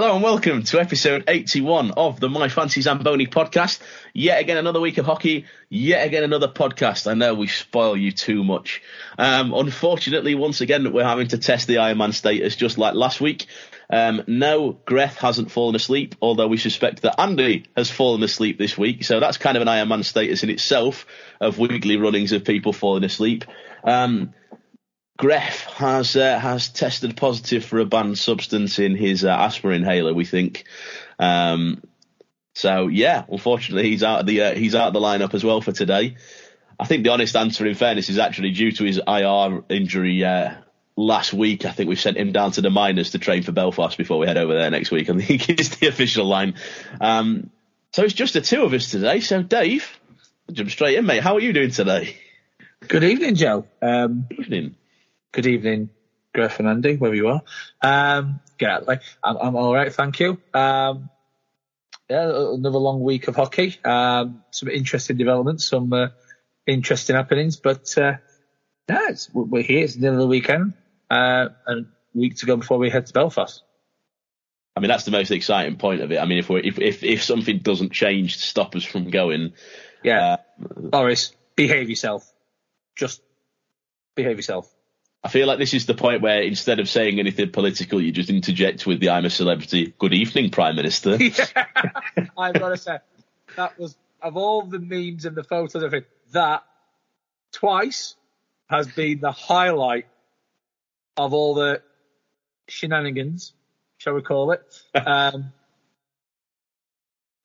Hello and welcome to episode 81 of the My Fancy Zamboni podcast. Yet again, another week of hockey. Yet again, another podcast. I know we spoil you too much. Um, unfortunately, once again, we're having to test the Ironman status just like last week. Um, no, Greth hasn't fallen asleep, although we suspect that Andy has fallen asleep this week. So that's kind of an Ironman status in itself of weekly runnings of people falling asleep. Um, Gref has uh, has tested positive for a banned substance in his uh, aspirin inhaler. We think. Um, so yeah, unfortunately, he's out of the uh, he's out of the lineup as well for today. I think the honest answer, in fairness, is actually due to his IR injury uh, last week. I think we've sent him down to the minors to train for Belfast before we head over there next week. I think it's the official line. Um, so it's just the two of us today. So Dave, jump straight in, mate. How are you doing today? Good evening, Joe. Um, Evening. Good evening, Griff and Andy, wherever you are. Um, get out of the way. I'm, I'm all right, thank you. Um, yeah, another long week of hockey. Um, some interesting developments, some uh, interesting happenings, but uh, yeah, it's, we're here. It's the end of the weekend, uh, and a week to go before we head to Belfast. I mean, that's the most exciting point of it. I mean, if we if, if if something doesn't change to stop us from going, Yeah, Boris, behave yourself. Just behave yourself. I feel like this is the point where instead of saying anything political, you just interject with the "I'm a celebrity." Good evening, Prime Minister. I've got to say, that was of all the memes and the photos, and everything, that twice has been the highlight of all the shenanigans, shall we call it, um,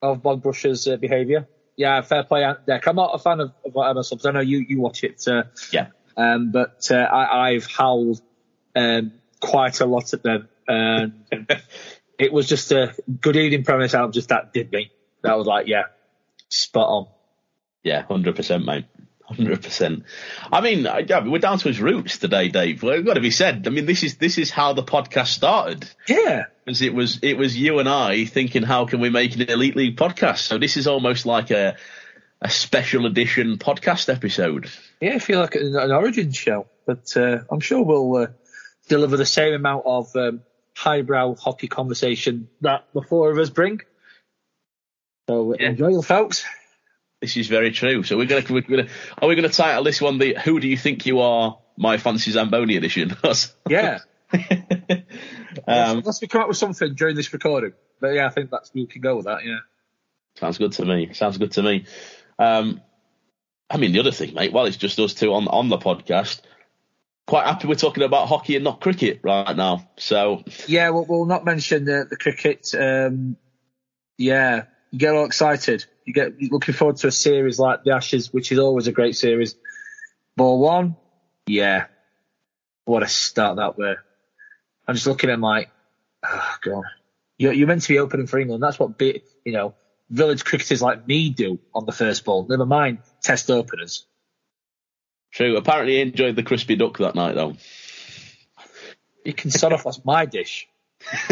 of Bogbrush's uh, behaviour. Yeah, fair play, Deck. I'm not a fan of, of Emma Subs. I know you, you watch it, uh, yeah, um, but uh, I, I've howled um, quite a lot at them. And it was just a good evening premise out. Just that did me. That was like, yeah, spot on. yeah, hundred percent, mate. Hundred percent. I mean, yeah, we're down to his roots today, Dave. Well, it's got to be said. I mean, this is this is how the podcast started. Yeah, Because it was it was you and I thinking, how can we make an elite league podcast? So this is almost like a a special edition podcast episode. yeah. I feel like an, an origin show, but uh, I'm sure we'll uh, deliver the same amount of um, highbrow hockey conversation that the four of us bring. So Yeah. enjoy folks. This is very true. So we're gonna we're gonna are we gonna title this one the Who Do You Think You Are? My Fancy Zamboni edition. Yeah. um, Unless we come up with something during this recording. But yeah, I think that's we can go with that. Yeah. Sounds good to me. Sounds good to me. Um, I mean, the other thing, mate, while it's just us two on on the podcast, quite happy we're talking about hockey and not cricket right now. So Yeah, we'll, we'll not mention the, the cricket. Um, yeah, you get all excited. You get looking forward to a series like the Ashes, which is always a great series. Ball one, yeah, what a start that were. I'm just looking at like, oh god, you're, you're meant to be opening for England. That's what bit, you know, village cricketers like me do on the first ball. Never mind test openers. true. Apparently, he enjoyed the crispy duck that night, though. You can start off That's my dish.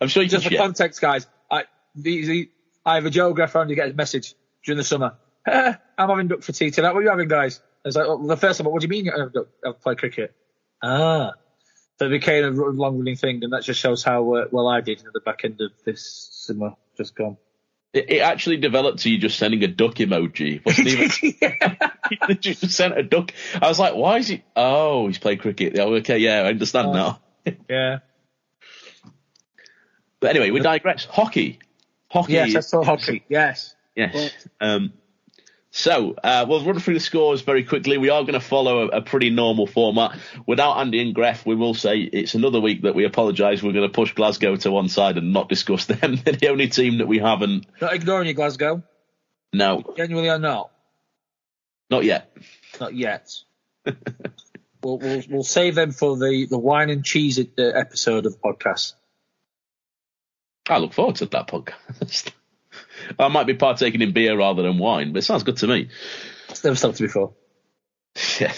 I'm sure you Just for context, guys, I the, the, I have a Greff around. You get a message during the summer. Eh, I'm having duck for tea tonight. What are you having, guys? I was like, well, the first time, what do you mean you're having duck? I play cricket. Ah. So it became a long running thing, and that just shows how uh, well I did at the back end of this summer just gone. It, it actually developed to you just sending a duck emoji. Wasn't even you just sent a duck. I was like, why is he? Oh, he's playing cricket. Oh, okay, yeah, I understand Oh. now. yeah. But anyway, we digress. Hockey. Hockey. Yes, is- that's all hockey. Yes. Yes. Um, so uh, we'll run through the scores very quickly. We are going to follow a, a pretty normal format. Without Andy and Greff, we will say it's another week that we apologise. We're going to push Glasgow to one side and not discuss them. They're the only team that we haven't. Not ignoring you, Glasgow. No, Genuinely or not? not yet. Not yet. we'll, we'll we'll save them for the, the wine and cheese uh, episode of the podcast. I look forward to that podcast. I might be partaking in beer rather than wine, but it sounds good to me. It's never stopped before. Yeah.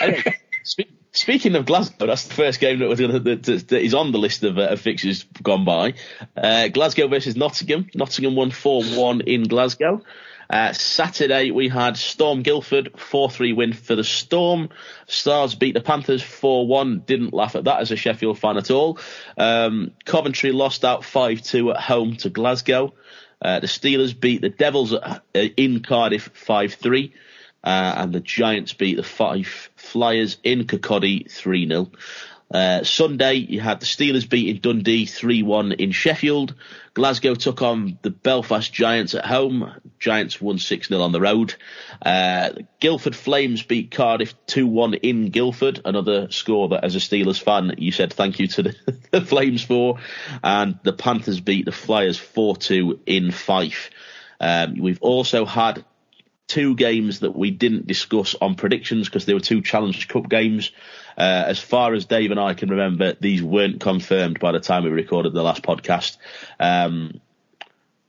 Anyway, spe- speaking of Glasgow, that's the first game that was gonna, that, that that is on the list of, uh, of fixtures gone by. Uh, Glasgow versus Nottingham. Nottingham won four one in Glasgow. Uh, Saturday we had Storm Guildford 4-3 win for the Storm. Stars beat the Panthers 4-1. Didn't laugh at that as a Sheffield fan at all. Um, Coventry lost out 5-2 at home to Glasgow. Uh, the Steelers beat the Devils uh, in Cardiff 5-3. Uh, and the Giants beat the Fife Flyers in Kirkcaldy 3 0. Uh, Sunday, you had the Steelers beating Dundee 3 1 in Sheffield. Glasgow took on the Belfast Giants at home. Giants won 6 0 on the road. Uh, Guildford Flames beat Cardiff 2 1 in Guildford. Another score that, as a Steelers fan, you said thank you to the, the Flames for. And the Panthers beat the Flyers 4 2 in Fife. Um, we've also had two games that we didn't discuss on predictions because they were two Challenge Cup games. Uh, as far as Dave and I can remember, these weren't confirmed by the time we recorded the last podcast. Um,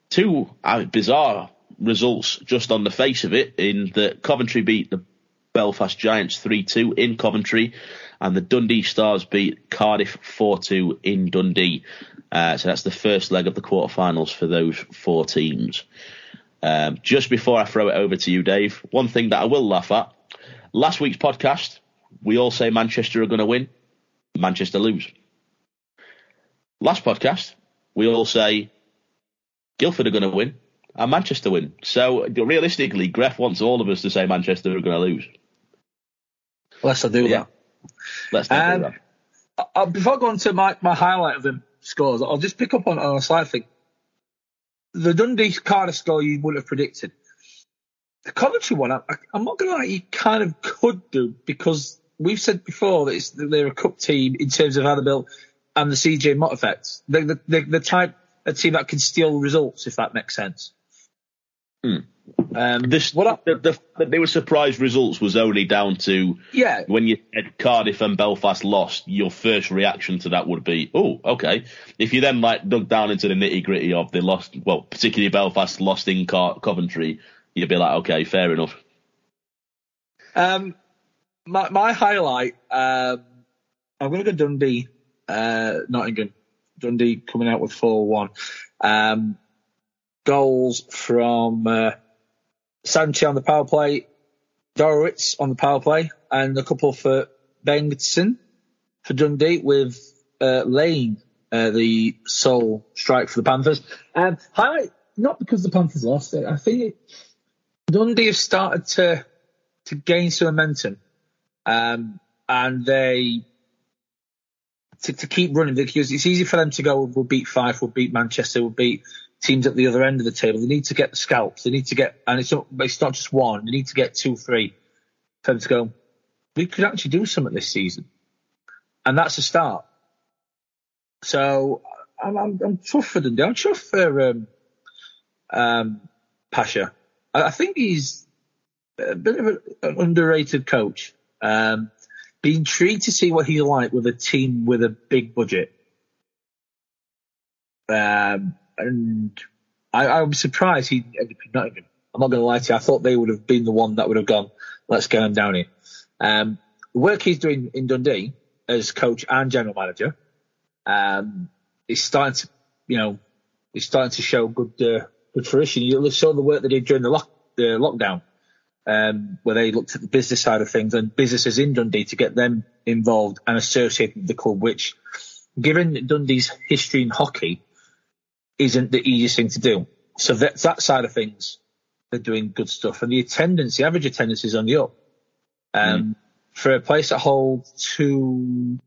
two uh, bizarre results just on the face of it in that Coventry beat the Belfast Giants 3-2 in Coventry and the Dundee Stars beat Cardiff 4-2 in Dundee. Uh, so that's the first leg of the quarterfinals for those four teams. Um, just before I throw it over to you, Dave, one thing that I will laugh at. Last week's podcast, we all say Manchester are going to win. Manchester lose. Last podcast, we all say Guildford are going to win and Manchester win. So realistically, Gref wants all of us to say Manchester are going to lose. Let's not do yeah. that. Let's not um, do that. Uh, before going to my, my highlight of the scores, I'll just pick up on, on a slight thing. The Dundee Cardiff score you would have predicted. The Coventry one, I, am not going to lie, you kind of could do because we've said before that, they're a cup team in terms of how they're built and the CJ Mott. They're the, the, the type of team that can steal results, if that makes sense. Hmm. Um, this, what I, the, the, they were surprised results was only down to yeah. when you said Cardiff and Belfast lost. Your first reaction to that would be, oh, okay. If you then like dug down into the nitty gritty of the lost, well, particularly Belfast lost in Car- Coventry, you'd be like, okay, fair enough. Um, my, my highlight, um, I'm going to go Dundee, uh, Nottingham. Dundee coming out with 4 1. Um, goals from uh, Sanchi on the power play, Dorowicz on the power play, and a couple for Bengtson for Dundee with uh, Lane, uh, the sole strike for the Panthers. Um, highlight, not because the Panthers lost it, I think it, Dundee have started to to gain some momentum. Um, and they to, to, keep running because it's easy for them to go. We'll beat Fife. We'll beat Manchester. We'll beat teams at the other end of the table. They need to get the scalps. They need to get, and it's not, it's not just one. They need to get two, three for them to go. We could actually do something this season, and that's a start. So I'm, I'm, I'm tough for them. I'm tough for um, um, Pacha. I, I think he's a bit of an underrated coach. Um, be intrigued to see what he's like with a team with a big budget. Um, and I, was surprised he ended up Nottingham. I'm not going to lie to you. I thought they would have been the one that would have gone, let's get him down here. Um, the work he's doing in Dundee as coach and general manager, um, is starting to, you know, is starting to show good, uh, good fruition. You saw the work they did during the, lock, the lockdown um, where they looked at the business side of things and businesses in Dundee to get them involved and associated with the club, which, given Dundee's history in hockey, isn't the easiest thing to do. So that, that side of things, they're doing good stuff. And the attendance, the average attendance is on the up. Um, mm. For a place that holds two,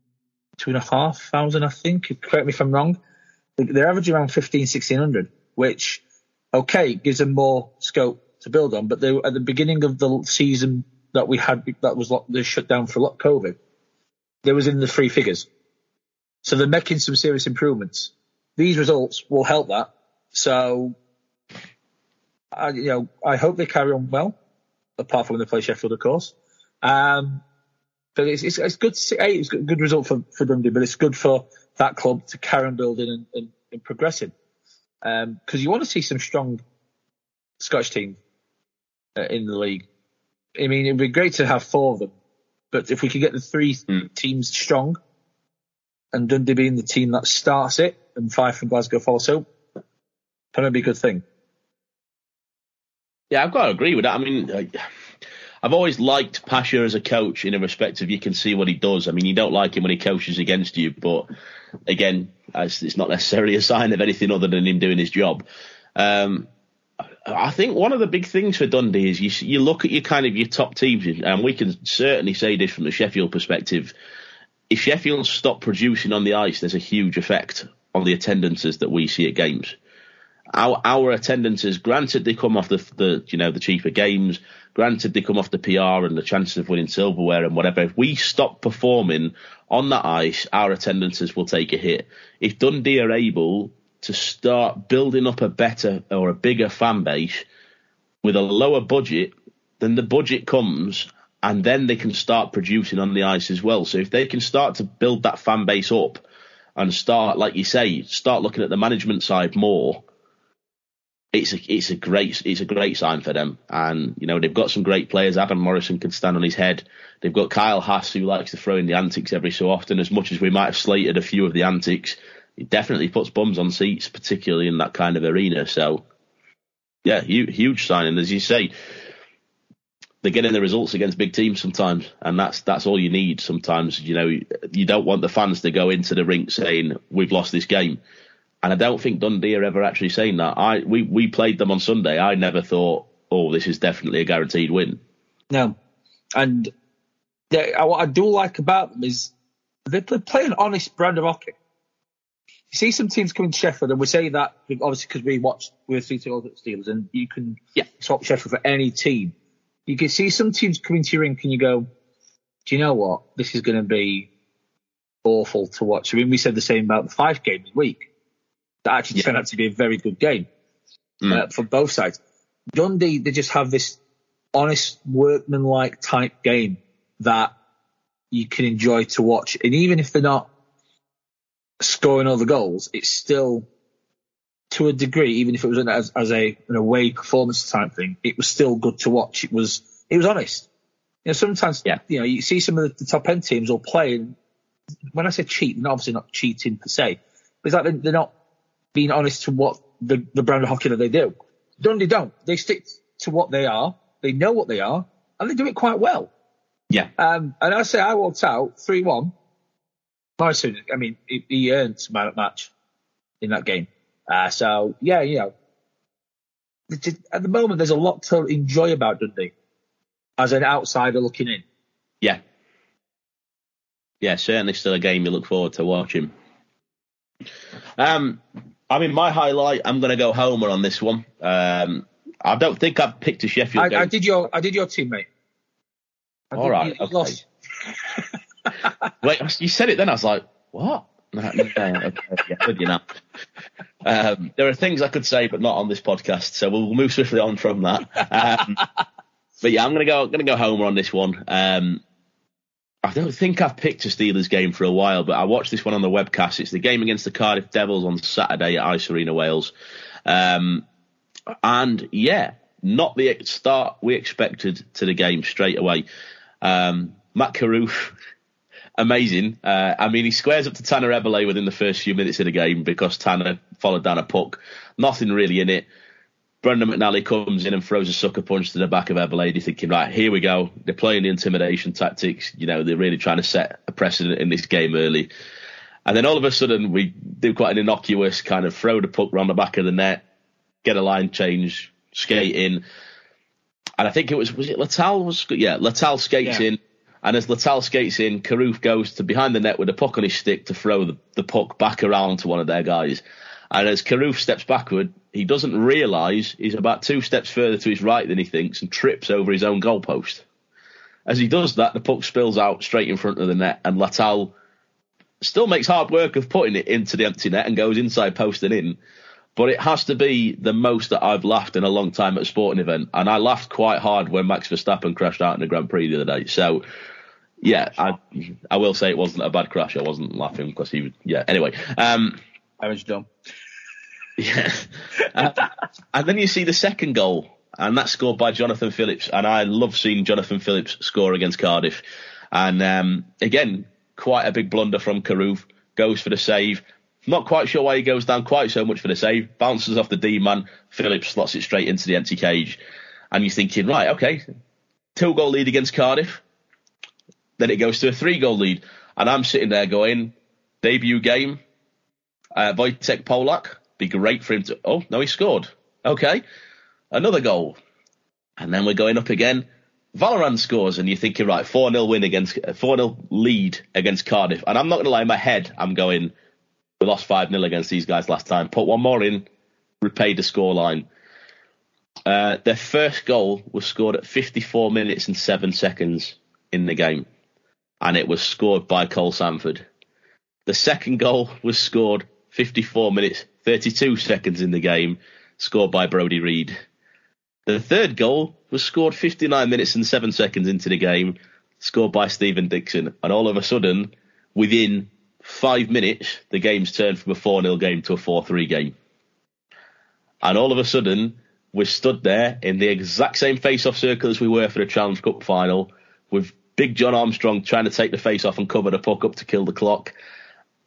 two and a half thousand, I think, correct me if I'm wrong, they're averaging around 15, 1600, which, okay, gives them more scope to build on. But they at the beginning of the season that we had that was they shut down for lot COVID, they was in the three figures. So they're making some serious improvements. These results will help that. So, I, you know, I hope they carry on well, apart from when they play Sheffield, of course. Um, but it's, it's, it's good to see, it's a good result for, for Dundee, but it's good for that club to carry on building and, and, and progressing. Um, cause you want to see some strong Scottish team uh, in the league. I mean, it'd be great to have four of them, but if we could get the three mm. teams strong, and Dundee being the team that starts it, and Fife and Glasgow follow suit, that would be a good thing. Yeah, I've got to agree with that. I mean, I've always liked Pacha as a coach in a respect of you can see what he does. I mean, you don't like him when he coaches against you, but again, it's not necessarily a sign of anything other than him doing his job. Um, I think one of the big things for Dundee is you, you look at your kind of your top teams, and we can certainly say this from the Sheffield perspective. If Sheffield stop producing on the ice, there's a huge effect on the attendances that we see at games. Our, our attendances, granted, they come off the, the you know the cheaper games. Granted, they come off the PR and the chances of winning silverware and whatever. If we stop performing on that ice, our attendances will take a hit. If Dundee are able to start building up a better or a bigger fan base with a lower budget, then the budget comes and then they can start producing on the ice as well. So if they can start to build that fan base up and start, like you say, start looking at the management side more, it's a it's a great it's a great sign for them. And you know they've got some great players. Adam Morrison can stand on his head. They've got Kyle Haas who likes to throw in the antics every so often. As much as we might have slated a few of the antics, it definitely puts bums on seats, particularly in that kind of arena. So, yeah, huge, huge signing. As you say, they're getting the results against big teams sometimes, and that's that's all you need. Sometimes, you know, you don't want the fans to go into the rink saying we've lost this game, and I don't think Dundee are ever actually saying that. I we we played them on Sunday. I never thought, oh, this is definitely a guaranteed win. No, and they, what I do like about them is they play an honest brand of hockey you see some teams coming to Sheffield, and we say that obviously because we watched we're season all the Steelers, and you can yeah. swap Sheffield for any team. You can see some teams coming to your rink, and you go, "Do you know what? This is going to be awful to watch." I mean, we said the same about the five game week. That actually yeah. turned out to be a very good game mm. uh, for both sides. Dundee, they just have this honest, workmanlike type game that you can enjoy to watch, and even if they're not scoring all the goals, it's still to a degree, even if it was an, as, as a an away performance type thing, it was still good to watch. It was it was honest. You know, sometimes yeah. you know you see some of the, the top end teams all playing. When I say cheat, they're obviously not cheating per se, but it's like they're not being honest to what the, the brand of hockey that they do. Dundee don't. They stick to what they are. They know what they are, and they do it quite well. Yeah. Um, and I say I walked out three one Morrison, I mean, he, he earned man match in that game. Uh, so yeah, you know, at the moment there's a lot to enjoy about Dundee as an outsider looking in. Yeah, yeah, certainly still a game you look forward to watching. Um, I mean, my highlight. I'm going to go Homer on this one. Um, I don't think I've picked a Sheffield. I, I did your, I did your teammate. All right, you okay. Wait, you said it then. I was like, what? Okay, yeah, you know. Um, there are things I could say, but not on this podcast. So we'll move swiftly on from that. Um, but yeah, I'm gonna go. Gonna go Homer on this one. Um, I don't think I've picked a Steelers game for a while, but I watched this one on the webcast. It's the game against the Cardiff Devils on Saturday at Ice Arena Wales. Um, and yeah, not the start we expected to the game straight away. Um, Mac Carruth amazing. Uh, I mean, he squares up to Tanner Eberle within the first few minutes of the game because Tanner followed down a puck. Nothing really in it. Brendan McNally comes in and throws a sucker punch to the back of Eberle. You're thinking, right, here we go. They're playing the intimidation tactics. You know, they're really trying to set a precedent in this game early. And then all of a sudden, we do quite an innocuous kind of throw the puck around the back of the net, get a line change, skate in. And I think it was, was it Latal? Was, yeah, Latal skates yeah. in and as Latal skates in, Carruth goes to behind the net with a puck on his stick to throw the, the puck back around to one of their guys. And as Carruth steps backward, he doesn't realise he's about two steps further to his right than he thinks and trips over his own goalpost. As he does that, the puck spills out straight in front of the net, and Latal still makes hard work of putting it into the empty net and goes inside post and in. But it has to be the most that I've laughed in a long time at a sporting event. And I laughed quite hard when Max Verstappen crashed out in the Grand Prix the other day. So, yeah, I I will say it wasn't a bad crash. I wasn't laughing because he was, yeah. Anyway. Um, I was dumb. Yeah. uh, and then you see the second goal, and that's scored by Jonathan Phillips. And I love seeing Jonathan Phillips score against Cardiff. And um, again, quite a big blunder from Carruth. Goes for the save. Not quite sure why he goes down quite so much for the save. Bounces off the D man. Phillips slots it straight into the empty cage. and you're thinking, right, okay, two goal lead against Cardiff, then it goes to a three goal lead, and I'm sitting there going, debut game, uh, Wojtek Polak, be great for him to. Oh no, he scored. Okay, another goal, and then we're going up again. Vallerand scores, and you're thinking, right, 4 0 win against, 4 0 lead against Cardiff. And I'm not going to lie, in my head, I'm going, we lost 5 0 against these guys last time. Put one more in, repay the scoreline. Uh, their first goal was scored at 54 minutes and 7 seconds in the game, and it was scored by Cole Sanford. The second goal was scored 54 minutes, 32 seconds in the game, scored by Brodie Reid. The third goal was scored 59 minutes and 7 seconds into the game, scored by Stephen Dixon. And all of a sudden, within five minutes, the game's turned from a 4 0 game to a 4 3 game. And all of a sudden, we're stood there in the exact same face off circle as we were for the Challenge Cup final, with Big John Armstrong trying to take the face off and cover the puck up to kill the clock.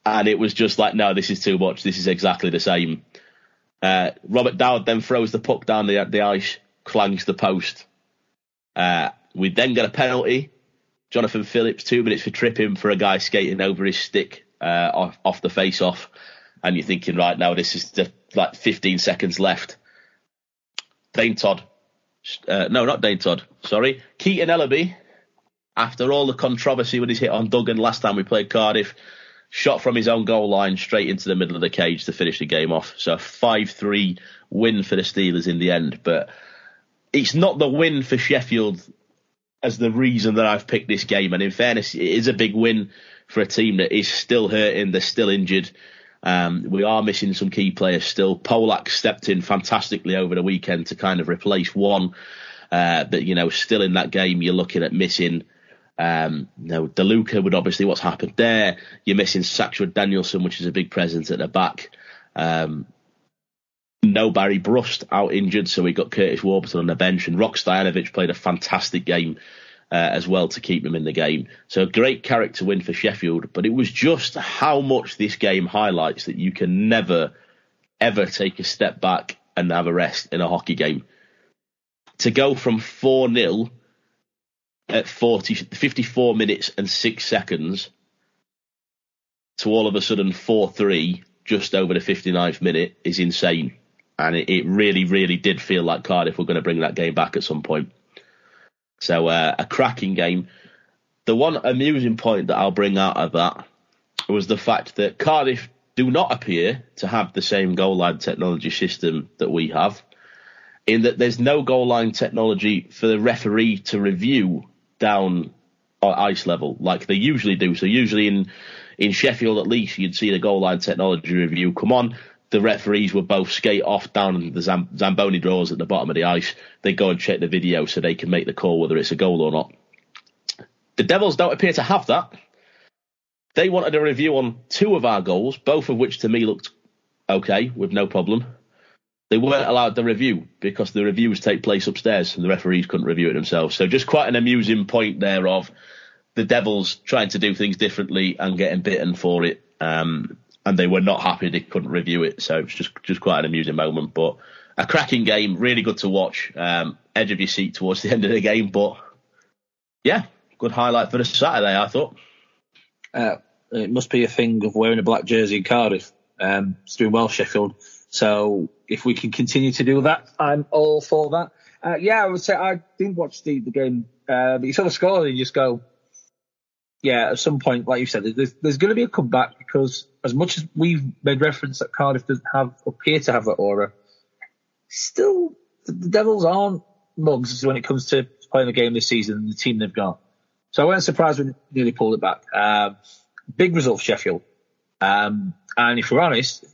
And it was just like, no, this is too much. This is exactly the same. Uh, Robert Dowd then throws the puck down the, the ice clangs the post. Uh, we then get a penalty. Jonathan Phillips, two minutes for tripping for a guy skating over his stick uh, off, the face off. And you're thinking, right now, this is like 15 seconds left. Dane Todd. Uh, no, not Dane Todd. Sorry. Keaton Ellaby, after all the controversy with his hit on Duggan last time we played Cardiff, shot from his own goal line straight into the middle of the cage to finish the game off. So 5 3 win for the Steelers in the end. But it's not the win for Sheffield as the reason that I've picked this game. And in fairness, it is a big win for a team that is still hurting. They're still injured. Um, we are missing some key players still. Polak stepped in fantastically over the weekend to kind of replace one. Uh, but you know, still in that game, you're looking at missing. Um, you know, DeLuca would obviously what's happened there. You're missing Saxwood Danielson, which is a big presence at the back. Um, no Barry Brust out injured, so we got Curtis Warburton on the bench, and Rok Stojanovic played a fantastic game uh, as well to keep him in the game. So a great character win for Sheffield, but it was just how much this game highlights that you can never, ever take a step back and have a rest in a hockey game. To go from 4 0 at 40, 54 minutes and 6 seconds to all of a sudden 4 3 just over the 59th minute is insane and it, it, really, really did feel like Cardiff were going to bring that game back at some point. So uh, a cracking game. The one amusing point that I'll bring out of that was the fact that Cardiff do not appear to have the same goal line technology system that we have, in that there's no goal line technology for the referee to review down ice level like they usually do. So usually in in Sheffield at least you'd see the goal line technology review come on the referees would both skate off down the Zam- Zamboni drawers at the bottom of the ice. They go and check the video so they can make the call whether it's a goal or not. The Devils don't appear to have that. They wanted a review on two of our goals, both of which to me looked okay with no problem. They weren't allowed the review because the reviews take place upstairs and the referees couldn't review it themselves. So just quite an amusing point there of the Devils trying to do things differently and getting bitten for it. Um, and they were not happy they couldn't review it. So it's just just quite an amusing moment. But a cracking game, really good to watch. Um, edge of your seat towards the end of the game, but yeah, good highlight for the Saturday. I thought. Uh, it must be a thing of wearing a black jersey in Cardiff. Um, it's doing well, Sheffield. So if we can continue to do that, I'm all for that. Uh, yeah, I would say I didn't watch the, the game, uh, but you saw the score and you just go, yeah, at some point, like you said, there's, there's going to be a comeback because as much as we've made reference that Cardiff doesn't have appear to have that aura, still the, Devils aren't mugs when it comes to playing the game this season and the team they've got. So I wasn't surprised when they nearly pulled it back. Um, big result for Sheffield. Um, and if we're honest,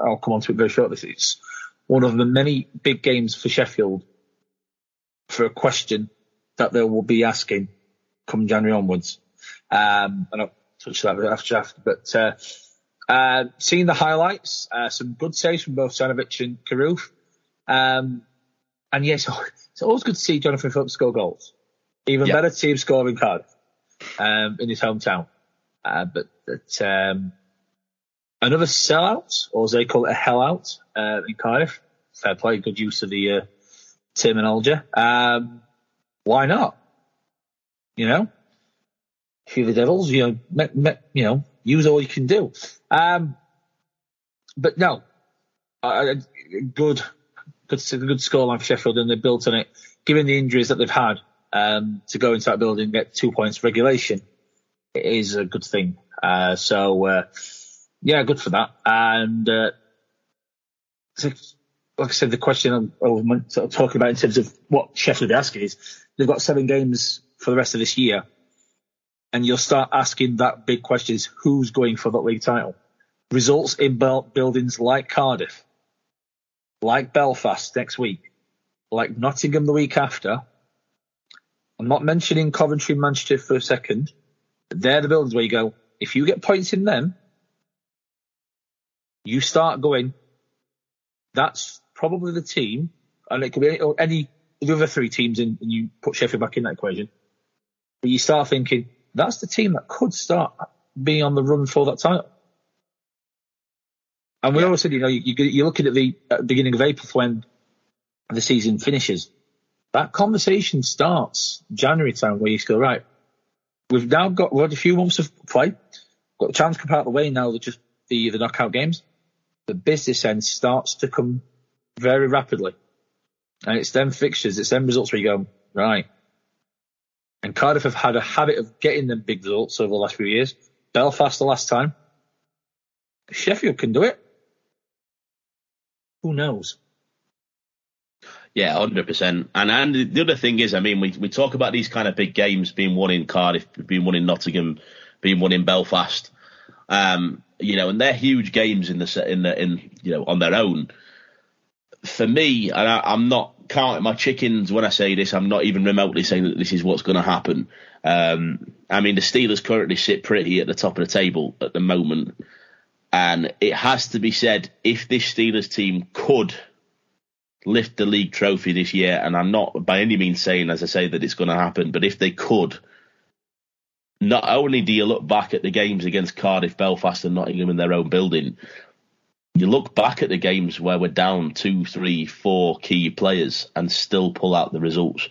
I'll come on to it very shortly. It's one of the many big games for Sheffield for a question that they will be asking come January onwards. Um, and I'll touch that after after, but, uh, uh, seeing the highlights, uh, some good saves from both Stojanovic and Carruth. Um, and yes, it's always good to see Jonathan Phillips score goals. Even yep. better team scoring card, um, in his hometown. Uh, but, but, um, another sellout, or as they call it, a hell out, uh, in Cardiff. Fair play, good use of the, uh, terminology. Um, why not? You know, if the Devils, you know, me, me, you know, use all you can do. Um, but no, uh, good, good, good scoreline for Sheffield, and they built on it. Given the injuries that they've had, um, to go into that building and get two points regulation, it is a good thing. Uh, so, uh, yeah, good for that. And, uh, like I said, the question I was sort of talking about in terms of what Sheffield are asking is they've got seven games for the rest of this year. And you'll start asking that big question is who's going for that league title? Results in buildings like Cardiff, like Belfast next week, like Nottingham the week after. I'm not mentioning Coventry, Manchester for a second. They're the buildings where you go, if you get points in them, you start going, that's probably the team, and it could be any, any of the other three teams, and you put Sheffield back in that equation. But you start thinking, that's the team that could start being on the run for that title. And we yeah. always said, you know, you, you're looking at the, at the beginning of April when the season finishes. That conversation starts January time where you go, right, we've now got, we've had a few months of play, got the chance to come out of the way now, that just the, the knockout games the business end starts to come very rapidly. And it's them fixtures, it's them results where you go, right. And Cardiff have had a habit of getting them big results over the last few years. Belfast the last time. Sheffield can do it. Who knows? Yeah, hundred percent. And and the other thing is, I mean, we we talk about these kind of big games being won in Cardiff, being won in Nottingham, being won in Belfast. Um, you know, and they're huge games in the in the in you know on their own. For me, and I, am not counting my chickens when I say this. I'm not even remotely saying that this is what's going to happen. Um, I mean, the Steelers currently sit pretty at the top of the table at the moment, and it has to be said if this Steelers team could lift the league trophy this year, and I'm not by any means saying, as I say, that it's going to happen, but if they could not only do you look back at the games against Cardiff, Belfast, and Nottingham in their own building, you look back at the games where we're down two, three, four key players and still pull out the results.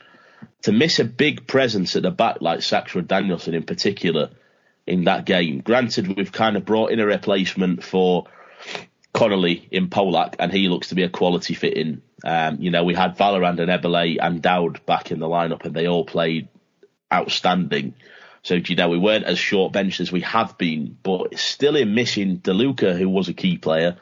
To miss a big presence at the back like Saxa Danielson in particular in that game, granted we've kind of brought in a replacement for Connolly in Polak, and he looks to be a quality fit in. Um, you know, we had Vallerand and Eberle and Dowd back in the lineup, and they all played outstanding. So, you know, we weren't as short benched as we have been, but still in missing DeLuca, who was a key player,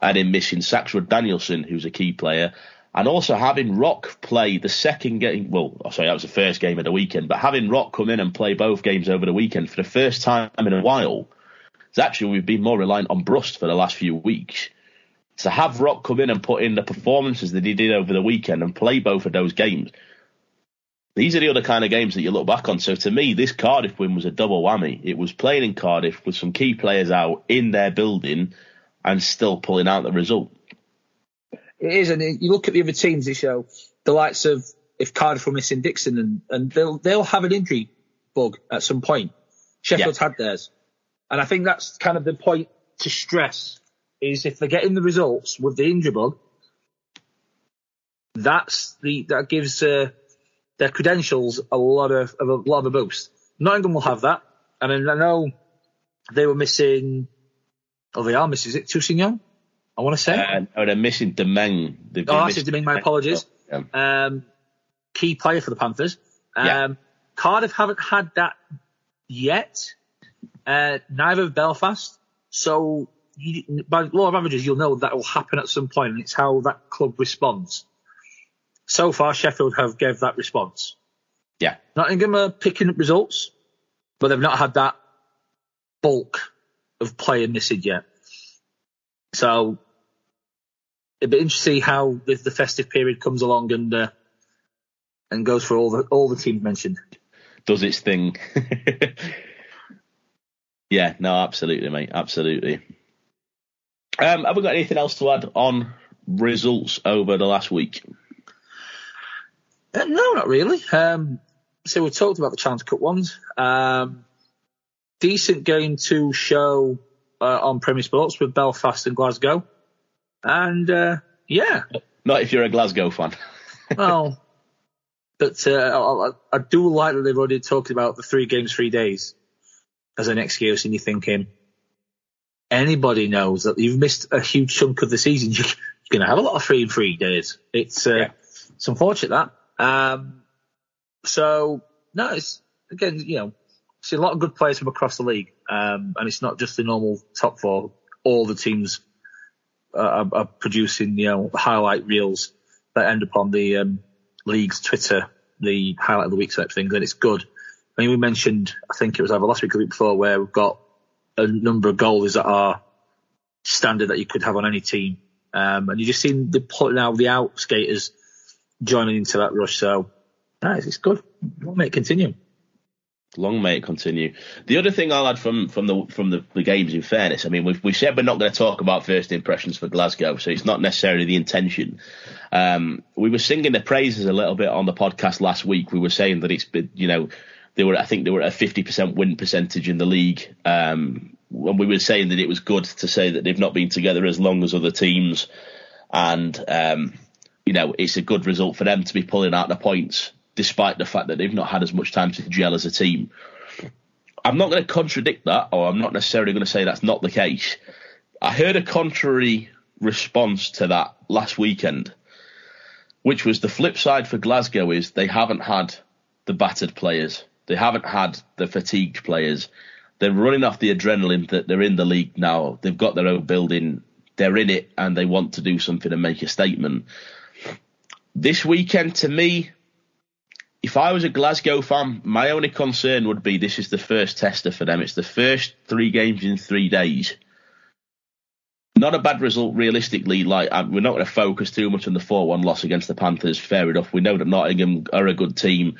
and in missing Saxa Danielsson, who's a key player, and also having Rok play the second game. Well, oh, sorry, that was the first game of the weekend, but having Rok come in and play both games over the weekend for the first time in a while. It's actually we've been more reliant on Brust for the last few weeks. To have Rock come in and put in the performances that he did over the weekend and play both of those games these are the other kind of games that you look back on. So to me, this Cardiff win was a double whammy. It was playing in Cardiff with some key players out in their building and still pulling out the result. It is, and you look at the other teams this show, the likes of if Cardiff were missing Dixon, and, and they'll they'll have an injury bug at some point. Sheffield's yeah. had theirs, and I think that's kind of the point to stress is if they're getting the results with the injury bug, that's the that gives. Uh, their credentials a lot of, a lot of a boost. Nottingham will have that, and I know they were missing. Oh, they are missing. Is it Toussaint? I want to say. Uh, no, they're missing Demeng. Oh, I said Demeng. My apologies. Yeah. Um, key player for the Panthers. Um, yeah. Cardiff haven't had that yet. Uh, neither have Belfast. So you, by law of averages, you'll know that will happen at some point, and it's how that club responds so far Sheffield have gave that response. Yeah. Nottingham are picking up results, but they've not had that bulk of player missing yet. So it'd be interesting to see how the, the festive period comes along and uh, and goes for all the all the teams mentioned. Does its thing. yeah, no, absolutely, mate, absolutely. Um, have we got anything else to add on results over the last week? Uh, no, not really. Um, so we talked about the Chance Cup ones. Um, decent game to show uh, on Premier Sports with Belfast and Glasgow. And uh, yeah. Not if you're a Glasgow fan. well, but uh, I, I, do like that they've already talked about the three games, three days as an excuse, and you're thinking anybody knows that you've missed a huge chunk of the season. You're going to have a lot of three and three days. It's uh, yeah. it's unfortunate that. Um, so no, it's again, you know, see a lot of good players from across the league, um, and it's not just the normal top four. All the teams are, are producing, you know, highlight reels that end up on the um, league's Twitter, the highlight of the week type things, and it's good. I mean, we mentioned, I think it was either last week or week before, where we've got a number of goals that are standard that you could have on any team. Um, and you just seen the out the out skaters joining into that rush. So, nice, it's good. Long may it continue. Long may it continue. The other thing I'll add from from the from the, the games, in fairness, I mean, we've we said we're not going to talk about first impressions for Glasgow, so it's not necessarily the intention. Um, we were singing the praises a little bit on the podcast last week. We were saying that it's been, you know, they were, I think they were at a 50% win percentage in the league. Um, when we were saying that it was good to say that they've not been together as long as other teams. And, um, you know, it's a good result for them to be pulling out the points, despite the fact that they've not had as much time to gel as a team. I'm not going to contradict that, or I'm not necessarily going to say that's not the case. I heard a contrary response to that last weekend, which was the flip side for Glasgow is they haven't had the battered players. They haven't had the fatigued players. They're running off the adrenaline that they're in the league now. They've got their own building. They're in it and they want to do something and make a statement. This weekend, to me, if I was a Glasgow fan, my only concern would be this is the first tester for them. It's the first three games in three days. Not a bad result, realistically. Like we're not going to focus too much on the four-one loss against the Panthers. Fair enough. We know that Nottingham are a good team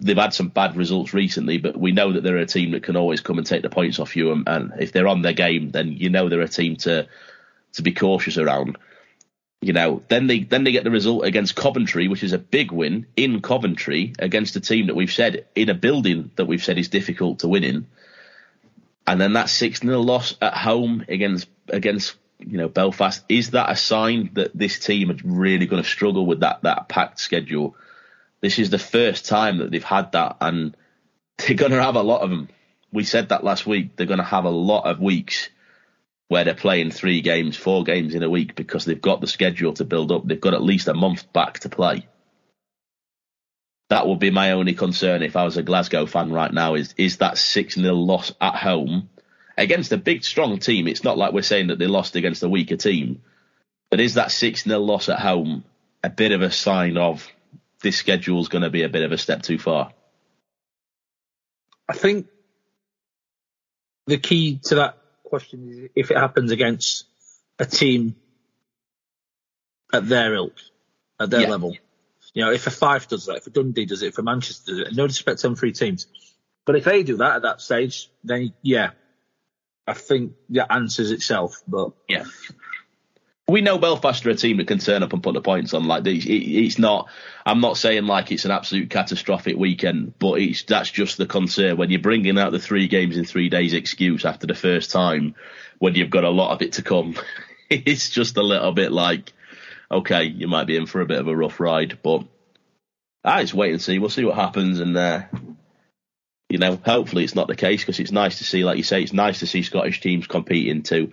they've had some bad results recently, but we know that they're a team that can always come and take the points off you. And, and if they're on their game, then you know they're a team to to be cautious around. You know, then they then they get the result against Coventry, which is a big win in Coventry against a team that we've said in a building that we've said is difficult to win in. And then that six 0 loss at home against against you know Belfast is that a sign that this team are really going to struggle with that that packed schedule? This is the first time that they've had that, and they're going to have a lot of them. We said that last week. They're going to have a lot of weeks where they're playing three games, four games in a week because they've got the schedule to build up. They've got at least a month back to play. That would be my only concern if I was a Glasgow fan right now is is that 6 0 loss at home against a big, strong team. It's not like we're saying that they lost against a weaker team, but is that 6 0 loss at home a bit of a sign of this schedule is going to be a bit of a step too far? I think the key to that question is if it happens against a team at their ilk, at their yeah. level. You know, if a Fife does that, if a Dundee does it, if a Manchester does it, no disrespect to them three teams. But if they do that at that stage, then yeah, I think that answers itself. But yeah, we know Belfast are a team that can turn up and put the points on. Like it's not. I'm not saying like it's an absolute catastrophic weekend, but it's that's just the concern when you're bringing out the three games in three days excuse after the first time, when you've got a lot of it to come. it's just a little bit like, okay, you might be in for a bit of a rough ride, but ah, just wait and see. We'll see what happens, and uh, you know, hopefully it's not the case because it's nice to see, like you say, it's nice to see Scottish teams competing too.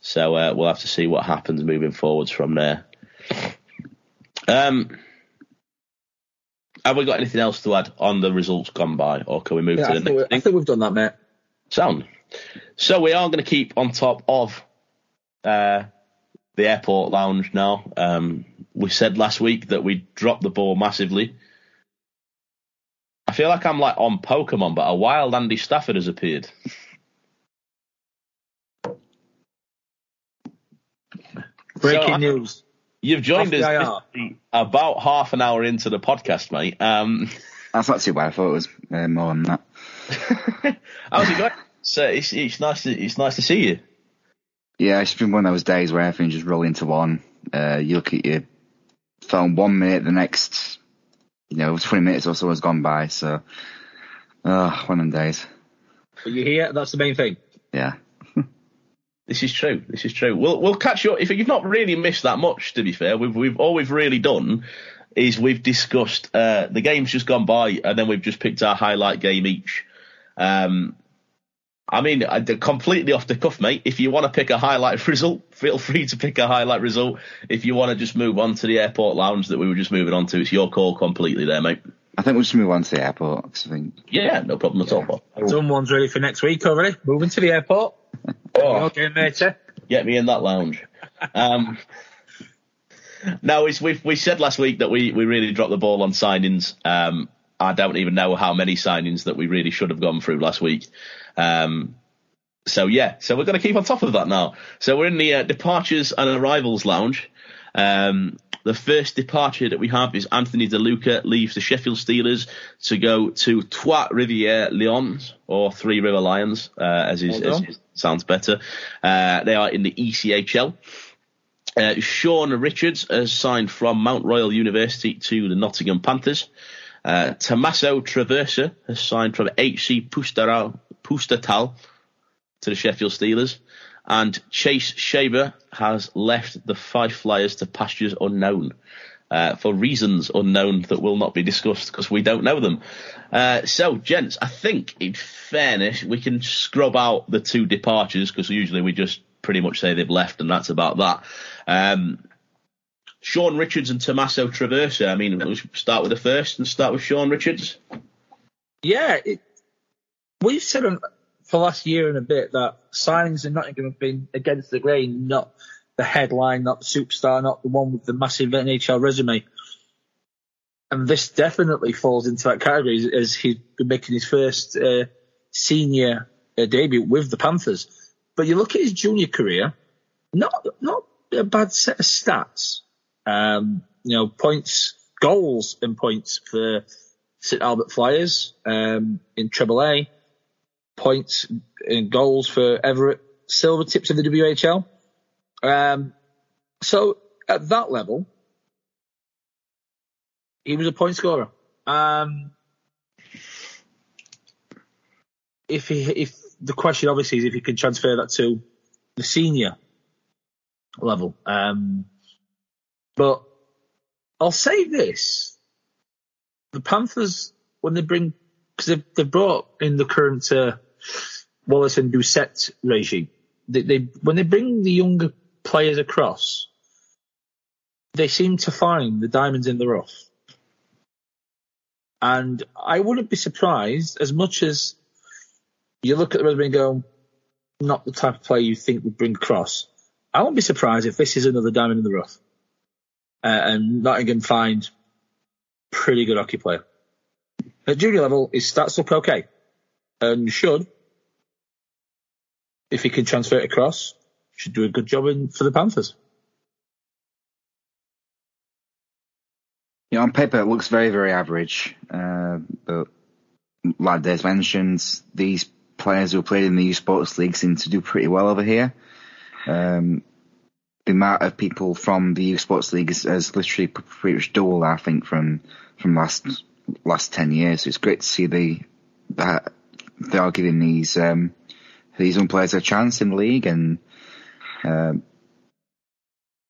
So uh, we'll have to see what happens moving forwards from there. Um, have we got anything else to add on the results gone by, or can we move yeah, to the next? I think we've done that, mate. Sound. So we are going to keep on top of uh, the airport lounge now. Um, we said last week that we dropped the ball massively. I feel like I'm like on Pokemon, but a wild Andy Stafford has appeared. Breaking so, news. You've joined us about half an hour into the podcast, mate. Um, That's not too bad. I thought it was uh, more than that. How's it going? So it's, it's nice to it's nice to see you. Yeah, it's been one of those days where everything just roll into one. Uh, you look at your phone one minute, the next, you know, 20 minutes or so has gone by. So, oh, one of them days. But you're here. That's the main thing. Yeah. This is true. This is true. We'll we'll catch you if you've not really missed that much. To be fair, we've we've all we've really done is we've discussed uh, the game's just gone by, and then we've just picked our highlight game each. Um, I mean, completely off the cuff, mate. If you want to pick a highlight result, feel free to pick a highlight result. If you want to just move on to the airport lounge that we were just moving on to, it's your call completely there, mate. I think we'll just move on to the airport. I think. Yeah, no problem at all. Someone's ready for next week already. Moving to the airport. Oh, okay, mate. Get me in that lounge. Um, now, we we said last week that we, we really dropped the ball on signings. Um, I don't even know how many signings that we really should have gone through last week. Um, so yeah, so we're going to keep on top of that now. So we're in the uh, departures and arrivals lounge. Um, the first departure that we have is Anthony DeLuca leaves the Sheffield Steelers to go to Trois Rivières Lions or Three River Lions, uh, as, his, as his sounds better. Uh, they are in the ECHL. Uh, Sean Richards has signed from Mount Royal University to the Nottingham Panthers. Uh, Tommaso Traversa has signed from HC Pustertal to the Sheffield Steelers. And Chase Shaver has left the Fife Flyers to pastures unknown. Uh, for reasons unknown that will not be discussed because we don't know them. Uh, so, gents, I think in fairness, we can scrub out the two departures because usually we just pretty much say they've left and that's about that. Um, Sean Richards and Tommaso Traversa. I mean, let's start with the first and start with Sean Richards. Yeah, it, we've said for the last year and a bit that signings in Nottingham have been against the grain, not the headline, not the superstar, not the one with the massive NHL resume. And this definitely falls into that category as he's been making his first uh, senior uh, debut with the Panthers. But you look at his junior career, not not a bad set of stats. Um, you know, points, goals and points for St Albert Flyers um, in Triple A, points and goals for Everett Silvertips of the WHL. Um, so at that level, he was a point scorer. Um, if he, if the question obviously is if he can transfer that to the senior level. Um, but I'll say this: the Panthers, when they bring, because they've, they've, brought in the current uh, Wallace and Doucet regime, they, they when they bring the younger players across, they seem to find the diamonds in the rough. And I wouldn't be surprised as much as you look at the resume and go, not the type of player you think would bring across. I wouldn't be surprised if this is another diamond in the rough. Uh, and Nottingham find pretty good hockey player. At junior level, his stats look okay. And should, if he can transfer it across, should do a good job in for the Panthers. Yeah, on paper it looks very, very average. Uh, but like Des mentioned, these players who played in the U Sports League seem to do pretty well over here. Um, the amount of people from the U Sports League has literally pretty much doubled, I think, from from last last ten years. So it's great to see the that they are giving these um, these young players a chance in the league, and um,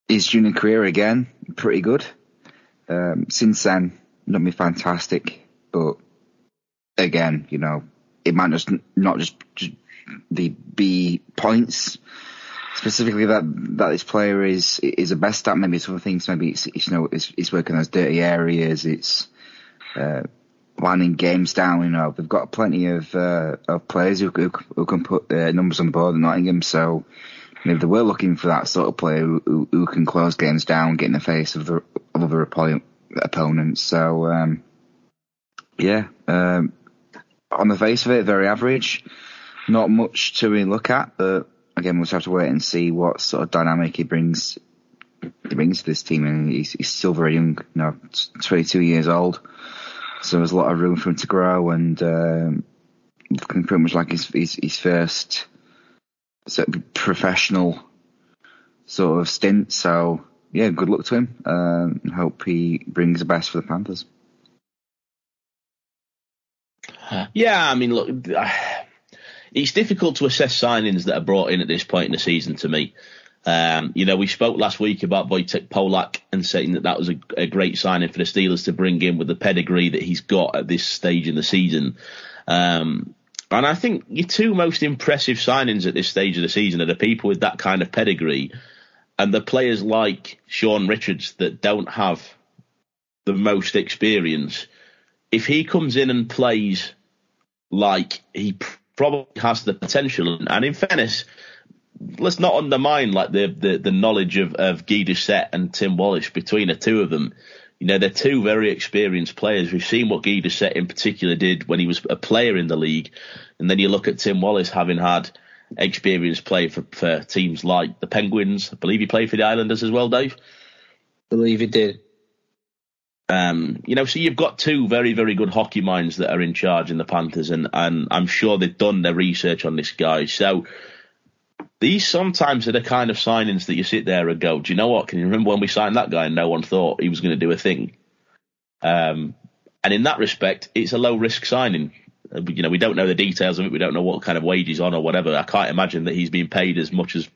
his junior career again pretty good. Um, since then, not been fantastic, but again, you know, it might just not just, the be points specifically that that this player is is a best at. Maybe other things. Maybe it's, it's you know it's, it's working those dirty areas. It's uh, winding games down. You know they've got plenty of uh, of players who, who, who can put their numbers on board in Nottingham. So maybe they were looking for that sort of player who, who can close games down, get in the face of the of other opponents. So um, yeah, um, on the face of it, very average. Not much to really look at, but again, we'll just have to wait and see what sort of dynamic he brings he brings to this team. And he's, he's still very young, you know, 22 years old. So there's a lot of room for him to grow and um, pretty much like his his, his first sort of professional sort of stint. So yeah, good luck to him. Um, hope he brings the best for the Panthers. Yeah, I mean, look, it's difficult to assess signings that are brought in at this point in the season to me. Um, you know, we spoke last week about Wojtek Polak and saying that that was a, a, great signing for the Steelers to bring in with the pedigree that he's got at this stage in the season. Um, and I think your two most impressive signings at this stage of the season are the people with that kind of pedigree and the players like Sean Richards that don't have the most experience. If he comes in and plays like he probably has the potential, and in fairness, let's not undermine like the the, the knowledge of of Guy Doucet and Tim Wallace between the two of them. You know, they're two very experienced players. We've seen what Guy Doucet in particular did when he was a player in the league, and then you look at Tim Wallace having had experience play for, for teams like the Penguins. I believe he played for the Islanders as well, Dave. I believe he did. Um, you know, so you've got two very, very good hockey minds that are in charge in the Panthers, and, and I'm sure they've done their research on this guy. So these sometimes are the kind of signings that you sit there and go, do you know what? Can you remember when we signed that guy and no one thought he was going to do a thing? Um, and in that respect, it's a low risk signing. Uh, you know, we don't know the details of it. We don't know what kind of wage he's on or whatever. I can't imagine that he's being paid as much as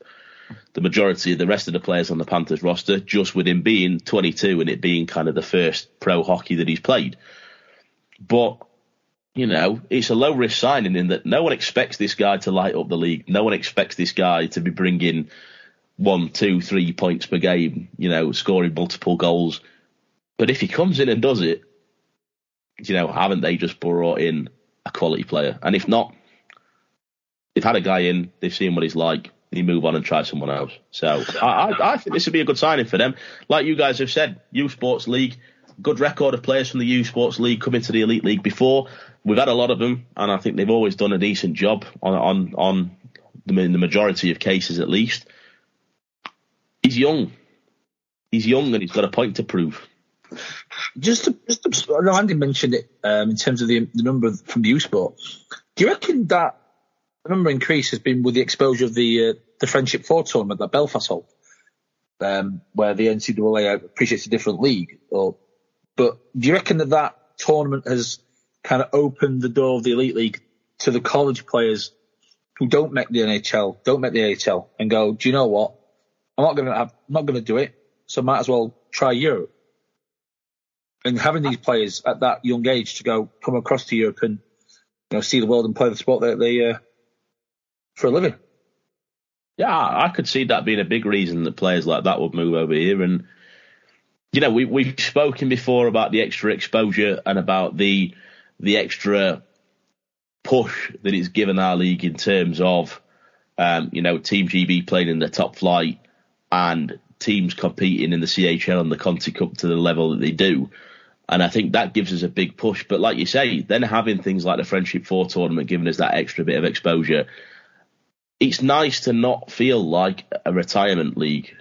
the majority of the rest of the players on the Panthers roster, just with him being 22 and it being kind of the first pro hockey that he's played. But you know, it's a low risk signing in that no one expects this guy to light up the league. No one expects this guy to be bringing one, two, three points per game, you know, scoring multiple goals. But if he comes in and does it, you know, haven't they just brought in a quality player? And if not, they've had a guy in, they've seen what he's like, they move on and try someone else. So I, I, I think this would be a good signing for them. Like you guys have said, U Sports League, good record of players from the U Sports League coming to the Elite League before. We've had a lot of them, and I think they've always done a decent job on on on the, in the majority of cases, at least. He's young. He's young, and he's got a point to prove. Just, to, just to, Andy mentioned it um, in terms of the, the number from the U Sport. Do you reckon that the number increase has been with the exposure of the uh, the Friendship Four tournament that Belfast hold, um, where the NCAA appreciates a different league, or but do you reckon that that tournament has kind of opened the door of the elite league to the college players who don't make the NHL, don't make the AHL, and go, do you know what? I'm not gonna, have, I'm not gonna do it, so might as well try Europe. And having these players at that young age to go come across to Europe and you know see the world and play the sport that they uh, for a living. Yeah, I could see that being a big reason that players like that would move over here. And you know, we we've spoken before about the extra exposure and about the the extra push that it's given our league in terms of, um, you know, Team GB playing in the top flight and teams competing in the CHL and the Conti Cup to the level that they do. And I think that gives us a big push. But like you say, then having things like the Friendship Four tournament giving us that extra bit of exposure, it's nice to not feel like a retirement league.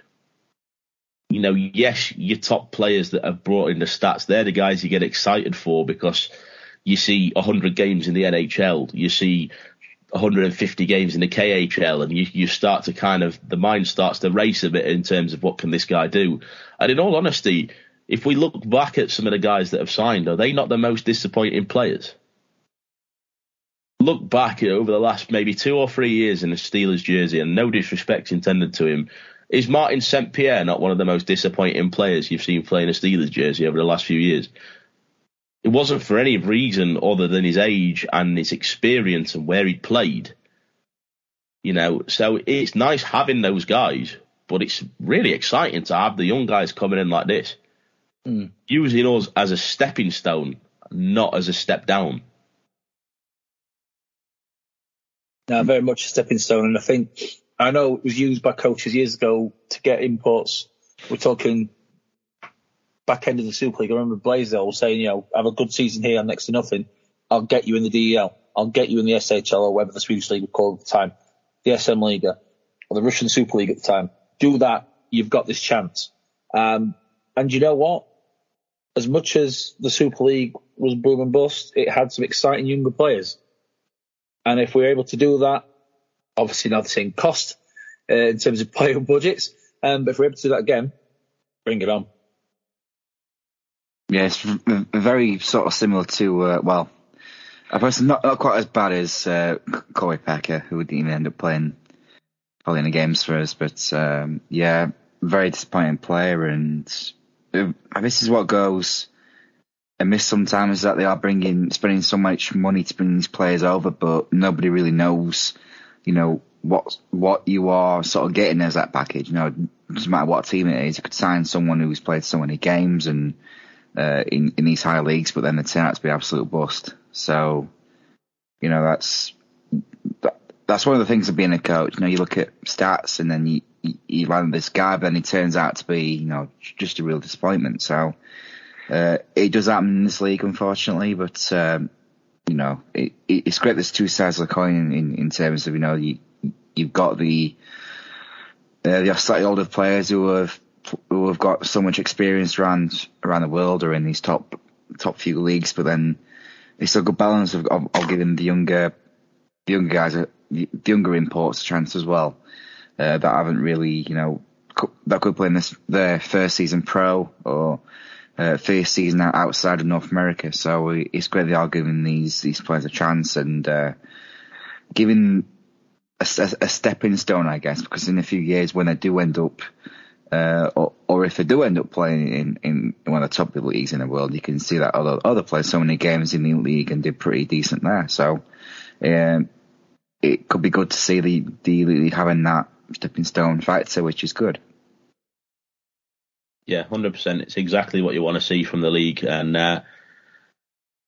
You know, yes, your top players that have brought in the stats, they're the guys you get excited for because – you see 100 games in the NHL, you see 150 games in the KHL, and you, you start to kind of, the mind starts to race a bit in terms of what can this guy do. And in all honesty, if we look back at some of the guys that have signed, are they not the most disappointing players? Look back over the last maybe two or three years in the Steelers jersey, and no disrespect intended to him. Is Martin St. Pierre not one of the most disappointing players you've seen playing a Steelers jersey over the last few years? It wasn't for any reason other than his age and his experience and where he played. You know, so it's nice having those guys, but it's really exciting to have the young guys coming in like this, mm. using us as a stepping stone, not as a step down. Now, very much a stepping stone, and I think I know it was used by coaches years ago to get imports. We're talking back end of the Super League, I remember Blaisdell saying, you know, have a good season here, next to nothing. I'll get you in the DEL. I'll get you in the SHL or whatever the Swedish League would call it at the time, the SM Liga or the Russian Super League at the time. Do that. You've got this chance. Um, and you know what? As much as the Super League was boom and bust, it had some exciting younger players. And if we're able to do that, obviously not the same cost uh, in terms of player budgets, um, but if we're able to do that again, bring it on. Yeah, it's very sort of similar to, uh, well, a person not, not quite as bad as uh, Corey Packer, who didn't even end up playing probably in the games for us. But um, yeah, very disappointing player, and uh, this is what goes amiss sometimes is that they are bringing spending so much money to bring these players over, but nobody really knows, you know, what what you are sort of getting as that package. You know, doesn't matter what team it is. You could sign someone who's played so many games and uh, in in these high leagues, but then they turn out to be absolute bust. So, you know, that's that, that's one of the things of being a coach. You know, you look at stats and then you you, you land this guy, but then he turns out to be you know just a real disappointment. So. Uh, it does happen in this league, unfortunately, but um, you know, it, it's great. There's two sides of the coin in, in terms of you know you you've got the uh, the slightly older players who have who have got so much experience around around the world or in these top top few leagues, but then it's a good balance of, of, of giving the younger the younger guys a, the younger imports a chance as well uh, that haven't really you know that could play in this their first season pro or uh, first season outside of North America. So it's great they are giving these these players a chance and uh, giving a, a, stepping stone, I guess, because in a few years when they do end up, uh, or, or if they do end up playing in, in one of the top leagues in the world, you can see that other other players so many games in the league and did pretty decent there. So um, it could be good to see the the league having that stepping stone factor, which is good. Yeah, hundred percent. It's exactly what you want to see from the league, and uh,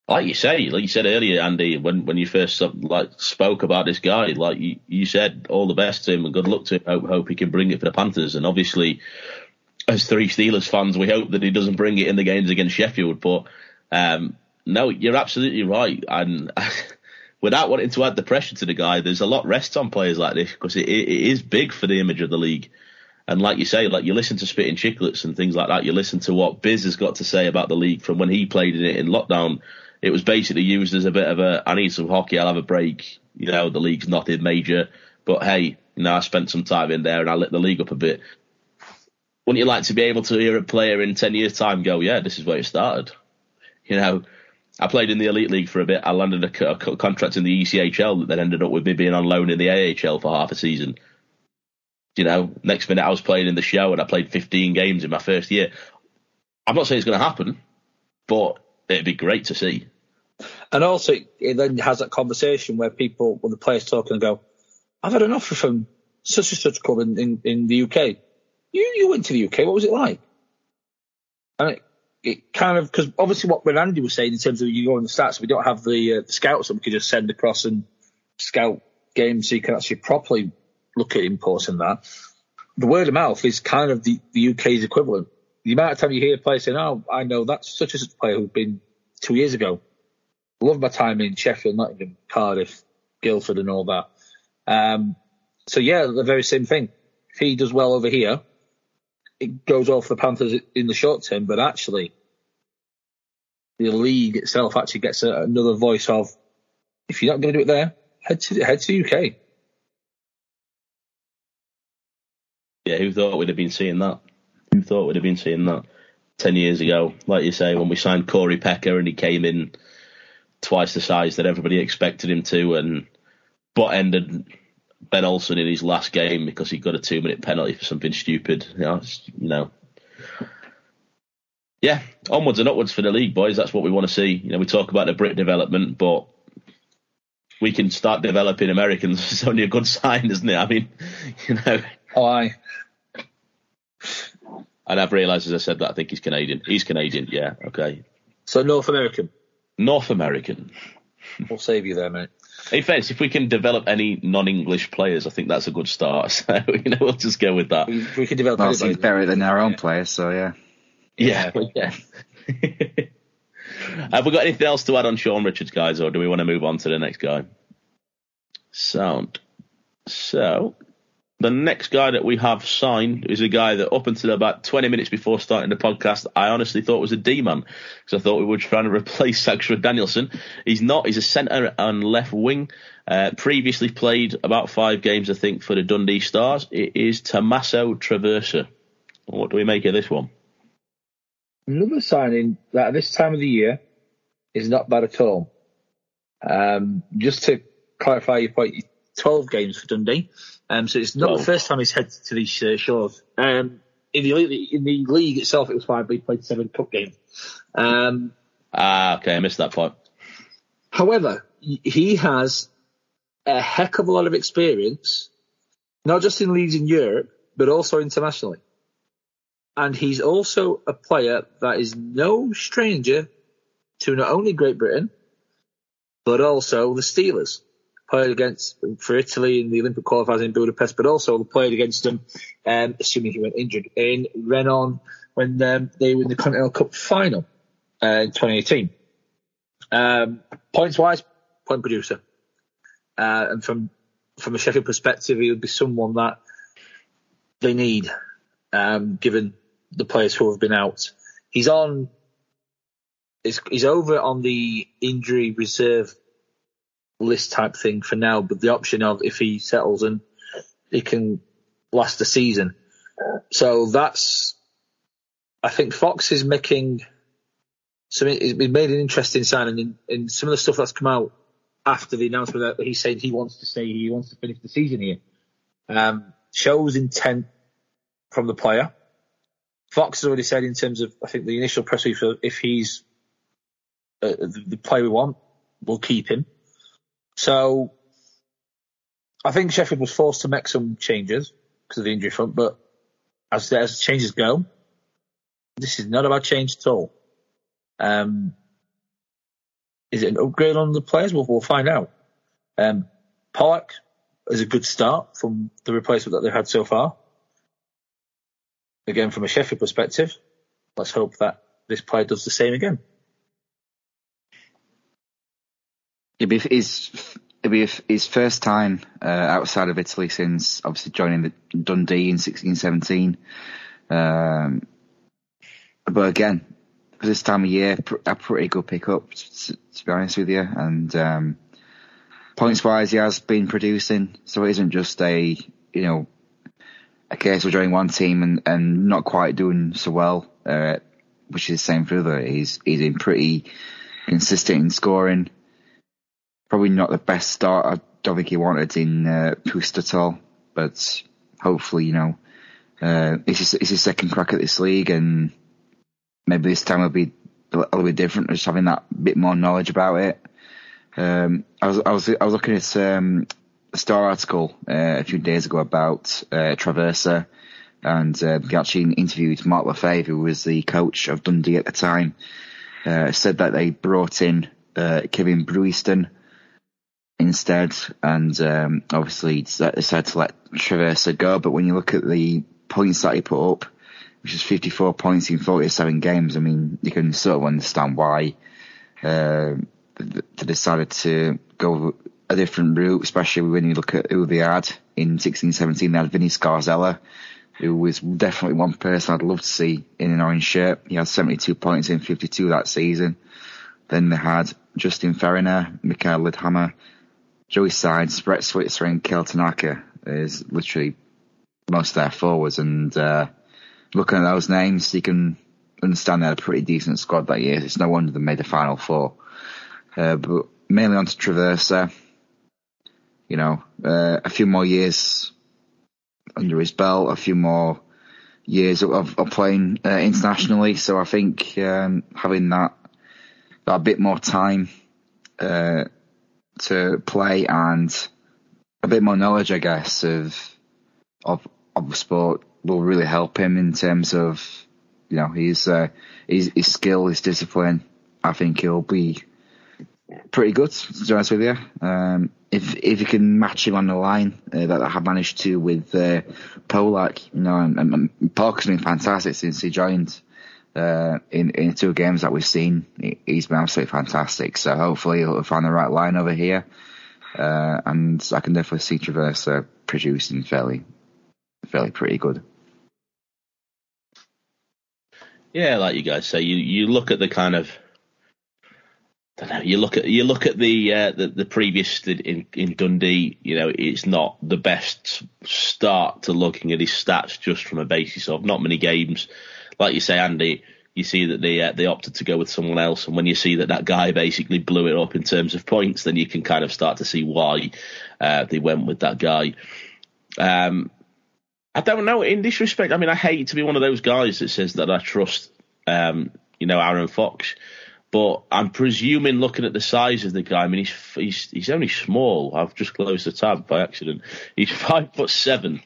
like you say, like you said earlier, Andy, when when you first like spoke about this guy, like you, you said, all the best to him and good luck to him. Hope, hope he can bring it for the Panthers, and obviously, as three Steelers fans, we hope that he doesn't bring it in the games against Sheffield. But um, no, you're absolutely right, and. without wanting to add the pressure to the guy, there's a lot rests on players like this because it, it is big for the image of the league. And like you say, like you listen to Spitting Chicklets and things like that. You listen to what Biz has got to say about the league from when he played in it in lockdown. It was basically used as a bit of a, I need some hockey, I'll have a break. You know, the league's nothing major, but hey, you know, I spent some time in there and I lit the league up a bit. Wouldn't you like to be able to hear a player in 10 years time go, yeah, this is where it started? You know, I played in the elite league for a bit. I landed a, a contract in the ECHL that then ended up with me being on loan in the AHL for half a season you know, next minute I was playing in the show and I played 15 games in my first year. I'm not saying it's going to happen, but it'd be great to see. And also, it then has that conversation where people, when the players talk and go, I've had an offer from such and such club in, in, in the UK. You you went to the UK. What was it like? And it, it kind of because obviously what when Andy was saying in terms of you go on the stats, we don't have the, uh, the scouts that we could just send across and scout games so you can actually properly look at imports and that, the word of mouth is kind of the, the UK's equivalent. The amount of time you hear players saying, "Oh, I know that's such and such a player who's been two years ago." Love my time in Sheffield, Nottingham, Cardiff, Guildford, and all that. Um, so yeah, the very same thing. If he does well over here, it goes off the Panthers in the short term, but actually, the league itself actually gets a, another voice of, if you're not going to do it there, head to head to UK. Yeah, who thought we'd have been seeing that? Who thought we'd have been seeing that ten years ago? Like you say, when we signed Corey Pecker and he came in twice the size that everybody expected him to, and but ended Ben Olsen in his last game because he got a two minute penalty for something stupid. You know, you know. Yeah, onwards and upwards for the league, boys. That's what we want to see. You know, we talk about the Brit development, but we can start developing Americans. It's only a good sign, isn't it? I mean, you know. Oh, I. And I've realised, as I said, that I think he's Canadian. He's Canadian, yeah, okay. So North American. North American. We'll save you there, mate. In fact, if we can develop any non-English players, I think that's a good start. So you know, we'll just go with that. We, we could develop. Well, seems better than our own players, so yeah. Yeah, yeah. Have we got anything else to add on Sean Richards, guys, or do we want to move on to the next guy? Sound. So, the next guy that we have signed is a guy that up until about 20 minutes before starting the podcast, I honestly thought was a D-man because I thought we were trying to replace Sacha Danielson. He's not. He's a centre and left wing. Uh, previously played about five games, I think, for the Dundee Stars. It is Tommaso Traversa. What do we make of this one? Another signing that at this time of the year is not bad at all. Um, just to clarify your point, 12 games for Dundee. Um, so it's not the first time he's headed to these uh, shores. Um, in the in the league itself, it was five, but he played seven cup games. Um, Ah, okay, I missed that point. However, he has a heck of a lot of experience, not just in leagues in Europe, but also internationally. And he's also a player that is no stranger to not only Great Britain, but also the Steelers. Played against for Italy in the Olympic qualifiers in Budapest, but also played against them, um, assuming he went injured, in Renon when um, they were in the Continental Cup final uh, in 2018. Um, points wise, point producer. Uh, and from from a Sheffield perspective, he would be someone that they need, um, given the players who have been out. He's on. He's, he's over on the injury reserve list type thing for now, but the option of if he settles and he can last the season. So that's. I think Fox is making so it- made an interesting signing in, in some of the stuff that's come out after the announcement that he's saying he wants to stay, he wants to finish the season here. Um, shows intent from the player. Fox has already said in terms of, I think the initial press release, if he's uh, the player we want, we'll keep him. So I think Sheffield was forced to make some changes because of the injury front, but as, as changes go, this is not about change at all. Um, is it an upgrade on the players? We'll, we'll find out. Um, Polak is a good start from the replacement that they've had so far. Again, from a Sheffield perspective, let's hope that this player does the same again. It'd be his, it'd be his first time uh, outside of Italy since obviously joining the Dundee in 1617. Um, but again, this time of year, a pretty good pickup, to, to be honest with you. And um, points wise, he has been producing, so it isn't just a you know a case of joining one team and, and not quite doing so well, uh, which is the same for the other. He's he's been pretty consistent in scoring. Probably not the best start I don't think he wanted in uh, all, but hopefully you know uh, it's his, it's his second crack at this league and maybe this time will be a little bit different, just having that bit more knowledge about it. Um, I was I was I was looking at um, a Star article uh, a few days ago about uh, Traversa, and uh, they actually interviewed Mark Lefebvre, who was the coach of Dundee at the time. Uh, said that they brought in uh, Kevin Bruijsten instead, and um, obviously decided to let Traversa go. But when you look at the points that he put up, which is 54 points in 47 games. I mean, you can sort of understand why uh, they decided to go a different route, especially when you look at who they had in 16-17. They had Vinny Scarsella, who was definitely one person I'd love to see in an orange shirt. He had 72 points in 52 that season. Then they had Justin Ferriner, Mikael Lidhammer, Joey Sides, Brett Switzer, and Kel Tanaka is literally most of their forwards. And uh, looking at those names, you can understand they had a pretty decent squad that year. It's no wonder they made the final four. Uh, but mainly onto Traversa, you know, uh, a few more years under his belt, a few more years of, of playing uh, internationally. So I think um, having that that bit more time uh, to play and a bit more knowledge, I guess, of of of the sport will really help him in terms of you know his uh, his, his skill, his discipline. I think he'll be pretty good. To be honest with you, um, if if you can match him on the line uh, that I have managed to with uh, Polak, you know, and, and, Polak's been fantastic since he joined. Uh, in in two games that we've seen, he, he's been absolutely fantastic. So hopefully he'll find the right line over here, uh, and I can definitely see Traversa producing fairly, fairly pretty good. Yeah, like you guys say, you, you look at the kind of I don't know, you look at you look at the uh, the, the previous in in Dundee. You know, it's not the best start to looking at his stats just from a basis of not many games. Like you say, Andy, you see that they uh, they opted to go with someone else, and when you see that that guy basically blew it up in terms of points, then you can kind of start to see why uh, they went with that guy. Um, I don't know. In this respect, I mean, I hate to be one of those guys that says that I trust, um, you know, Aaron Fox, but I'm presuming looking at the size of the guy. I mean, he's he's he's only small. I've just closed the tab by accident. He's five foot seven.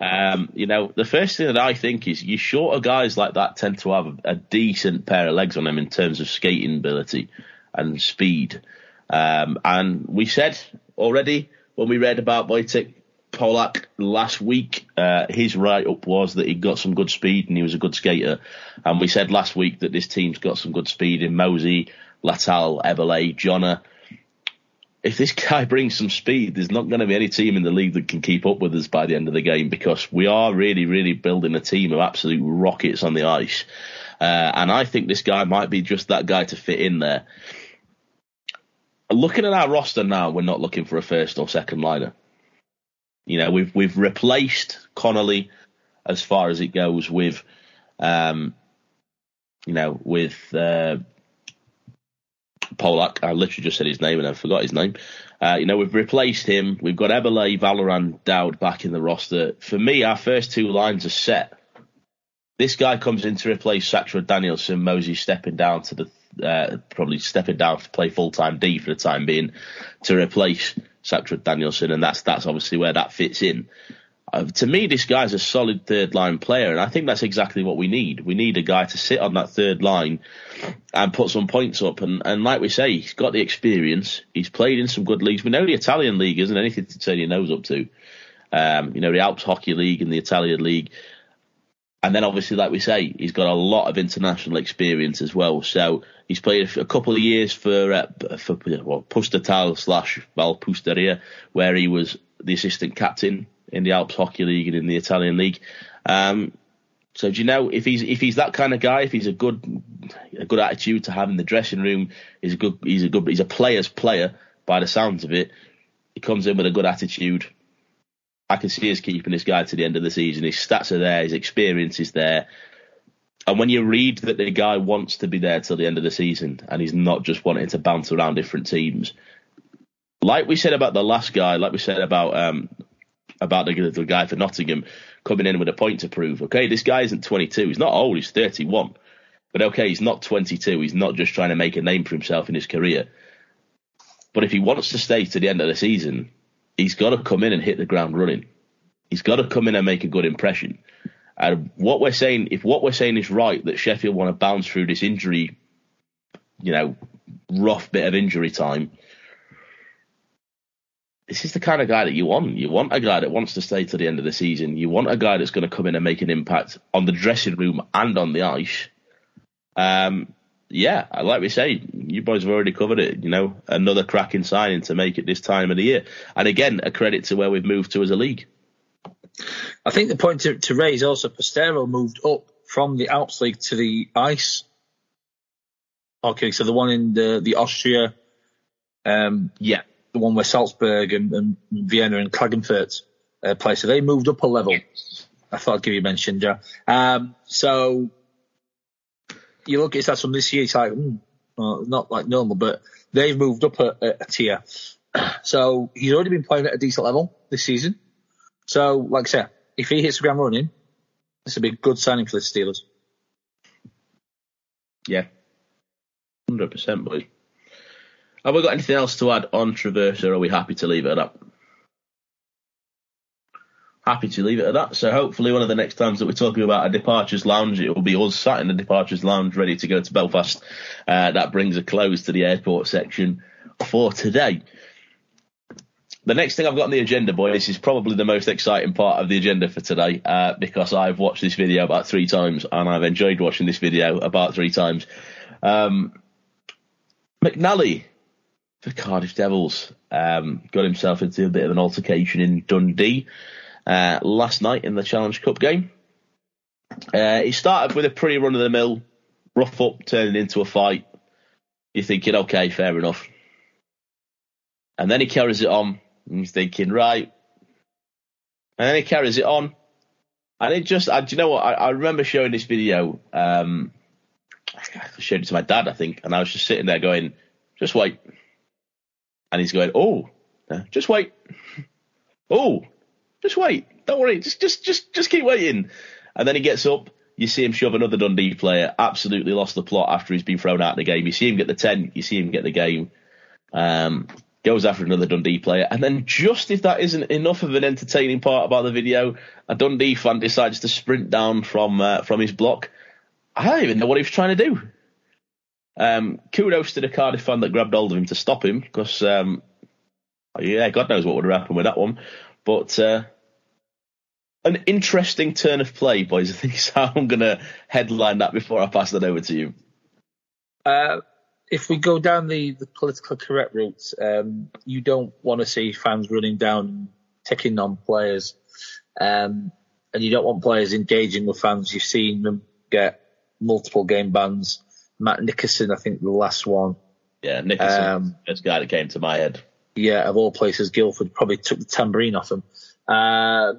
Um, you know, the first thing that I think is you shorter guys like that tend to have a, decent pair of legs on them in terms of skating ability and speed. Um, and we said already when we read about Wojtek Polak last week, uh, his write up was that he got some good speed and he was a good skater. And we said last week that this team's got some good speed in Mosey, Latal, Eberle, Jonna if this guy brings some speed, there's not going to be any team in the league that can keep up with us by the end of the game because we are really, really building a team of absolute rockets on the ice. Uh, and I think this guy might be just that guy to fit in there. Looking at our roster now, we're not looking for a first or second liner. You know, we've we've replaced Connolly as far as it goes with, um, you know, with uh, Polak. I literally just said his name and I forgot his name. Uh, you know, we've replaced him. We've got Eberle, Vallerand, Dowd back in the roster. For me, our first two lines are set. This guy comes in to replace Sacha Danielson. Mosey stepping down to the uh, probably stepping down to play full time D for the time being to replace Sacha Danielson, and that's that's obviously where that fits in. Uh, to me, this guy's a solid third line player, and I think that's exactly what we need. We need a guy to sit on that third line and put some points up. And, and like we say, he's got the experience. He's played in some good leagues. We know the Italian league isn't anything to turn your nose up to. Um, you know, the Alps Hockey League and the Italian league. And then obviously, like we say, he's got a lot of international experience as well. So he's played a couple of years for uh, for well, Pustertal slash Valpusteria, where he was the assistant captain in the Alps Hockey League and in the Italian League. Um, so do you know if he's if he's that kind of guy, if he's a good a good attitude to have in the dressing room, he's a good he's a good he's a player's player by the sounds of it. He comes in with a good attitude. I can see us keeping this guy to the end of the season. His stats are there, his experience is there. And when you read that the guy wants to be there till the end of the season and he's not just wanting to bounce around different teams, like we said about the last guy, like we said about um, about the, the guy for Nottingham coming in with a point to prove. Okay, this guy isn't 22. He's not old. He's 31. But okay, he's not 22. He's not just trying to make a name for himself in his career. But if he wants to stay to the end of the season, he's got to come in and hit the ground running. He's got to come in and make a good impression. And what we're saying, if what we're saying is right, that Sheffield want to bounce through this injury, you know, rough bit of injury time, this is the kind of guy that you want. You want a guy that wants to stay to the end of the season. You want a guy that's going to come in and make an impact on the dressing room and on the ice. Um, yeah, like we say, you boys have already covered it. You know, another cracking signing to make it this time of the year, and again, a credit to where we've moved to as a league. I think the point to, to raise also, Pustertal moved up from the Alps League to the ice. Okay, so the one in the the Austria. Um, yeah, the one where Salzburg and, and Vienna and Klagenfurt uh, play. So they moved up a level. I thought I'd give you a mention, Joe. Um, so you look at stats from this year, it's like, mm, well, not like normal, but they've moved up a, a, a tier. So he's already been playing at a decent level this season. So, like I said, if he hits the ground running, this would be a good signing for the Steelers. Yeah, hundred percent, boys. Have we got anything else to add on Traversa, or are we happy to leave it at that? Happy to leave it at that. So hopefully, one of the next times that we're talking about a departures lounge, it will be us sat in the departures lounge, ready to go to Belfast. Uh, that brings a close to the airport section for today. The next thing I've got on the agenda, boys, is probably the most exciting part of the agenda for today uh, because I've watched this video about three times and I've enjoyed watching this video about three times. Um, McNally for Cardiff Devils. Um, got himself into a bit of an altercation in Dundee uh, last night in the Challenge Cup game. Uh, he started with a pretty run of the mill, rough up, turning into a fight. You're thinking, okay, fair enough. And then he carries it on, and you're thinking, right. And then he carries it on, and it just, I, do you know what? I, I remember showing this video um, I showed it to my dad, I think, and I was just sitting there going, just wait. And he's going, oh, just wait. Oh, just wait. Don't worry. Just, just, just, just keep waiting. And then he gets up. You see him shove another Dundee player. Absolutely lost the plot after he's been thrown out of the game. You see him get the 10. You see him get the game. Um, goes after another Dundee player. And then just if that isn't enough of an entertaining part about the video, a Dundee fan decides to sprint down from, uh, from his block. I don't even know what he was trying to do. Um, kudos to the Cardiff fan that grabbed hold of him to stop him because, um, yeah, God knows what would have happened with that one. But uh, an interesting turn of play, boys. I think I'm going to headline that before I pass that over to you. Uh, if we go down the, the political correct route, um, you don't want to see fans running down, ticking on players, um, and you don't want players engaging with fans. You've seen them get multiple game bans. Matt Nickerson, I think the last one. Yeah, Nickerson, um, first guy that came to my head. Yeah, of all places, Guildford probably took the tambourine off him. Uh,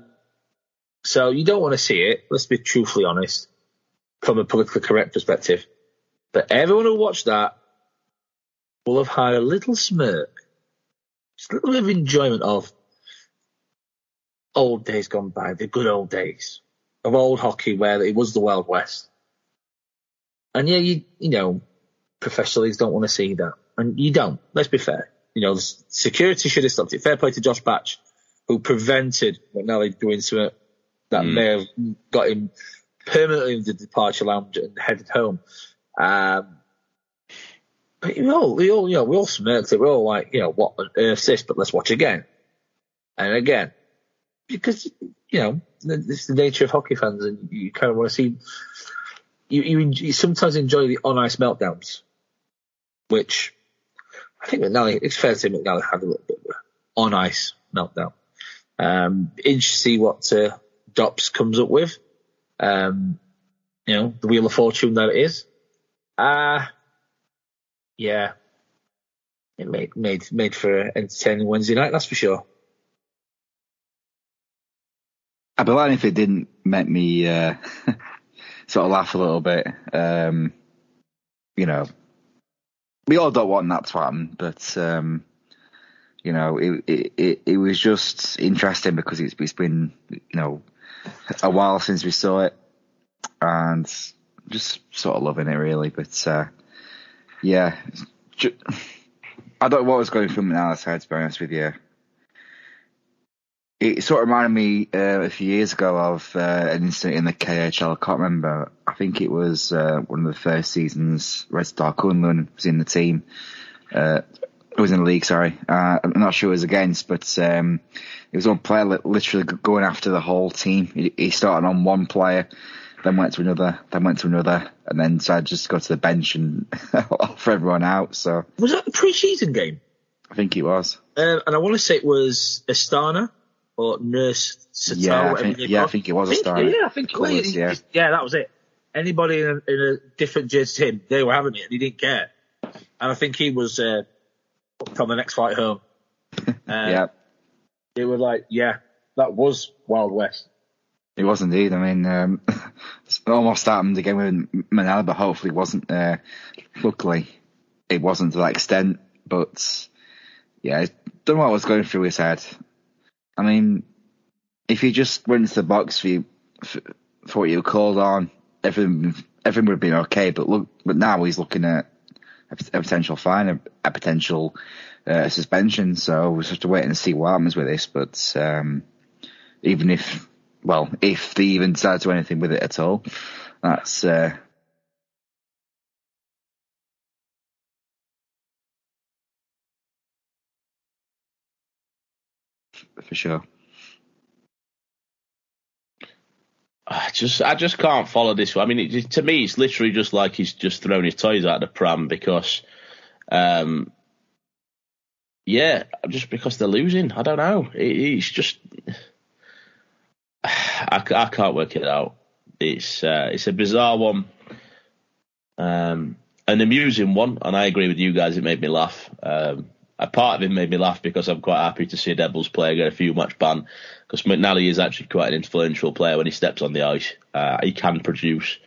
so you don't want to see it. Let's be truthfully honest, from a politically correct perspective. But everyone who watched that will have had a little smirk, just a little bit of enjoyment of old days gone by, the good old days of old hockey where it was the Wild West. And yeah, you you know, professional leagues don't want to see that, and you don't. Let's be fair. You know, security should have stopped it. Fair play to Josh Batch, who prevented McNally doing something that mm. may have got him permanently in the departure lounge and headed home. Um, but we all, we all, you know, we all smirked it. We're all like, you know, what on earth's this? But let's watch again and again because you know it's the nature of hockey fans, and you kind of want to see you, you, you sometimes enjoy the on ice meltdowns, which I think McNally, it's fair to say McNally had a little bit of on ice meltdown. Um, interested to see what uh, Dops comes up with. Um, you know, the Wheel of Fortune that it is. Uh, yeah. It made, made, made for an entertaining Wednesday night, that's for sure. I'd be lying if it didn't make me, uh, sort of laugh a little bit. Um, you know, we all don't want that to happen, but um, you know, it, it, it it was just interesting because it's it's been you know a while since we saw it, and just sort of loving it really. But uh, yeah, just, I don't know what was going through my head to be honest with you it sort of reminded me uh, a few years ago of uh, an incident in the KHL. I can't remember. I think it was uh, one of the first seasons. Red Star Kunlun was in the team. Uh, it was in the league. Sorry, uh, I'm not sure it was against, but um, it was one player literally going after the whole team. He, he, started on one player, then went to another, then went to another, and then decided just to go to the bench and offer everyone out. So was that a pre-season game? I think it was. Uh, and I want to say it was Astana or Nurse Satal, yeah, I think, yeah, I think it was a star. Yeah, I think it was, yeah. yeah, that was it. Anybody in a, in a different jersey to him, they were having it, and he didn't care. And I think he was uh, from the next flight home. Uh, yeah, they were like, yeah, that was Wild West. It was indeed. I mean, um, almost happened again with Manila, but hopefully it wasn't. Uh, luckily, it wasn't to that extent. But yeah, I don't know what was going through his head. I mean, if he just went into the box for you, for, what you called on, everything everything would have been okay. But look, but now he's looking at a, potential fine, a, a potential uh, suspension. So we just have to wait and see what happens with this. But um, even if, well, if they even decide to do anything with it at all, that's uh, for sure. I just, I just can't follow this. I mean, it, to me, it's literally just like he's just thrown his toys out of the pram because, um, yeah, just because they're losing. I don't know. It, it's just, I, I can't work it out. It's, uh, it's a bizarre one, um, an amusing one, and I agree with you guys. It made me laugh. Um, a part of it made me laugh because I'm quite happy to see Devils player get a few match ban because McNally is actually quite an influential player when he steps on the ice. Uh, he can produce.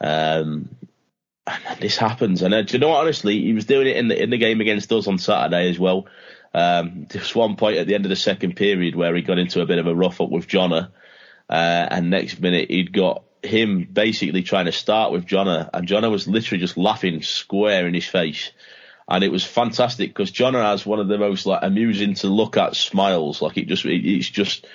Um, and this happens. And uh, do you know what? Honestly, he was doing it in the in the game against us on Saturday as well. Um, there was one point at the end of the second period where he got into a bit of a rough up with Jonna, uh, and next minute he'd got him basically trying to start with Jonna, and Jonna was literally just laughing square in his face. And it was fantastic because Jonna has one of the most like amusing to look at smiles. Like it just, it, it's just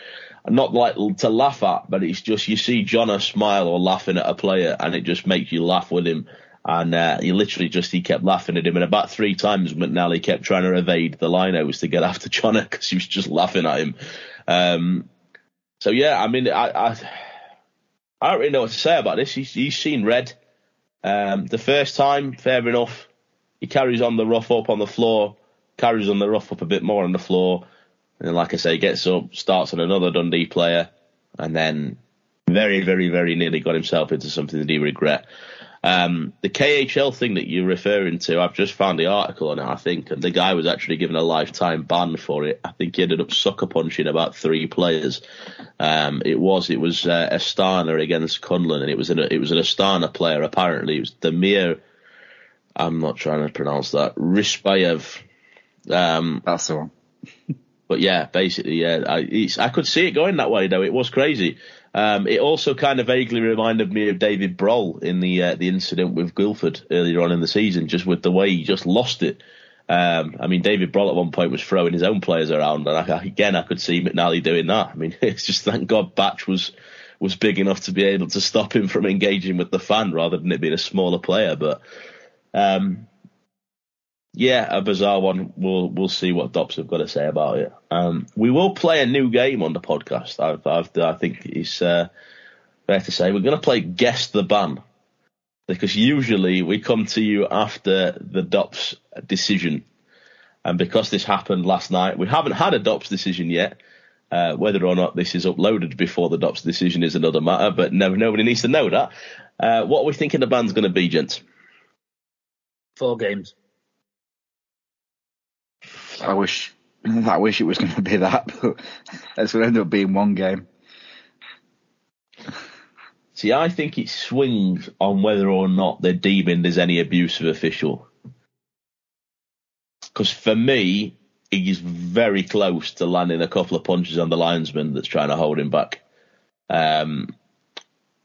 not like to laugh at, but it's just you see Jonna smile or laughing at a player, and it just makes you laugh with him. And uh, he literally just he kept laughing at him, and about three times McNally kept trying to evade the linos to get after Jonna because he was just laughing at him. Um, so yeah, I mean, I, I I don't really know what to say about this. He's, he's seen red. Um, the first time, fair enough. He carries on the rough up on the floor, carries on the rough up a bit more on the floor, and then, like I say, gets up, starts on another Dundee player, and then very, very, very nearly got himself into something that he regret. Um, the KHL thing that you're referring to, I've just found the article on it, I think, and the guy was actually given a lifetime ban for it. I think he ended up sucker punching about three players. Um, it was it was uh, Astana against Kunlun, and it was an it was an Astana player apparently. It was Damir. I'm not trying to pronounce that. Ryspayev. Um, That's the one. but yeah, basically, yeah, I, I could see it going that way though. It was crazy. Um, it also kind of vaguely reminded me of David Broll in the uh, the incident with Guildford earlier on in the season, just with the way he just lost it. Um, I mean, David Broll at one point was throwing his own players around, and I, again, I could see McNally doing that. I mean, it's just thank God Batch was was big enough to be able to stop him from engaging with the fan rather than it being a smaller player. But um, yeah, a bizarre one. We'll we'll see what Dops have got to say about it. Um, we will play a new game on the podcast. I've, I've i think it's uh, fair to say we're going to play Guess the Ban because usually we come to you after the Dops decision, and because this happened last night, we haven't had a Dops decision yet. Uh, whether or not this is uploaded before the Dops decision is another matter, but no, nobody needs to know that. Uh, what are we thinking the ban's going to be, gents? Four games. I wish, I wish it was going to be that, but it's going to end up being one game. See, I think it swings on whether or not they're deeming there's any abusive official. Because for me, he's very close to landing a couple of punches on the linesman that's trying to hold him back. Um,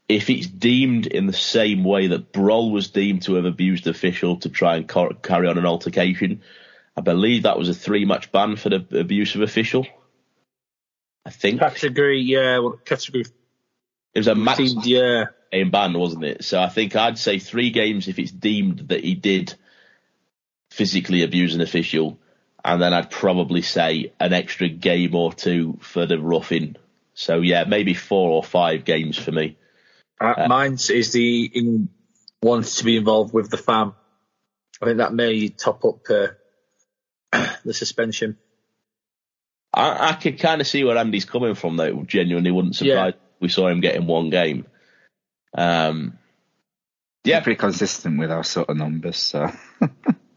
if it's deemed in the same way that Broll was deemed to have abused the official to try and carry on an altercation, I believe that was a three match ban for the abusive official. I think. Category, yeah, well, category. It was a match yeah. ban, wasn't it? So I think I'd say three games if it's deemed that he did physically abuse an official, and then I'd probably say an extra game or two for the roughing. So yeah, maybe four or five games for me. Uh, uh, mine is the in, wants to be involved with the fam. I think that may top up uh, the suspension. I, I could kind of see where Andy's coming from, though. Genuinely wouldn't surprise. Yeah. We saw him getting one game. Um, yeah, pretty consistent with our sort of numbers. So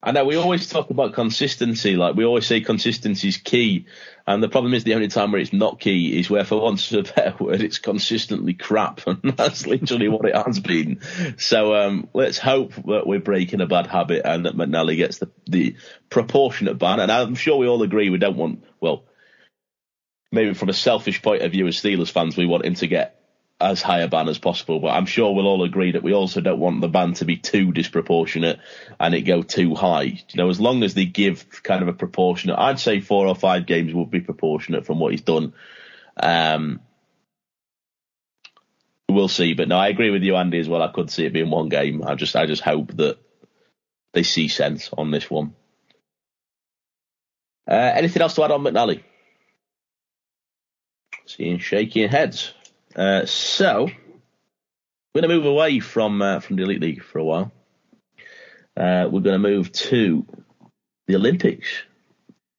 I know we always talk about consistency. Like we always say, consistency is key. And the problem is the only time where it's not key is where, for once a better word, it's consistently crap, and that's literally what it has been. So um, let's hope that we're breaking a bad habit and that McNally gets the, the proportionate ban. And I'm sure we all agree we don't want. Well, maybe from a selfish point of view as Steelers fans, we want him to get as high a ban as possible. But I'm sure we'll all agree that we also don't want the ban to be too disproportionate and it go too high. You know, as long as they give kind of a proportionate, I'd say four or five games would be proportionate from what he's done. Um, we'll see. But no, I agree with you, Andy, as well. I could see it being one game. I just, I just hope that they see sense on this one. Uh, anything else to add on McNally? Seeing shaking heads. Uh, so we're going to move away from uh, from the Elite League for a while. Uh, we're going to move to the Olympics,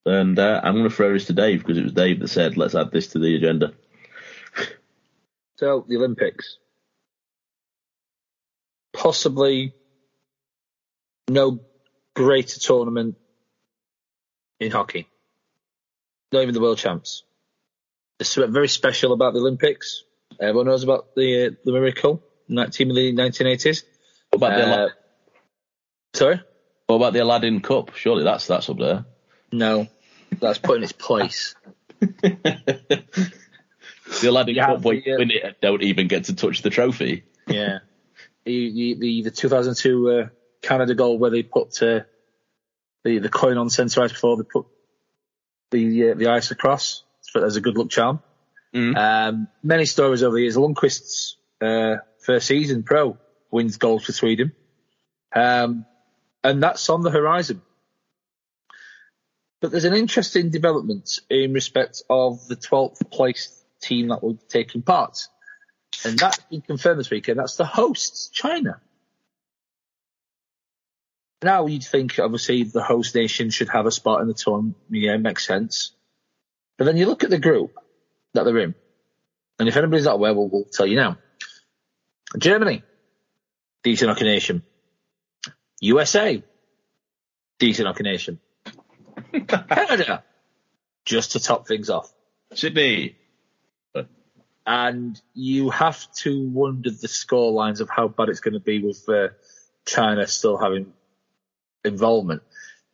and uh, I'm going to throw this to Dave because it was Dave that said, "Let's add this to the agenda." so the Olympics, possibly no greater tournament in hockey. Not even the World Champs. There's something very special about the Olympics. Everyone knows about the uh, the miracle, team in the 1980s. What about uh, Sorry? What about the Aladdin Cup? Surely that's that's up there. No, that's put in its place. The Aladdin Yeah, Cup, where you the, uh, win it and don't even get to touch the trophy. Yeah. The the the, the 2002 uh, Canada goal where they put uh, the the coin on centre ice before they put the uh, the ice across as a good luck charm. Mm. Um, many stories over the years. Lundqvist's uh, first season pro wins gold for Sweden, um, and that's on the horizon. But there's an interesting development in respect of the 12th place team that will be taking part. And that's been confirmed this weekend. That's the hosts, China. Now you'd think obviously the host nation should have a spot in the tournament. Yeah, makes sense. But then you look at the group that they're in. And if anybody's not aware, we'll, we'll tell you now. Germany, decent hockey nation. USA, decent hockey nation. Canada, just to top things off. Sydney. and you have to wonder the score lines of how bad it's going to be with uh, China still having involvement.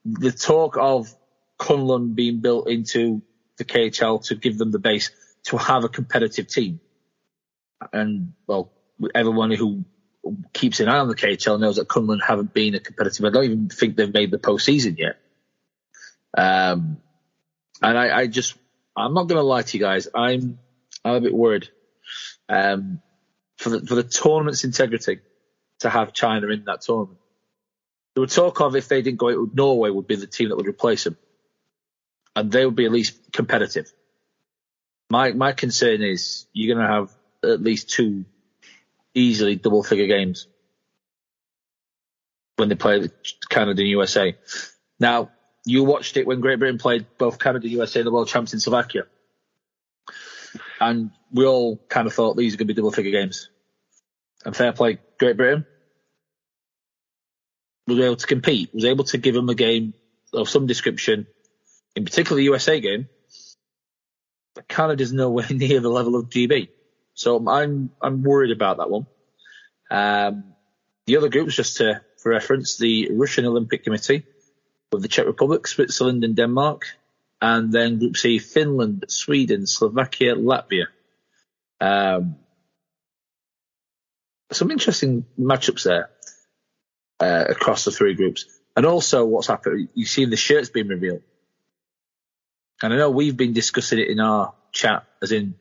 The talk of Kunlun being built into the KHL to give them the base to have a competitive team. And well, everyone who keeps an eye on the KHL knows that Kunlun haven't been a competitive. I don't even think they've made the postseason yet. Um, and I, I just, I'm not going to lie to you guys. I'm, I'm a bit worried um, for the for the tournament's integrity to have China in that tournament. There were talk of if they didn't go, Norway would be the team that would replace them, and they would be at least competitive. My my concern is you're going to have at least two easily double figure games when they play Canada and USA. Now you watched it when Great Britain played both Canada and USA and the world champs in Slovakia and we all kind of thought these are going to be double figure games. And fair play, Great Britain was able to compete, was able to give them a game of some description, in particular the USA game. But Canada's nowhere near the level of GB, so I'm I'm worried about that one. Um, the other groups, just to, for reference, the Russian Olympic Committee with the Czech Republic, Switzerland, and Denmark and then Group C, Finland, Sweden, Slovakia, Latvia. Um, some interesting matchups there uh, across the three groups. And also what's happened, you've seen the shirts being revealed. And I know we've been discussing it in our chat, as in,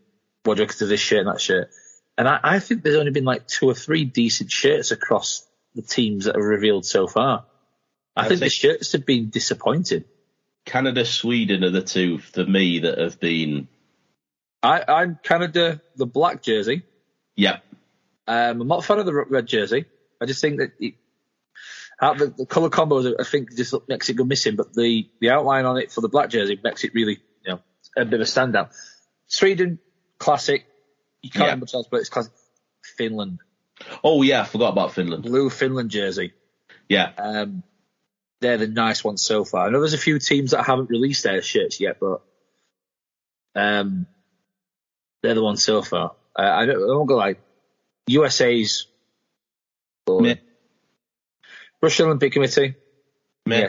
what do to this shirt and that shirt? And I, I think there's only been like two or three decent shirts across the teams that are revealed so far. I, I think the shirts have been disappointing. Canada, Sweden are the two for me that have been. I, I'm Canada, the black jersey. Yeah, Um, I'm not a fan of the red jersey. I just think that it, the, the color combos, I think just makes it go missing. But the, the outline on it for the black jersey makes it really, you know, a bit of a standout. Sweden, classic. You can't Yeah. much else, but it's classic. Finland, Oh yeah, I forgot about Finland. blue Finland jersey. Yeah, Um, they're the nice ones so far. I know there's a few teams that haven't released their shirts yet, but um, they're the ones so far. Uh, I don't, I don't go like USA's or Meh. Russian Olympic Committee. meh.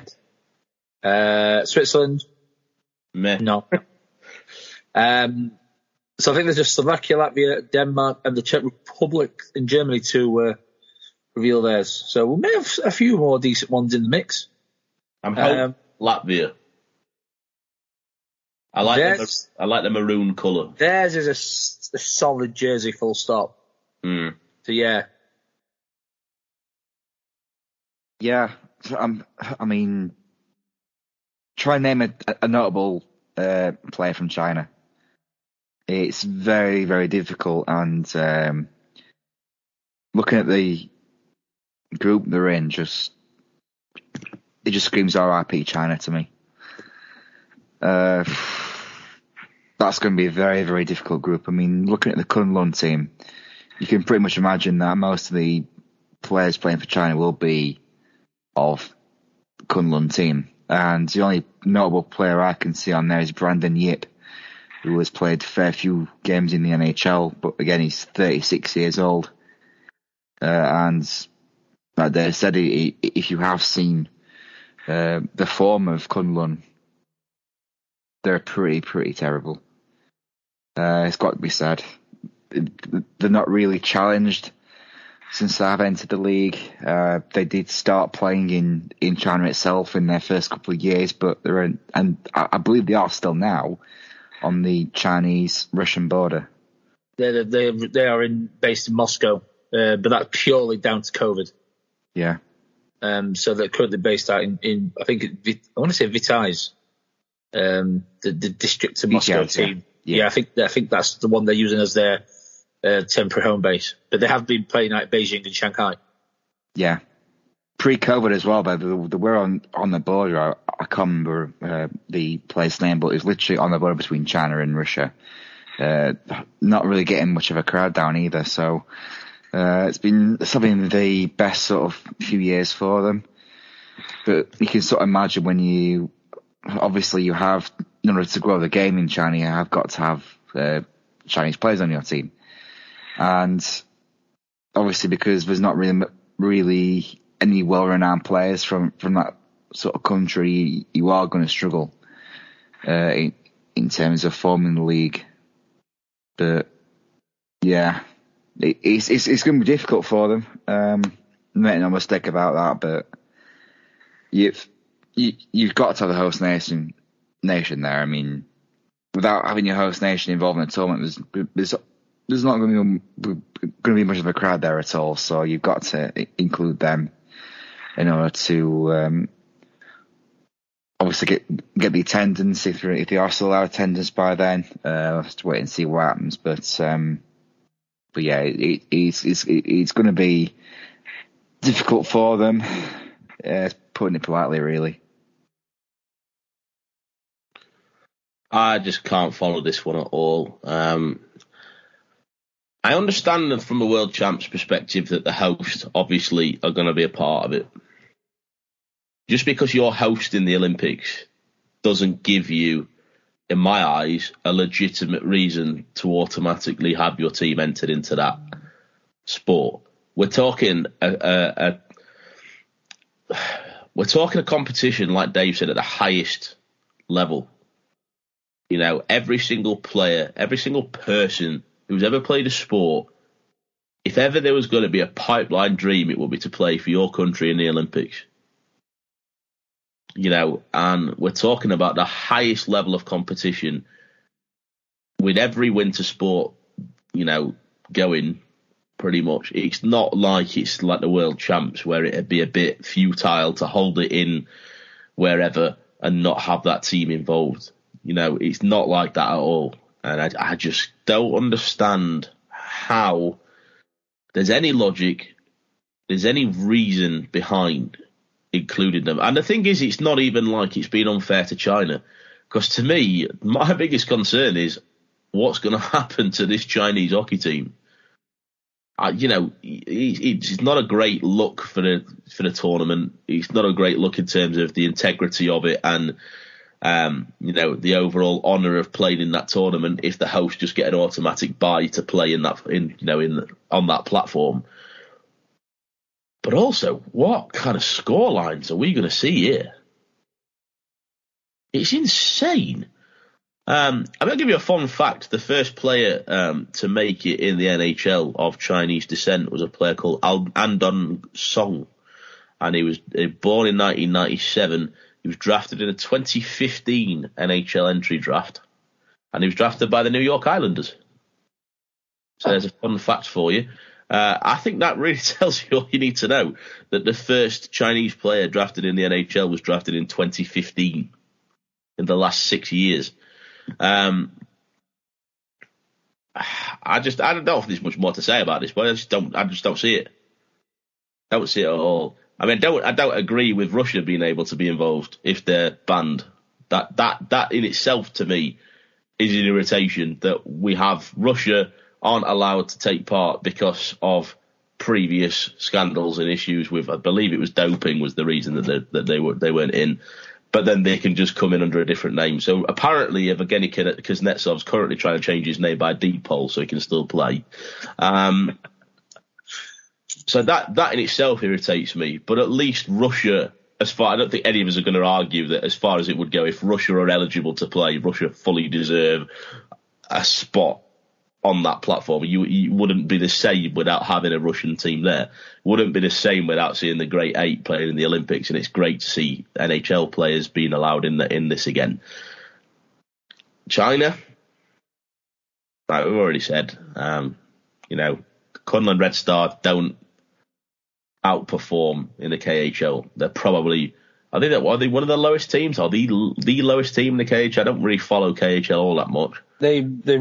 Uh, Switzerland, meh. no. um, so I think there's just Slovakia, Latvia, Denmark, and the Czech Republic and Germany to uh, reveal theirs. So we may have a few more decent ones in the mix. I'm hoping Um, Latvia. I like the. I like the maroon colour. Theirs is a solid jersey, full stop. Mm. So yeah, Yeah, I'm, I mean, try and name a, a notable uh, player from China. It's very, very difficult, and um, looking at the group they're in, just it just screams RIP China to me. Uh, that's going to be a very, very difficult group. I mean, looking at the Kunlun team, you can pretty much imagine that most of the players playing for China will be of Kunlun team. And the only notable player I can see on there is Brandon Yip, who has played a fair few games in the NHL, but again, he's 36 years old. Uh, and like they said, if you have seen uh, the form of Kunlun, they're pretty, pretty terrible. Uh, it's got to be said. They're not really challenged since I've entered the league. Uh, they did start playing in, in China itself in their first couple of years, but they're in, and I believe they are still now on the Chinese Russian border. They they they are in based in Moscow, uh, but that's purely down to COVID. Yeah. Um, so they're currently based out in, in I think it, I want to say Vityaz, um, the the district of Moscow team. Yeah. yeah. I think I think that's the one they're using as their uh, temporary home base. But they have been playing at Beijing and Shanghai. Yeah, pre-COVID as well. But they, were on on the border. I, I can't remember uh, the place name, but it's literally on the border between China and Russia. Uh, not really getting much of a crowd down either. So uh, it's been something the best sort of few years for them. But you can sort of imagine when you, obviously you have, in order to grow the game in China, you have got to have uh, Chinese players on your team. And obviously because there's not really, really any well-renowned players from, from that sort of country, you are going to struggle, uh, in, in terms of forming the league. But yeah, it's it's, it's going to be difficult for them. Um, make no mistake about that. But you've you, you've got to have a host nation nation there. I mean, without having your host nation involved in the tournament, there's there's, there's not going to be going to be much of a crowd there at all. So you've got to include them in order to um, obviously get get the attendance if if they are still allowed attendance by then. Uh, we'll have to wait and see what happens. But um, but yeah, it, it's it's it's going to be difficult for them. Uh, putting it politely, really. I just can't follow this one at all. Um, I understand from a world champs perspective that the hosts obviously are going to be a part of it. Just because you're hosting the Olympics doesn't give you in my eyes, a legitimate reason to automatically have your team entered into that sport. We're talking a, a, a we're talking a competition, like Dave said, at the highest level. You know, every single player, every single person who's ever played a sport, if ever there was going to be a pipeline dream, it would be to play for your country in the Olympics you know, and we're talking about the highest level of competition with every winter sport, you know, going pretty much. It's not like it's like the world champs where it'd be a bit futile to hold it in wherever and not have that team involved. You know, it's not like that at all. And I, I just don't understand how there's any logic, there's any reason behind including them. And the thing is, it's not even like it's been unfair to China. Because to me, my biggest concern is what's going to happen to this Chinese hockey team. Uh, you know, it's not a great look for the for the tournament. It's not a great look in terms of the integrity of it and um, you know the overall honour of playing in that tournament. If the host just get an automatic buy to play in that in you know in on that platform, but also, what kind of score lines are we going to see here? It's insane. Um, I'm going to give you a fun fact. The first player um, to make it in the NHL of Chinese descent was a player called Al- Andong Song. And he was uh, born in 1997. He was drafted in a 2015 NHL entry draft. And he was drafted by the New York Islanders. So there's a fun fact for you. Uh, I think that really tells you all you need to know that the first Chinese player drafted in the NHL was drafted in 2015, in the last six years. Um, I just I don't know if there's much more to say about this, but I just don't I just don't see it. Don't see it at all. I mean, don't I don't agree with Russia being able to be involved if they're banned. That that that in itself to me is an irritation that we have Russia aren't allowed to take part because of previous scandals and issues with, I believe it was doping was the reason that they, that they were they weren't in. But then they can just come in under a different name. So apparently, Evgeny Kuznetsov's currently trying to change his name by deed poll so he can still play. Um, So that that in itself irritates me. But at least Russia, as far I don't think any of us are going to argue that as far as it would go, if Russia are eligible to play, Russia fully deserve a spot on that platform. You, you wouldn't be the same without having a Russian team there. Wouldn't be the same without seeing the great eight playing in the Olympics. And it's great to see NHL players being allowed in the, in this again. China, like we've already said, um, you know, Kunlun Red Star don't outperform in the KHL. They're probably, I think are they one of the lowest teams? Are the the lowest team in the KHL? I don't really follow KHL all that much. They they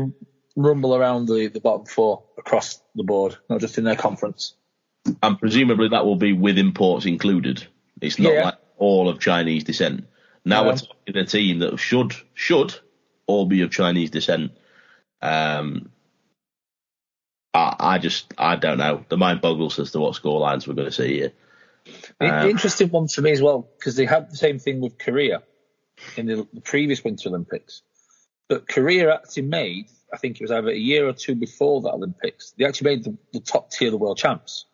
rumble around the, the bottom four across the board, not just in their conference. And presumably that will be with imports included. It's not yeah. like all of Chinese descent. Now we're talking a team that should should all be of Chinese descent. Um, I, I just I don't know. The mind boggles as to what scorelines we're going to see here. Um, interesting one for me as well because they had the same thing with Korea in the, the previous Winter Olympics, but Korea actually made I think it was either a year or two before the Olympics. They actually made the, the top tier of the world champs.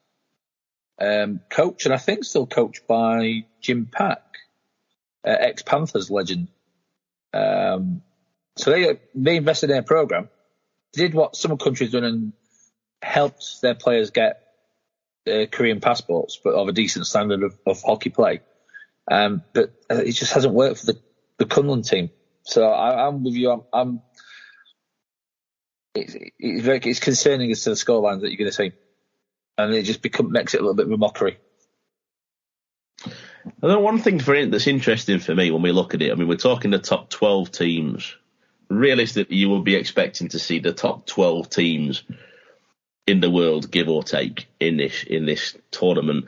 Um, coach and I think still coached by Jim Paek, uh, ex Panthers legend. Um, so they they invested in a program, did what some countries done and helped their players get uh, Korean passports, but of a decent standard of, of hockey play. Um, but uh, it just hasn't worked for the the Kunlun team. So I, am with you. I'm, I'm it's, it's very it's concerning as to the scorelines that you're going to see, and it just become makes it a little bit of a mockery. And then one thing for it that's interesting for me when we look at it, I mean, we're talking the top 12 teams. Realistically, you would be expecting to see the top 12 teams in the world, give or take, in this in this tournament.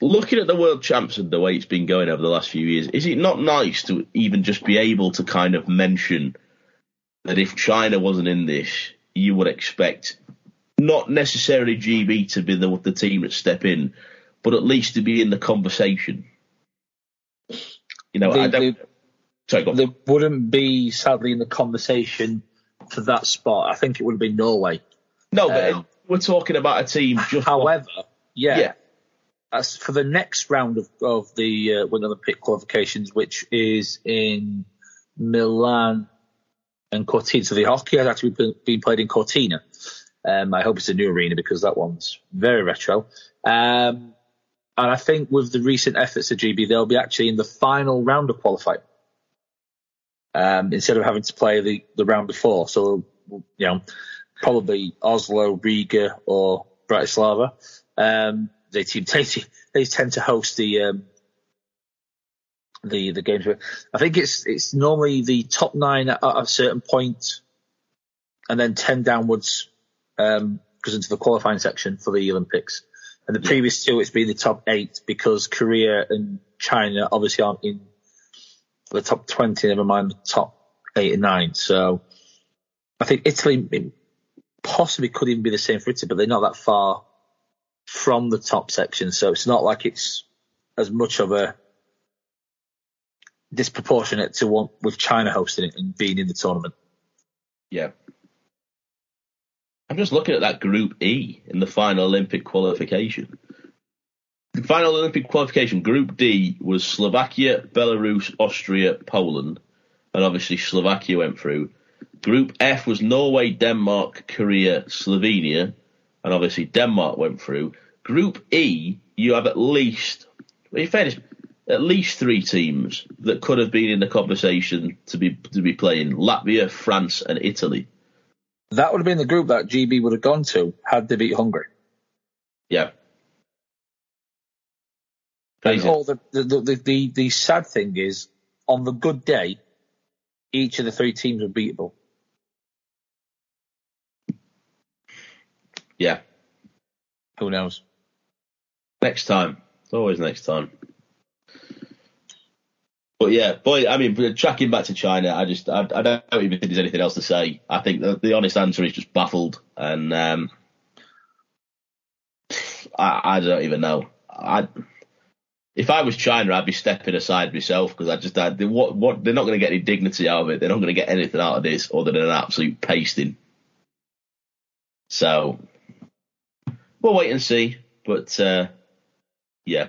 Looking at the world champs and the way it's been going over the last few years, is it not nice to even just be able to kind of mention that if China wasn't in this, you would expect not necessarily GB to be the, the team that step in, but at least to be in the conversation. You know, they, I don't. They, sorry, they wouldn't be sadly in the conversation for that spot. I think it would have been Norway. No, but um, we're talking about a team. Just however, yeah. yeah. As for the next round of, of the uh, Winter Olympic qualifications, which is in Milan and Cortina. So the hockey has actually been played in Cortina. Um, I hope it's a new arena because that one's very retro. Um, and I think with the recent efforts of GB, they'll be actually in the final round of qualifying um, instead of having to play the, the round before. So, you know, probably Oslo, Riga, or Bratislava. Um, they, team, they, they tend to host the um, the the games. I think it's it's normally the top nine at, at a certain point, and then ten downwards um, goes into the qualifying section for the Olympics. And the yeah. previous two, it's been the top eight because Korea and China obviously aren't in the top twenty. Never mind the top eight and nine. So I think Italy possibly could even be the same for Italy, but they're not that far from the top section. So it's not like it's as much of a disproportionate to what with China hosting it and being in the tournament. Yeah. I'm just looking at that Group E in the final Olympic qualification. The final Olympic qualification, Group D, was Slovakia, Belarus, Austria, Poland, and obviously Slovakia went through. Group F was Norway, Denmark, Korea, Slovenia, and obviously Denmark went through. Group E, you have at least, in fairness, at least three teams that could have been in the conversation to be to be playing Latvia, France, and Italy. That would have been the group that GB would have gone to had they beat Hungary. Yeah. And all the, the, the, the, the sad thing is, on the good day, each of the three teams were beatable. Yeah. Who knows? Next time. It's always next time. But yeah, boy, I mean, tracking back to China, I just, I, I don't even think there's anything else to say. I think the, the honest answer is just baffled, and um, I, I don't even know. I, if I was China, I'd be stepping aside myself because I just, I, they, what, what, they're not going to get any dignity out of it. They're not going to get anything out of this other than an absolute pasting. So, we'll wait and see. But uh, yeah,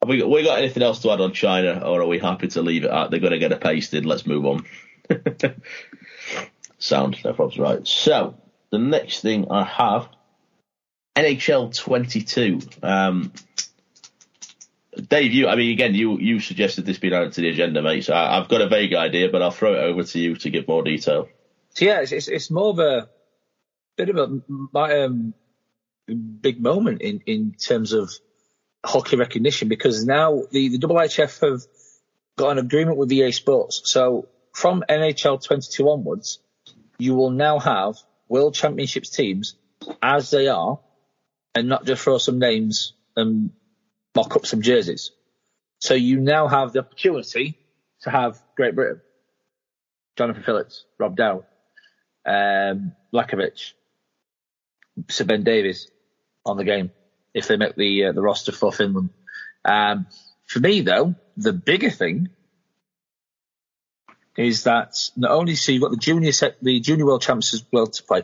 have we got, we got anything else to add on China, or are we happy to leave it at they're going to get a pasted? Let's move on. Sound, no problems. Right. So the next thing I have NHL 22. Um, Dave, you, I mean, again, you you suggested this being added to the agenda, mate. So I, have got a vague idea, but I'll throw it over to you to give more detail. So yeah, it's, it's, it's more of a bit of a um, big moment in, in terms of hockey recognition because now the, the IHF have got an agreement with EA Sports. So from NHL 22 onwards, you will now have World Championships teams as they are and not just throw some names and mock up some jerseys. So you now have the opportunity to have Great Britain, Jonathan Phillips, Rob Dowd, um, Lachowicz, Sir Ben Davies on the game if they make the uh, the roster for Finland. Um, for me, though, the bigger thing is that not only so you've got the junior set, the junior world champs as well to play,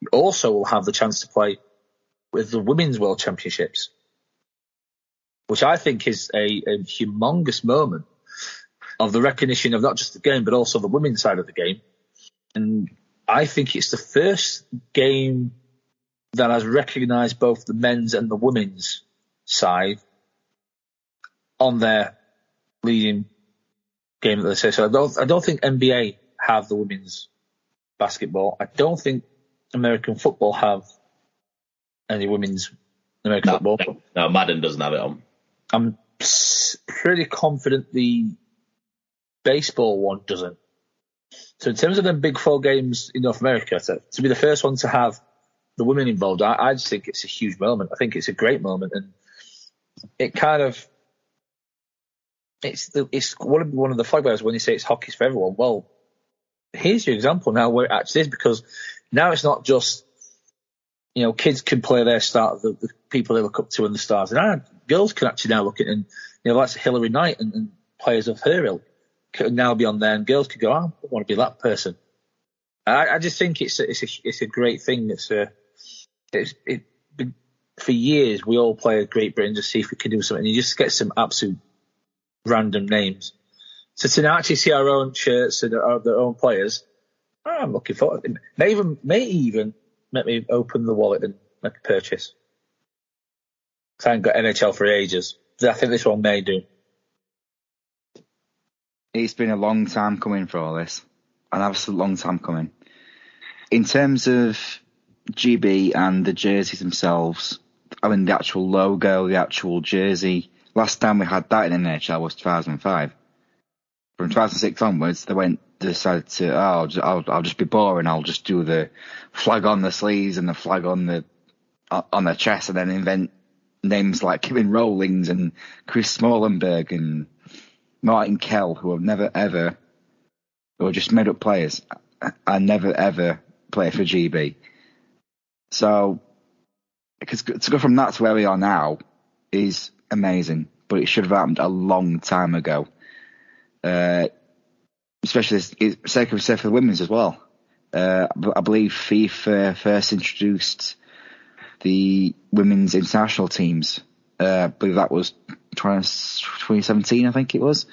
you also will have the chance to play with the women's world championships, which I think is a, a humongous moment of the recognition of not just the game but also the women's side of the game. And I think it's the first game that has recognised both the men's and the women's side on their leading game that they say. So I don't, I don't think NBA have the women's basketball. I don't think American football have any women's American no, football. No, no, Madden doesn't have it on. I'm pretty confident the baseball one doesn't. So in terms of the big four games in North America, to, to be the first one to have the women involved, I, I just think it's a huge moment. I think it's a great moment, and it kind of it's the it's one of one of the flag bearers when you say it's hockey's for everyone. Well, here's your example now where it actually is because now it's not just you know kids can play their start the, the people they look up to and the stars, and ah, girls can actually now look at and you know like Hilary Knight and, and players of her ilk could now be on there, and girls could go, oh, I want to be that person. I, I just think it's a, it's a it's a great thing. It's a uh, it's it for years we all play Great Britain to see if we can do something. And you just get some absolute random names. So to now actually see our own shirts and our, their own players, I'm looking forward. May even may even make me open the wallet and make a purchase. I haven't got NHL for ages. I think this one may do. It's been a long time coming for all this, an absolute long time coming. In terms of GB and the jerseys themselves, I mean the actual logo, the actual jersey. Last time we had that in NHL was 2005. From 2006 onwards, they went decided to oh I'll just, I'll, I'll just be boring. I'll just do the flag on the sleeves and the flag on the on the chest, and then invent names like Kevin Rowlings and Chris Smallenberg and Martin Kell, who have never ever, who are just made up players, and never ever play for GB. So, because to go from that to where we are now is amazing, but it should have happened a long time ago. Uh, especially second for the women's as well. Uh, I believe FIFA first introduced the women's international teams. Uh, I believe that was 2017, I think it was.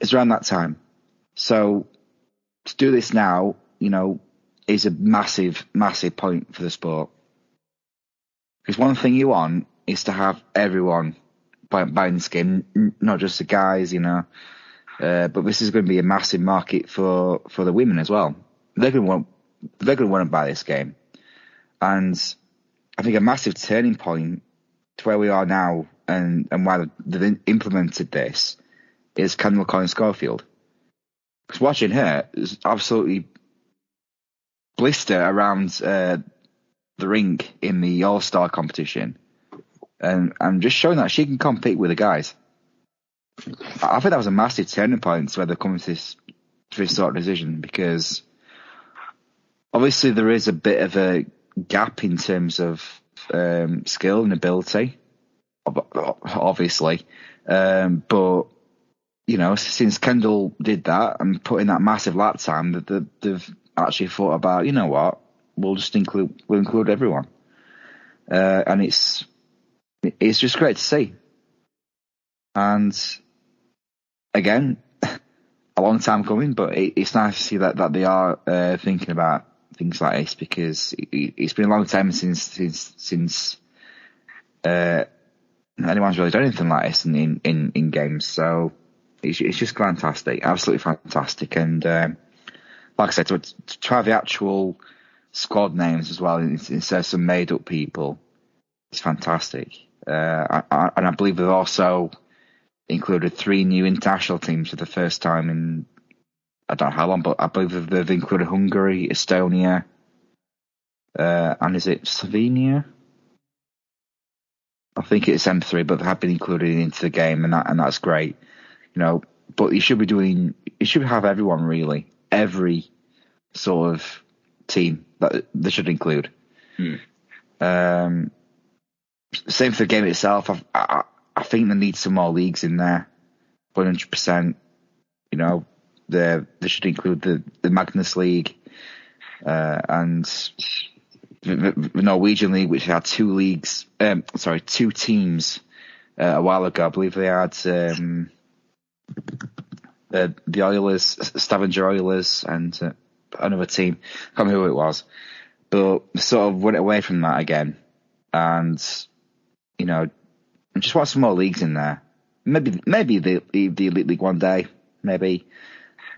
It's around that time. So to do this now, you know, is a massive, massive point for the sport. Because one thing you want is to have everyone buying this game, not just the guys, you know. Uh, but this is going to be a massive market for, for the women as well. They're going to want they're going to want to buy this game, and I think a massive turning point to where we are now and and why they've implemented this is Kendall Coyne Schofield. Because watching her is absolutely blister around uh, the rink in the All Star competition, and and just showing that she can compete with the guys. I think that was a massive turning point to where they're coming to this, to this sort of decision because obviously there is a bit of a gap in terms of um, skill and ability, obviously, um, but you know since Kendall did that and put in that massive lap time, that they've actually thought about, you know what, we'll just include we'll include everyone. uh, and it's it's just great to see. And again, a long time coming, but it, it's nice to see that that they are uh, thinking about things like this because it, has been a long time since since since uh, anyone's really done anything like this in in, in in games. So it's, it's just fantastic, absolutely fantastic. And um, like I said, to, to, try the actual squad names as well instead of some made up people, it's fantastic. Uh, I, I, and I believe they've also included three new international teams for the first time in I don't know how long, but I believe they've included Hungary, Estonia, uh, and is it Slovenia? I think it's M3, but they have been included into the game, and that and that's great. You know, but you should be doing. You should have everyone really, every sort of team that they should include. Hmm. Um, same for the game itself. I, I, I think they need some more leagues in there. One hundred percent. You know, they should include the the Magnus League uh, and the, Norwegian League, which had two leagues, um, sorry, two teams uh, a while ago. I believe they had um, the, the Oilers, Stavanger Oilers, and uh, another team. I can't remember who it was, but sort of went away from that again, and you know, just want some more leagues in there. Maybe maybe the the Elite League one day, maybe.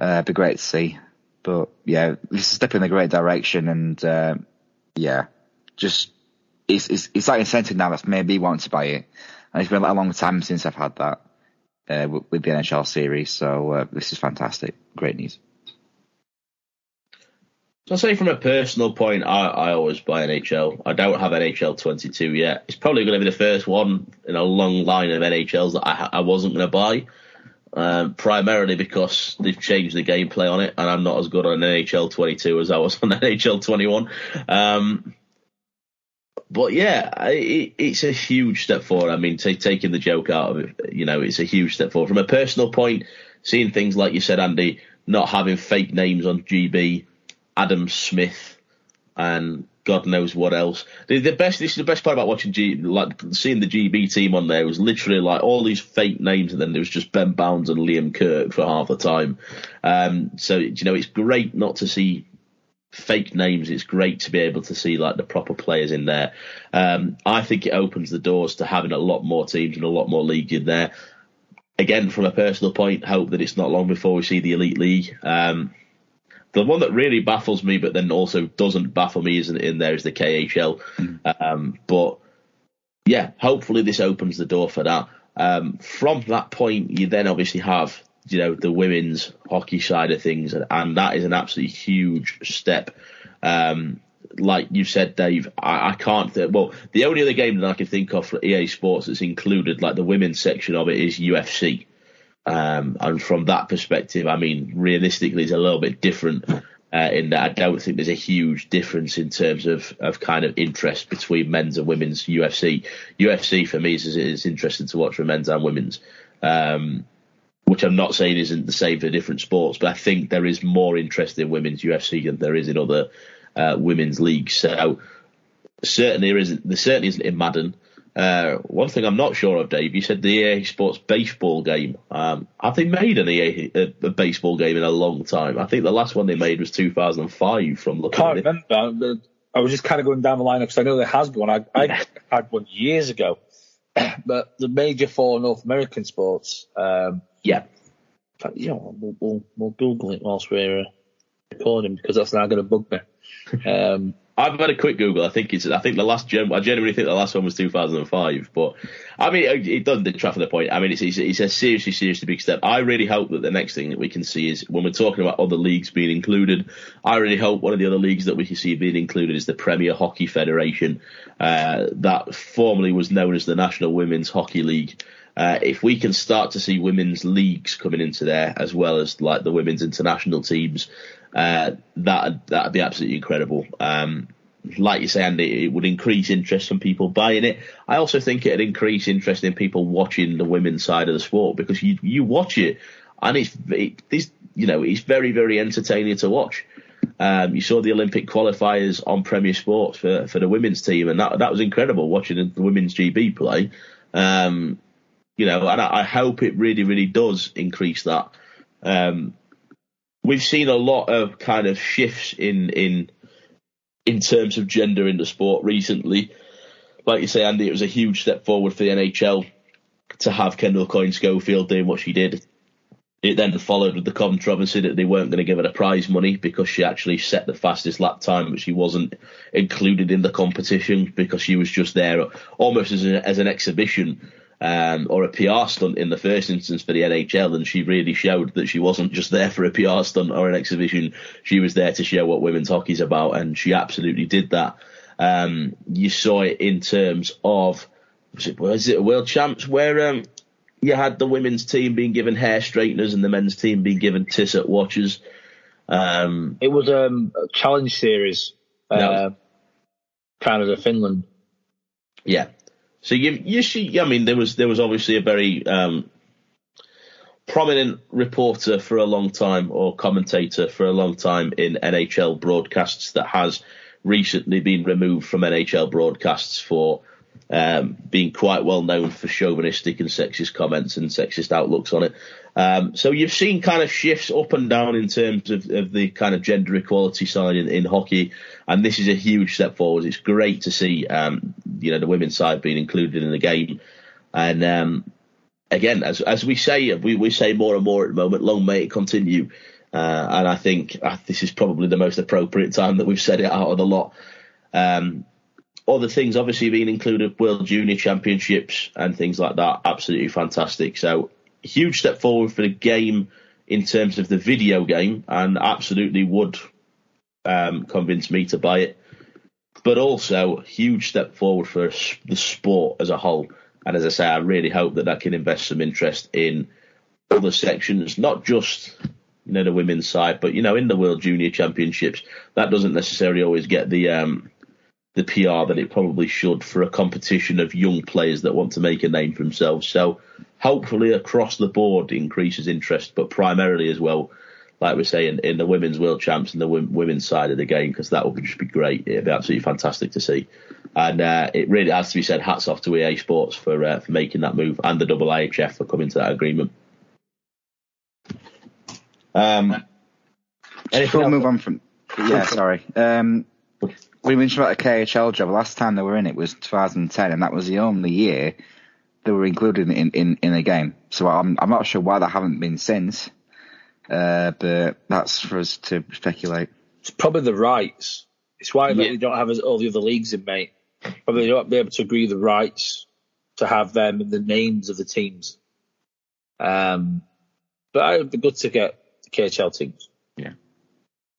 Uh, it'd be great to see. But yeah, this is a step in the great direction, and uh, yeah, just it's, it's it's like incentive now that's maybe want to buy it, and it's been a long time since I've had that uh, with, with, the NHL series. So uh, this is fantastic, great news. So I say from a personal point, I, I always buy NHL. I don't have NHL 22 yet. It's probably going to be the first one in a long line of NHLs that I, I wasn't going to buy. Um, primarily because they've changed the gameplay on it, and I'm not as good on NHL 22 as I was on NHL 21. Um, but yeah, it, it's a huge step forward. I mean, t- taking the joke out of it, you know, it's a huge step forward. From a personal point, seeing things like you said, Andy, not having fake names on GB, Adam Smith, and God knows what else. The, the, best. This is the best part about watching G, like seeing the GB team on there was literally like all these fake names, and then there was just Ben Bowns and Liam Kirk for half the time. Um, so you know, it's great not to see fake names. It's great to be able to see like the proper players in there. Um, I think it opens the doors to having a lot more teams and a lot more leagues in there. Again, from a personal point, hope that it's not long before we see the elite league. Um, the one that really baffles me, but then also doesn't baffle me, isn't in there, is the KHL. Mm. Um, but yeah, hopefully this opens the door for that. Um, from that point, you then obviously have you know the women's hockey side of things, and, and that is an absolutely huge step. Um, like you said, Dave, I, I can't. Th- well, the only other game that I can think of for EA Sports that's included, like the women's section of it, is UFC. Um, and from that perspective, I mean, realistically, it's a little bit different uh, in that I don't think there's a huge difference in terms of, of kind of interest between men's and women's UFC. UFC for me is, is interesting to watch for men's and women's, um, which I'm not saying isn't the same for different sports, but I think there is more interest in women's UFC than there is in other uh, women's leagues. So certainly there isn't there certainly isn't in Madden. Uh, one thing I'm not sure of, Dave, you said the EA Sports baseball game. Um, have they made an EA a, a, baseball game in a long time? I think the last one they made was 2005. From looking, can't remember. I was just kind of going down the line because I know there has been one. I, I had one years ago, but the major four North American sports. Um, yeah, you know, we'll, we'll, we'll Google it whilst we're uh, recording because that's now going to bug me. Um, I've had a quick Google. I think it's. I think the last. Gen, I genuinely think the last one was 2005. But I mean, it, it doesn't detract from the point. I mean, it's, it's, it's a seriously, seriously big step. I really hope that the next thing that we can see is when we're talking about other leagues being included. I really hope one of the other leagues that we can see being included is the Premier Hockey Federation, uh, that formerly was known as the National Women's Hockey League. Uh, if we can start to see women's leagues coming into there as well as like the women's international teams, uh, that that'd be absolutely incredible. Um, like you say, Andy, it would increase interest from people buying it. I also think it'd increase interest in people watching the women's side of the sport because you you watch it and it's it, you know it's very very entertaining to watch. Um, you saw the Olympic qualifiers on Premier Sports for, for the women's team, and that that was incredible watching the women's GB play. Um, you know, and I, I, hope it really, really does increase that. Um, we've seen a lot of kind of shifts in in in terms of gender in the sport recently. Like you say, Andy, it was a huge step forward for the NHL to have Kendall Coyne Schofield doing what she did it then followed with the controversy that they weren't going to give her the prize money because she actually set the fastest lap time, but she wasn't included in the competition because she was just there almost as, a, as an exhibition um, or a PR stunt in the first instance for the NHL, and she really showed that she wasn't just there for a PR stunt or an exhibition. She was there to show what women's hockey is about, and she absolutely did that. Um, you saw it in terms of was it was it World Champs where um, you had the women's team being given hair straighteners and the men's team being given Tissot watches. Um, it was um, a challenge series, uh, no. Canada, Finland. Yeah. So you you see, I mean, there was there was obviously a very um, prominent reporter for a long time or commentator for a long time in NHL broadcasts that has recently been removed from NHL broadcasts for um, being quite well known for chauvinistic and sexist comments and sexist outlooks on it. Um, so you've seen kind of shifts up and down in terms of, of the kind of gender equality side in, in, hockey, and this is a huge step forward. It's great to see, um, you know, the women's side being included in the game, and um, again, as as we say, we, we say more and more at the moment. Long may it continue. Uh, and I think uh, this is probably the most appropriate time that we've said it out of the lot. Um, other things obviously being included, World Junior Championships and things like that, absolutely fantastic. So huge step forward for the game in terms of the video game, and absolutely would um, convince me to buy it. But also huge step forward for the sport as a whole. And as I say, I really hope that that can invest some interest in other sections, not just you know the women's side, but you know in the World Junior Championships. That doesn't necessarily always get the um, the PR that it probably should for a competition of young players that want to make a name for themselves. So hopefully across the board increases interest, but primarily as well, like we're saying, in the women's world champs and the women's side of the game, because that would just be great. It'd be absolutely fantastic to see. And uh, it really has to be said, hats off to EA Sports for uh, for making that move and the IIHF for coming to that agreement. Um, Before we move on from, yeah, sorry. Um, we mentioned about the KHL job. Last time they were in it was 2010, and that was the only year they were included in in, in a game. So I'm I'm not sure why they haven't been since, uh, but that's for us to speculate. It's probably the rights. It's why yeah. we don't have all the other leagues in, mate. Probably they don't be able to agree the rights to have them in the names of the teams. Um, but it would be good to get the KHL teams. Yeah.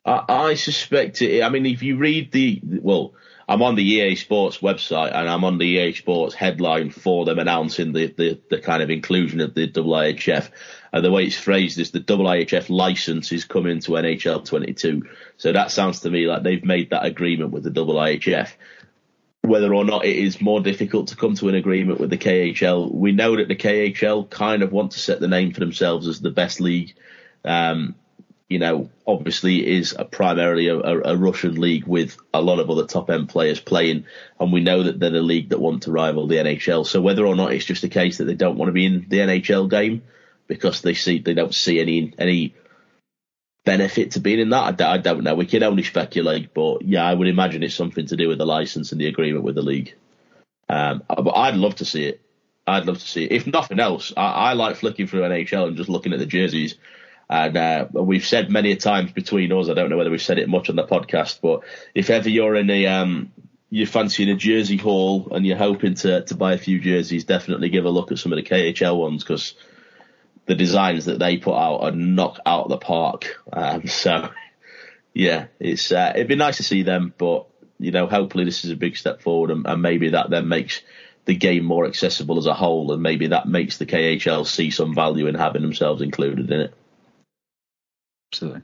I, I suspect it. I mean, if you read the well, I'm on the EA Sports website and I'm on the EA Sports headline for them announcing the, the, the kind of inclusion of the IIHF. And the way it's phrased is the IIHF license is coming to NHL 22. So that sounds to me like they've made that agreement with the IIHF. Whether or not it is more difficult to come to an agreement with the KHL, we know that the KHL kind of want to set the name for themselves as the best league. Um, you know, obviously is a primarily a, a, Russian league with a lot of other top end players playing, and we know that they're the league that want to rival the NHL. So whether or not it's just a case that they don't want to be in the NHL game because they see they don't see any any benefit to being in that, I, I don't know. We can only speculate, but yeah, I would imagine it's something to do with the license and the agreement with the league. Um, but I'd love to see it. I'd love to see it. If nothing else, I, I like flicking through NHL and just looking at the jerseys and uh, we've said many times between us, I don't know whether we've said it much on the podcast, but if ever you're in a, um, you fancy in a jersey haul and you're hoping to, to buy a few jerseys, definitely give a look at some of the KHL ones because the designs that they put out are knocked out of the park. Um, so, yeah, it's uh, it'd be nice to see them, but you know, hopefully this is a big step forward, and, and maybe that then makes the game more accessible as a whole, and maybe that makes the KHL see some value in having themselves included in it. Absolutely.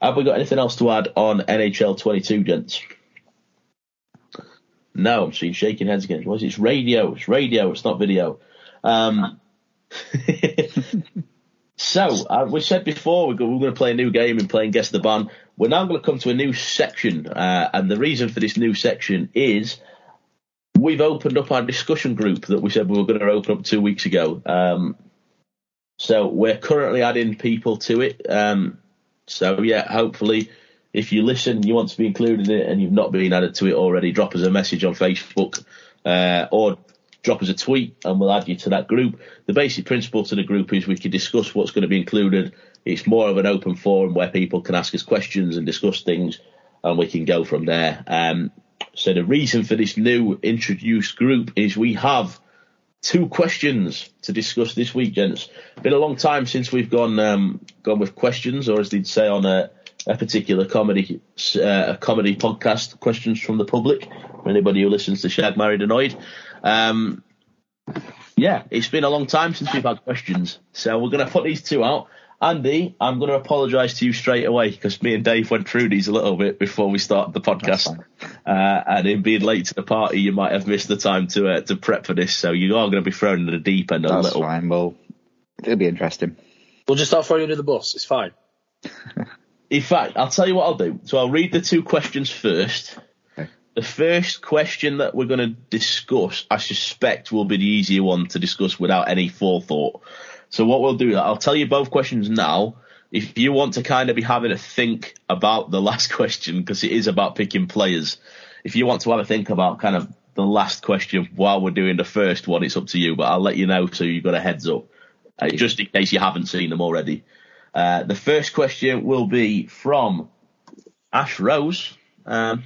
Have we got anything else to add on NHL 22, gents? No, I'm seeing shaking heads again. Was it's radio? It's radio. It's not video. Um, So, uh, we said before we're going to play a new game and playing Guess the Band. We're now going to come to a new section, uh, and the reason for this new section is we've opened up our discussion group that we said we were going to open up two weeks ago. Um, so we're currently adding people to it. Um, so yeah, hopefully, if you listen, you want to be included in it, and you've not been added to it already, drop us a message on Facebook uh, or drop us a tweet, and we'll add you to that group. The basic principle to the group is we can discuss what's going to be included. It's more of an open forum where people can ask us questions and discuss things, and we can go from there. Um, so the reason for this new introduced group is we have two questions to discuss this week, gents. Been a long time since we've gone um, gone with questions, or as they'd say on a, a particular comedy uh, comedy podcast, questions from the public. Anybody who listens to Shag Married Annoyed, um, yeah, it's been a long time since we've had questions, so we're going to put these two out. Andy, I'm going to apologise to you straight away because me and Dave went through these a little bit before we started the podcast, uh, and in being late to the party, you might have missed the time to uh, to prep for this. So you are going to be thrown in the deep end a That's little. That's fine. Well, it'll be interesting. We'll just start throwing you under the bus. It's fine. In fact, I'll tell you what I'll do. So I'll read the two questions first. Okay. The first question that we're going to discuss, I suspect, will be the easier one to discuss without any forethought. So what we'll do, I'll tell you both questions now. If you want to kind of be having a think about the last question, because it is about picking players, if you want to have a think about kind of the last question while we're doing the first one, it's up to you. But I'll let you know so you've got a heads up, uh, just in case you haven't seen them already. Uh, the first question will be from Ash Rose. Um,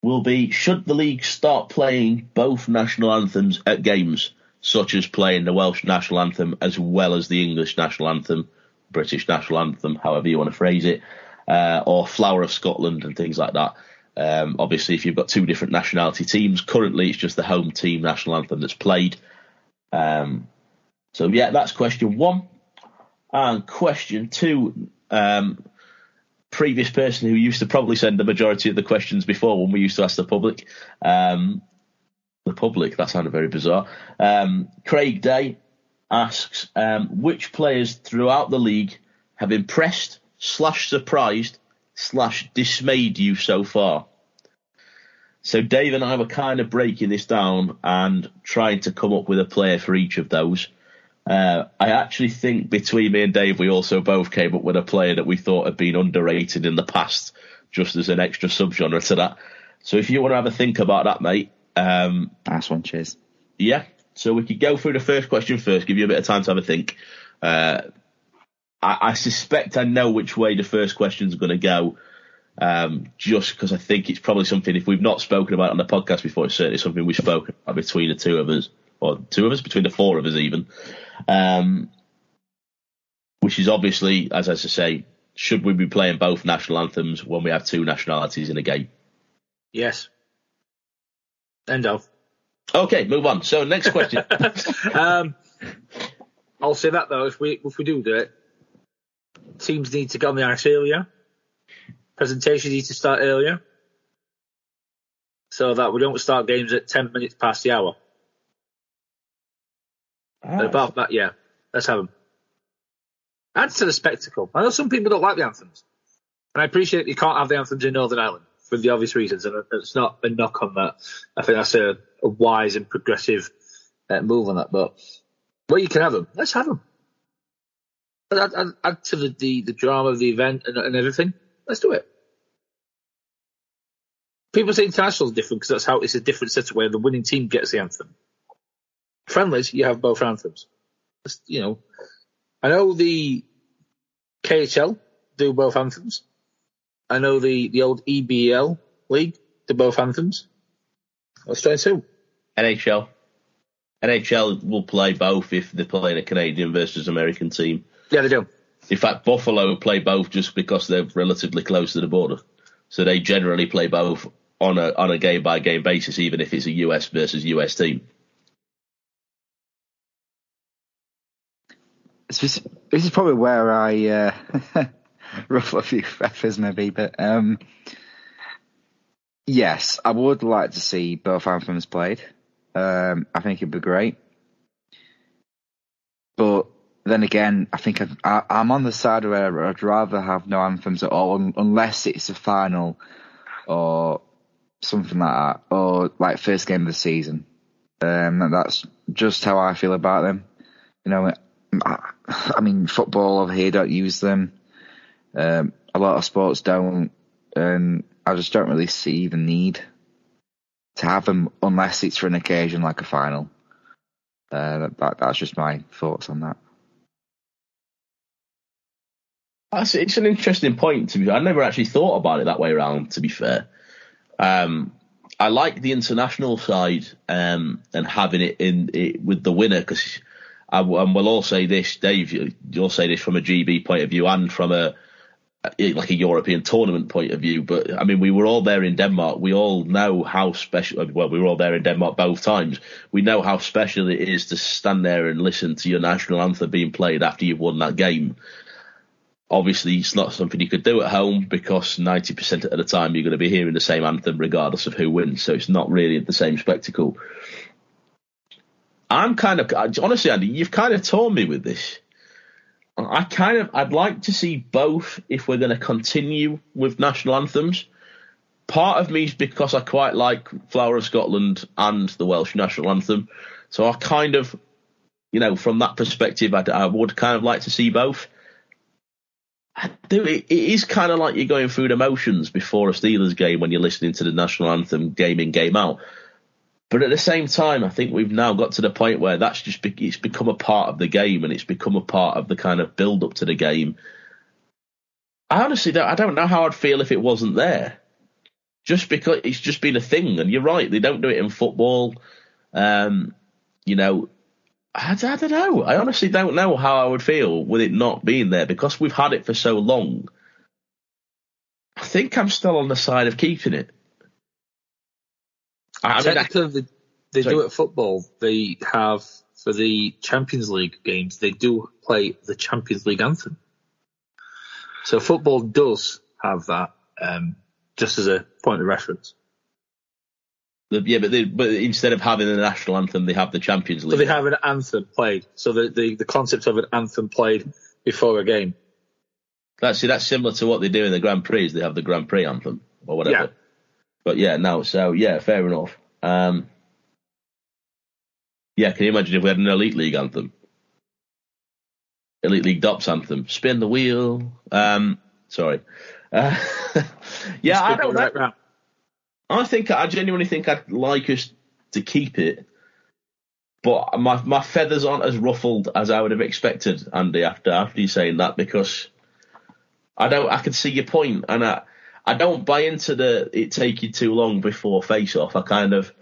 will be should the league start playing both national anthems at games, such as playing the Welsh national anthem as well as the English national anthem, British national anthem, however you want to phrase it, uh, or Flower of Scotland and things like that. Um, obviously, if you've got two different nationality teams, currently it's just the home team national anthem that's played. Um, so yeah, that's question one. And question two, um, previous person who used to probably send the majority of the questions before when we used to ask the public. Um, the public, that sounded very bizarre. Um, Craig Day asks, um, which players throughout the league have impressed slash surprised slash dismayed you so far? So Dave and I were kind of breaking this down and trying to come up with a player for each of those. Uh, I actually think between me and Dave, we also both came up with a player that we thought had been underrated in the past, just as an extra subgenre to that. So if you want to have a think about that, mate, um, Nice one. Cheers. yeah. So we could go through the first question first, give you a bit of time to have a think. Uh, I, I suspect I know which way the first question's going to go, um, just because I think it's probably something, if we've not spoken about it on the podcast before, it's certainly something we've spoken about between the two of us, or two of us, between the four of us even. Um, which is obviously, as I say, should we be playing both national anthems when we have two nationalities in a game? Yes. End of. Okay, move on. So next question. um, I'll say that though, if we if we do do it, teams need to get on the ice earlier. Presentations need to start earlier, so that we don't start games at ten minutes past the hour. And apart that, yeah, let's have them. Adds to the spectacle. I know some people don't like the anthems, and I appreciate you can't have the anthems in Northern Ireland for the obvious reasons, and it's not a knock on that. I think that's a, a wise and progressive uh, move on that. But well, you can have them, let's have them. Add, add, add to the, the, the drama of the event and, and everything. Let's do it. People say international is different because that's how it's a different setup where the winning team gets the anthem. Friendlies, you have both anthems. Just, you know, I know the KHL do both anthems. I know the, the old EBL league do both anthems. Let's try two. NHL. NHL will play both if they're playing a Canadian versus American team. Yeah, they do. In fact, Buffalo play both just because they're relatively close to the border. So they generally play both on a on a game by game basis, even if it's a US versus US team. This, this is probably where I uh, ruffle a few feathers, maybe, but um, yes, I would like to see both anthems played. Um, I think it'd be great, but then again, I think i am on the side where I'd rather have no anthems at all, unless it's a final or something like that, or like first game of the season. Um, that's just how I feel about them. You know, I, I mean, football over here don't use them. Um, a lot of sports don't, and I just don't really see the need to have them unless it's for an occasion like a final. Uh, that, that's just my thoughts on that. That's, it's an interesting point. To be, I never actually thought about it that way around. To be fair, um, I like the international side um, and having it in it with the winner because, and we'll all say this, Dave. You'll say this from a GB point of view and from a Uh, like a European tournament point of view. But I mean, we were all there in Denmark. We all know how special. Uh, well, we were all there in Denmark both times. We know how special it is to stand there and listen to your national anthem being played after you've won that game obviously it's not something you could do at home because 90% of the time you're going to be hearing the same anthem regardless of who wins. So it's not really the same spectacle. I'm kind of, honestly, Andy, you've kind of torn me with this. I kind of, I'd like to see both if we're going to continue with national anthems. Part of me is because I quite like Flower of Scotland and the Welsh national anthem. So I kind of, you know, from that perspective, I, I would kind of like to see both. I do. It, it is kind of like you're going through the motions before a Steelers game when you're listening to the national anthem game in, game out. But at the same time, I think we've now got to the point where that's just be, it's become a part of the game and it's become a part of the kind of build up to the game. I honestly don't. I don't know how I'd feel if it wasn't there. Just because it's just been a thing, and you're right, they don't do it in football. Um, you know, I, I don't know. I honestly don't know how I would feel with it not being there because we've had it for so long. I think I'm still on the side of keeping it. I mean, Technically, they, they do it at football. They have for the Champions League games. They do play the Champions League anthem. So football does have that, um, just as a point of reference. Yeah, but they, but instead of having the national anthem, they have the Champions League. So they have an anthem played. So the, the, the concept of an anthem played before a game. That's see, that's similar to what they do in the Grand Prix. They have the Grand Prix anthem or whatever. But yeah, no. So yeah, fair enough. Um, yeah, can you imagine if we had an Elite League anthem? Elite League DOPS anthem. Spin the wheel. Um, sorry. Uh, yeah, I don't know. Right I think I genuinely think I'd like us to keep it, but my my feathers aren't as ruffled as I would have expected, Andy. After after you saying that, because I don't, I can see your point, and I I don't buy into the it taking too long before face off. I kind of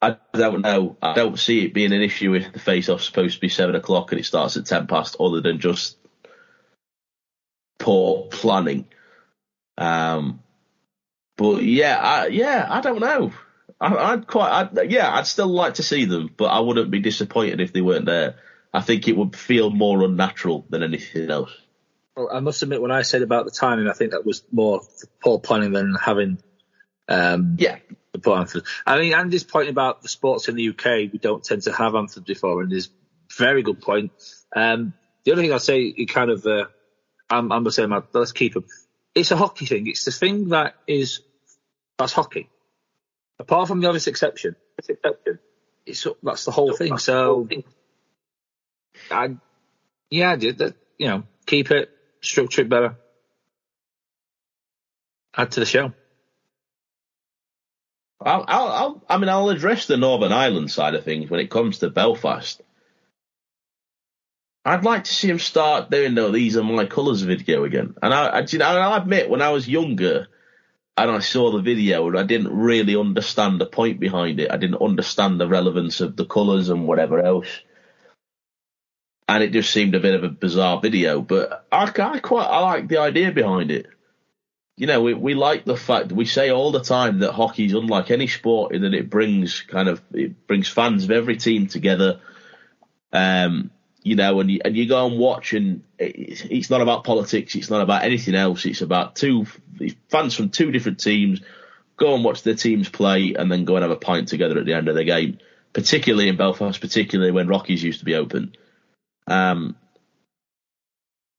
I don't know. I don't see it being an issue if the face off's supposed to be seven o'clock and it starts at ten past, other than just poor planning. Um, but yeah, I, yeah, I don't know. I, would quite, I'd, yeah, I'd still like to see them, but I wouldn't be disappointed if they weren't there. I think it would feel more unnatural than anything else. I must admit, when I said about the timing, I think that was more poor planning than having. Um, yeah. The poor. I mean, Andy's point about the sports in the UK, we don't tend to have anthems before, and is very good point. Um, the only thing I'd say, you kind of, uh, I'm, I'm the same. Let's keep them. It's a hockey thing. It's the thing that is that's hockey. Apart from the obvious exception, it's that's the whole thing. So, I, yeah, I did that. You know, keep it, structure it better, add to the show. I'll, I'll, I mean, I'll address the Northern Ireland side of things when it comes to Belfast. I'd like to see him start doing the "These Are My Colours" video again. And I, I, you know, I'll admit, when I was younger, and I saw the video and I didn't really understand the point behind it. I didn't understand the relevance of the colours and whatever else. And it just seemed a bit of a bizarre video, but I, I quite I like the idea behind it. You know, we we like the fact that we say all the time that hockey's unlike any sport in that it brings kind of it brings fans of every team together. Um, you know, and you, and you go and watch, and it's not about politics, it's not about anything else. It's about two fans from two different teams go and watch their teams play, and then go and have a pint together at the end of the game. Particularly in Belfast, particularly when Rockies used to be open. Um,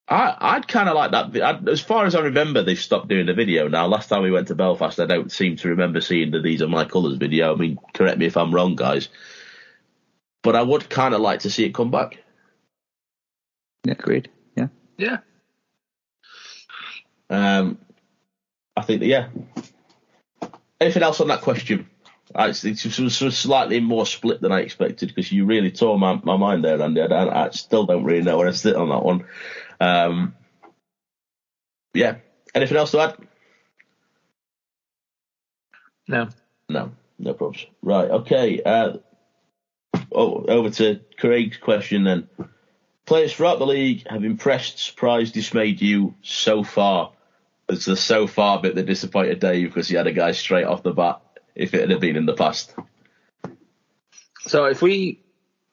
I, I'd kind of like that. I, as far as I remember, they've stopped doing the video now. Last time we went to Belfast, I don't seem to remember seeing the These Are My Colours video. I mean, correct me if I'm wrong, guys. But I would kind of like to see it come back. Yeah, agreed. Yeah. Yeah. Um, I think that, yeah. Anything else on that question? It's, it's was slightly more split than I expected because you really tore my, my mind there, Andy. I, I still don't really know where I sit on that one. Um, yeah. Anything else to add? No. No, no problems. Right, okay. Uh, oh, over to Craig's question then. Players throughout the league have impressed, surprised, dismayed you so far. It's the so far bit that disappointed Dave because he had a guy straight off the bat if it had been in the past. So if we,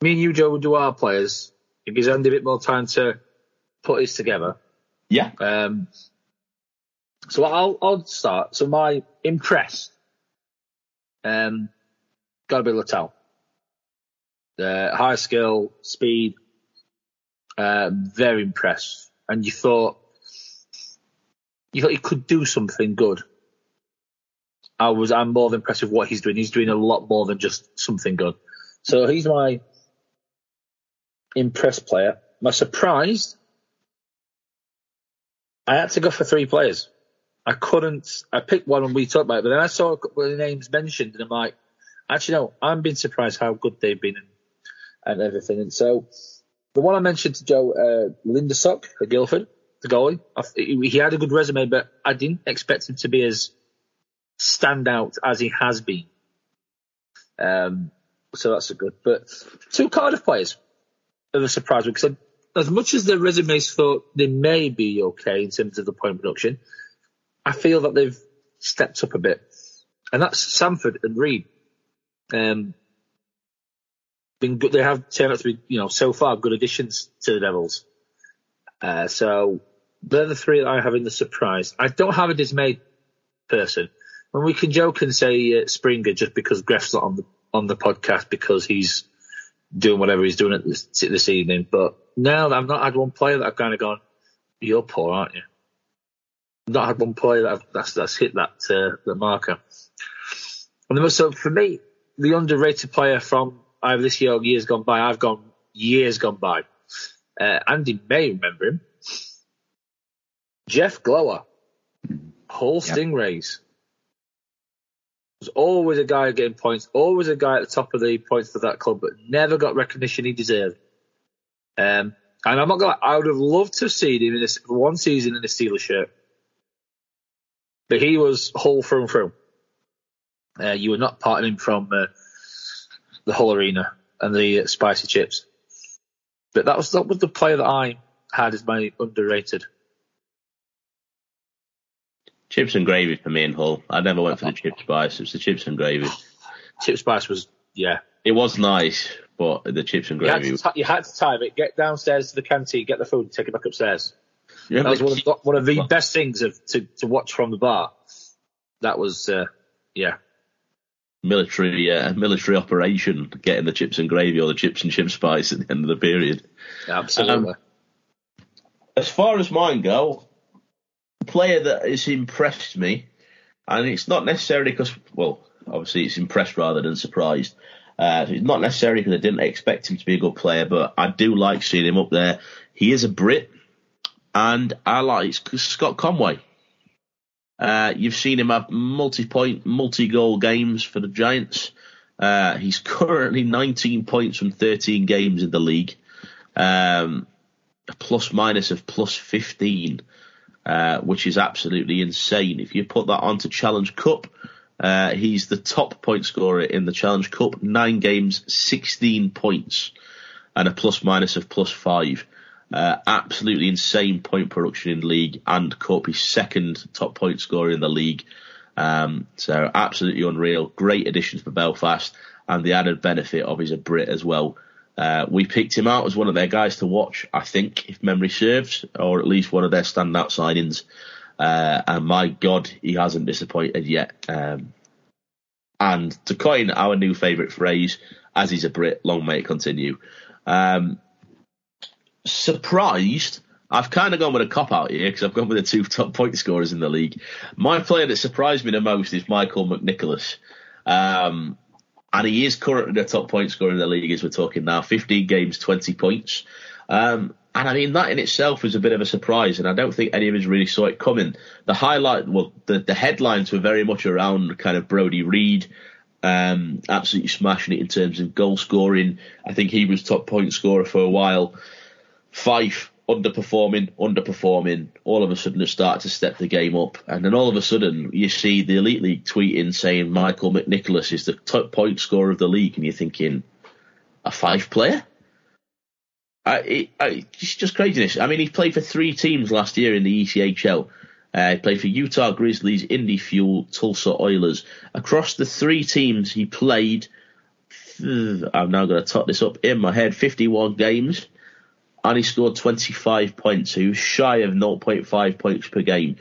me and you, Joe, would do our players, it gives Andy a bit more time to put his together. Yeah, Um, so I'll I'll start. So my impressed, um, got to be Latal. Uh, high skill, speed, uh, very impressed. And you thought you thought he could do something good. I was I'm more than impressed with what he's doing. He's doing a lot more than just something good. So he's my impressed player. My surprised, I had to go for three players. I couldn't. I picked one and we talked about it, but then I saw a couple of names mentioned, and I'm like, actually, no, I'm being surprised how good they've been and, and everything. And so, the one I mentioned to Joe, uh, Lindskoug at Guildford, the goalie, I, he had a good resume, but I didn't expect him to be as standout as he has been. Um, so that's a good. But two Cardiff players are a surprise because as much as their resumes thought they may be okay in terms of the point production, I feel that they've stepped up a bit, and that's Sanford and Reid. Um, been good. They have turned out to be, you know, so far good additions to the Devils. Uh, so they're the three that I have in the surprise. I don't have a dismayed person. And we can joke and say uh, Springer just because Greff's not on the on the podcast because he's doing whatever he's doing at this, this evening. But now I've not had one player that I've kind of gone, you're poor, aren't you? I've not had one player that I've, that's that's hit that uh, the marker. And then, so for me, the underrated player from either this year or years gone by, I've gone years gone by. Uh, Andy may remember him. Jeff Glowa, Hull Yep. Stingrays. Was always a guy getting points, always a guy at the top of the points for that club, but never got recognition he deserved. Um, and I'm not gonna. I would have loved to have seen him in this one season in a Steelers shirt, but he was Hull through and through. Uh, you were not parting him from uh, the Hull Arena and the uh, spicy chips. But that was that was the player that I had as my underrated. Chips and gravy for me in Hull. I never went for the chip spice. It was the chips and gravy. Chip Spice was yeah. It was nice, but the chips and You had, gravy. to, you had to time it. Get downstairs to the canteen, get the food, and take it back upstairs. Yeah, That was one of, the- one of the best things of, to to watch from the bar. That was uh, yeah. military uh, military operation getting the chips and gravy or the chips and chip spice at the end of the period. Absolutely. As far as mine go, player that has impressed me, and it's not necessarily because, well, obviously it's impressed rather than surprised. Uh, it's not necessarily because I didn't expect him to be a good player, but I do like seeing him up there. He is a Brit, and I like Scott Conway. Uh, you've seen him have multi-point, multi-goal games for the Giants. Uh, he's currently 19 points from 13 games in the league. Um, a plus minus of plus 15, uh, which is absolutely insane. If you put that onto Challenge Cup, uh, he's the top point scorer in the Challenge Cup. Nine games, 16 points, and a plus minus of plus five. Uh, absolutely insane point production in league and cup. He's second top point scorer in the league. Um, so absolutely unreal. Great addition for Belfast and the added benefit of he's a Brit as well. Uh, we picked him out as one of their guys to watch, I think, if memory serves, or at least one of their standout signings. Uh, and my God, he hasn't disappointed yet. Um, and to coin our new favourite phrase, as he's a Brit, long may it continue. Um, surprised. I've kind of gone with a cop out here because I've gone with the two top point scorers in the league. My player that surprised me the most is Michael McNicholas. Um, and he is currently the top point scorer in the league as we're talking now. 15 games, 20 points. Um, and I mean, that in itself was a bit of a surprise, and I don't think any of us really saw it coming. The highlight, well, the, the headlines were very much around kind of Brodie Reid, um, absolutely smashing it in terms of goal scoring. I think he was top point scorer for a while. Fife underperforming, underperforming. All of a sudden, they start to step the game up, and then all of a sudden, you see the elite league tweeting saying Michael McNicholas is the top point scorer of the league, and you're thinking, a Fife player? I, it, I, it's just craziness. I mean, he played for three teams last year in the ECHL. Uh, he played for Utah Grizzlies, Indy Fuel, Tulsa Oilers. Across the three teams he played, I'm now going to top this up in my head, 51 games, and he scored 25 points. So he was shy of 0.5 points per game.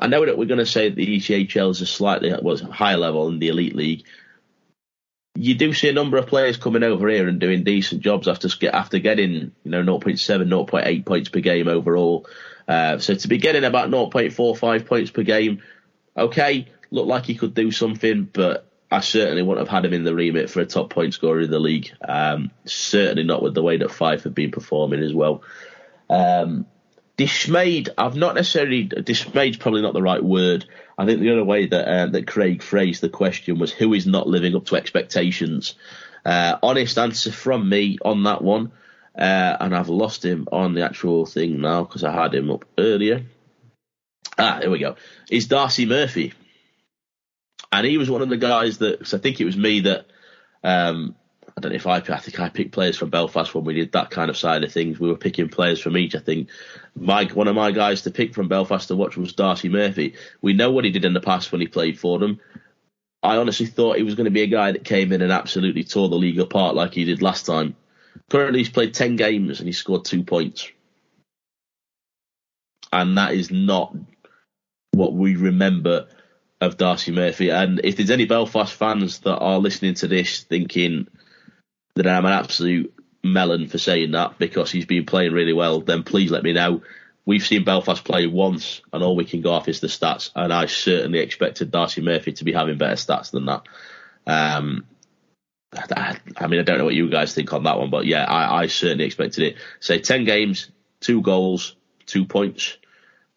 I know that we're going to say that the ECHL is a slightly was higher level in the Elite League, you do see a number of players coming over here and doing decent jobs after after getting you know 0.7, 0.8 points per game overall. Uh, so to be getting about 0.45 points per game, okay, looked like he could do something, but I certainly wouldn't have had him in the remit for a top point scorer in the league. Um, certainly not with the way that Fife have been performing as well. Um, dismayed, I've not necessarily dismayed. Probably not the right word. I think the other way that uh, that Craig phrased the question was who is not living up to expectations. Uh, honest answer from me on that one, uh, and I've lost him on the actual thing now because I had him up earlier. Ah, here we go. Is Darcy Murphy, and he was one of the guys that I think it was me that um, I don't know if I, I think I picked players from Belfast when we did that kind of side of things. We were picking players from each. I think my one of my guys to pick from Belfast to watch was Darcy Murphy. We know what he did in the past when he played for them. I honestly thought he was going to be a guy that came in and absolutely tore the league apart like he did last time. Currently, he's played ten games and he scored two points, and that is not what we remember of Darcy Murphy. And if there's any Belfast fans that are listening to this thinking that I'm an absolute melon for saying that because he's been playing really well, then please let me know. We've seen Belfast play once, and all we can go off is the stats. And I certainly expected Darcy Murphy to be having better stats than that. Um, I, mean, I don't know what you guys think on that one, but yeah, I, I certainly expected it. Say 10 games, two goals, two points.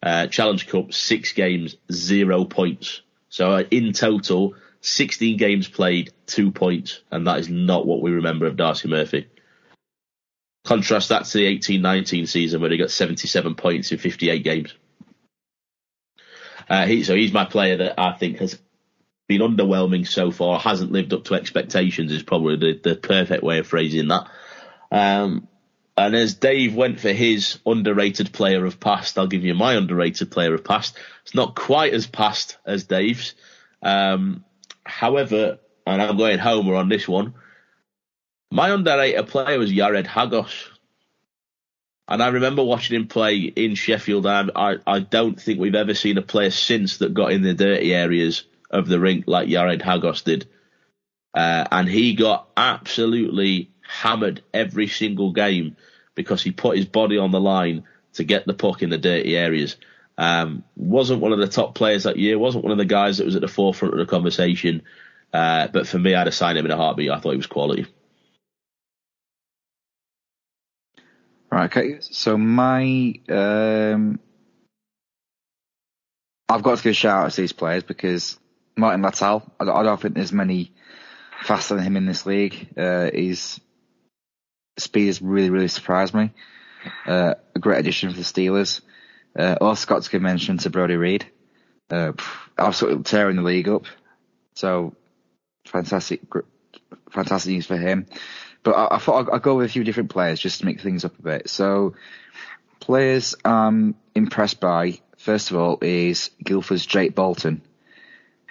Uh, Challenge Cup, six games, zero points. So uh, in total, 16 games played, two points, and that is not what we remember of Darcy Murphy. Contrast that to the 18-19 season where he got 77 points in 58 games. Uh, he, so he's my player that I think has been underwhelming so far, hasn't lived up to expectations is probably the, the perfect way of phrasing that. Um, and as Dave went for his underrated player of past, I'll give you my underrated player of past. It's not quite as past as Dave's. Um, However, and I'm going homer on this one, my underrated player was Yared Hagos. And I remember watching him play in Sheffield. I, I, don't think we've ever seen a player since that got in the dirty areas of the rink like Yared Hagos did. Uh, and he got absolutely hammered every single game because he put his body on the line to get the puck in the dirty areas. Um, wasn't one of the top players that year. Wasn't one of the guys that was at the forefront of the conversation. Uh, but for me, I'd have signed him in a heartbeat. I thought he was quality. Right. Okay. So my, um, I've got to give a shout out to these players because Martin Latal. I don't, think there's many faster than him in this league. Uh, his speed has really, really surprised me. Uh, a great addition for the Steelers. Uh, got to give mention to Brodie Reid. Uh, absolutely tearing the league up. So fantastic, fantastic news for him. But I, I thought I'd, I'd, go with a few different players just to make things up a bit. So players I'm impressed by, first of all, is Guildford's Jake Bolton.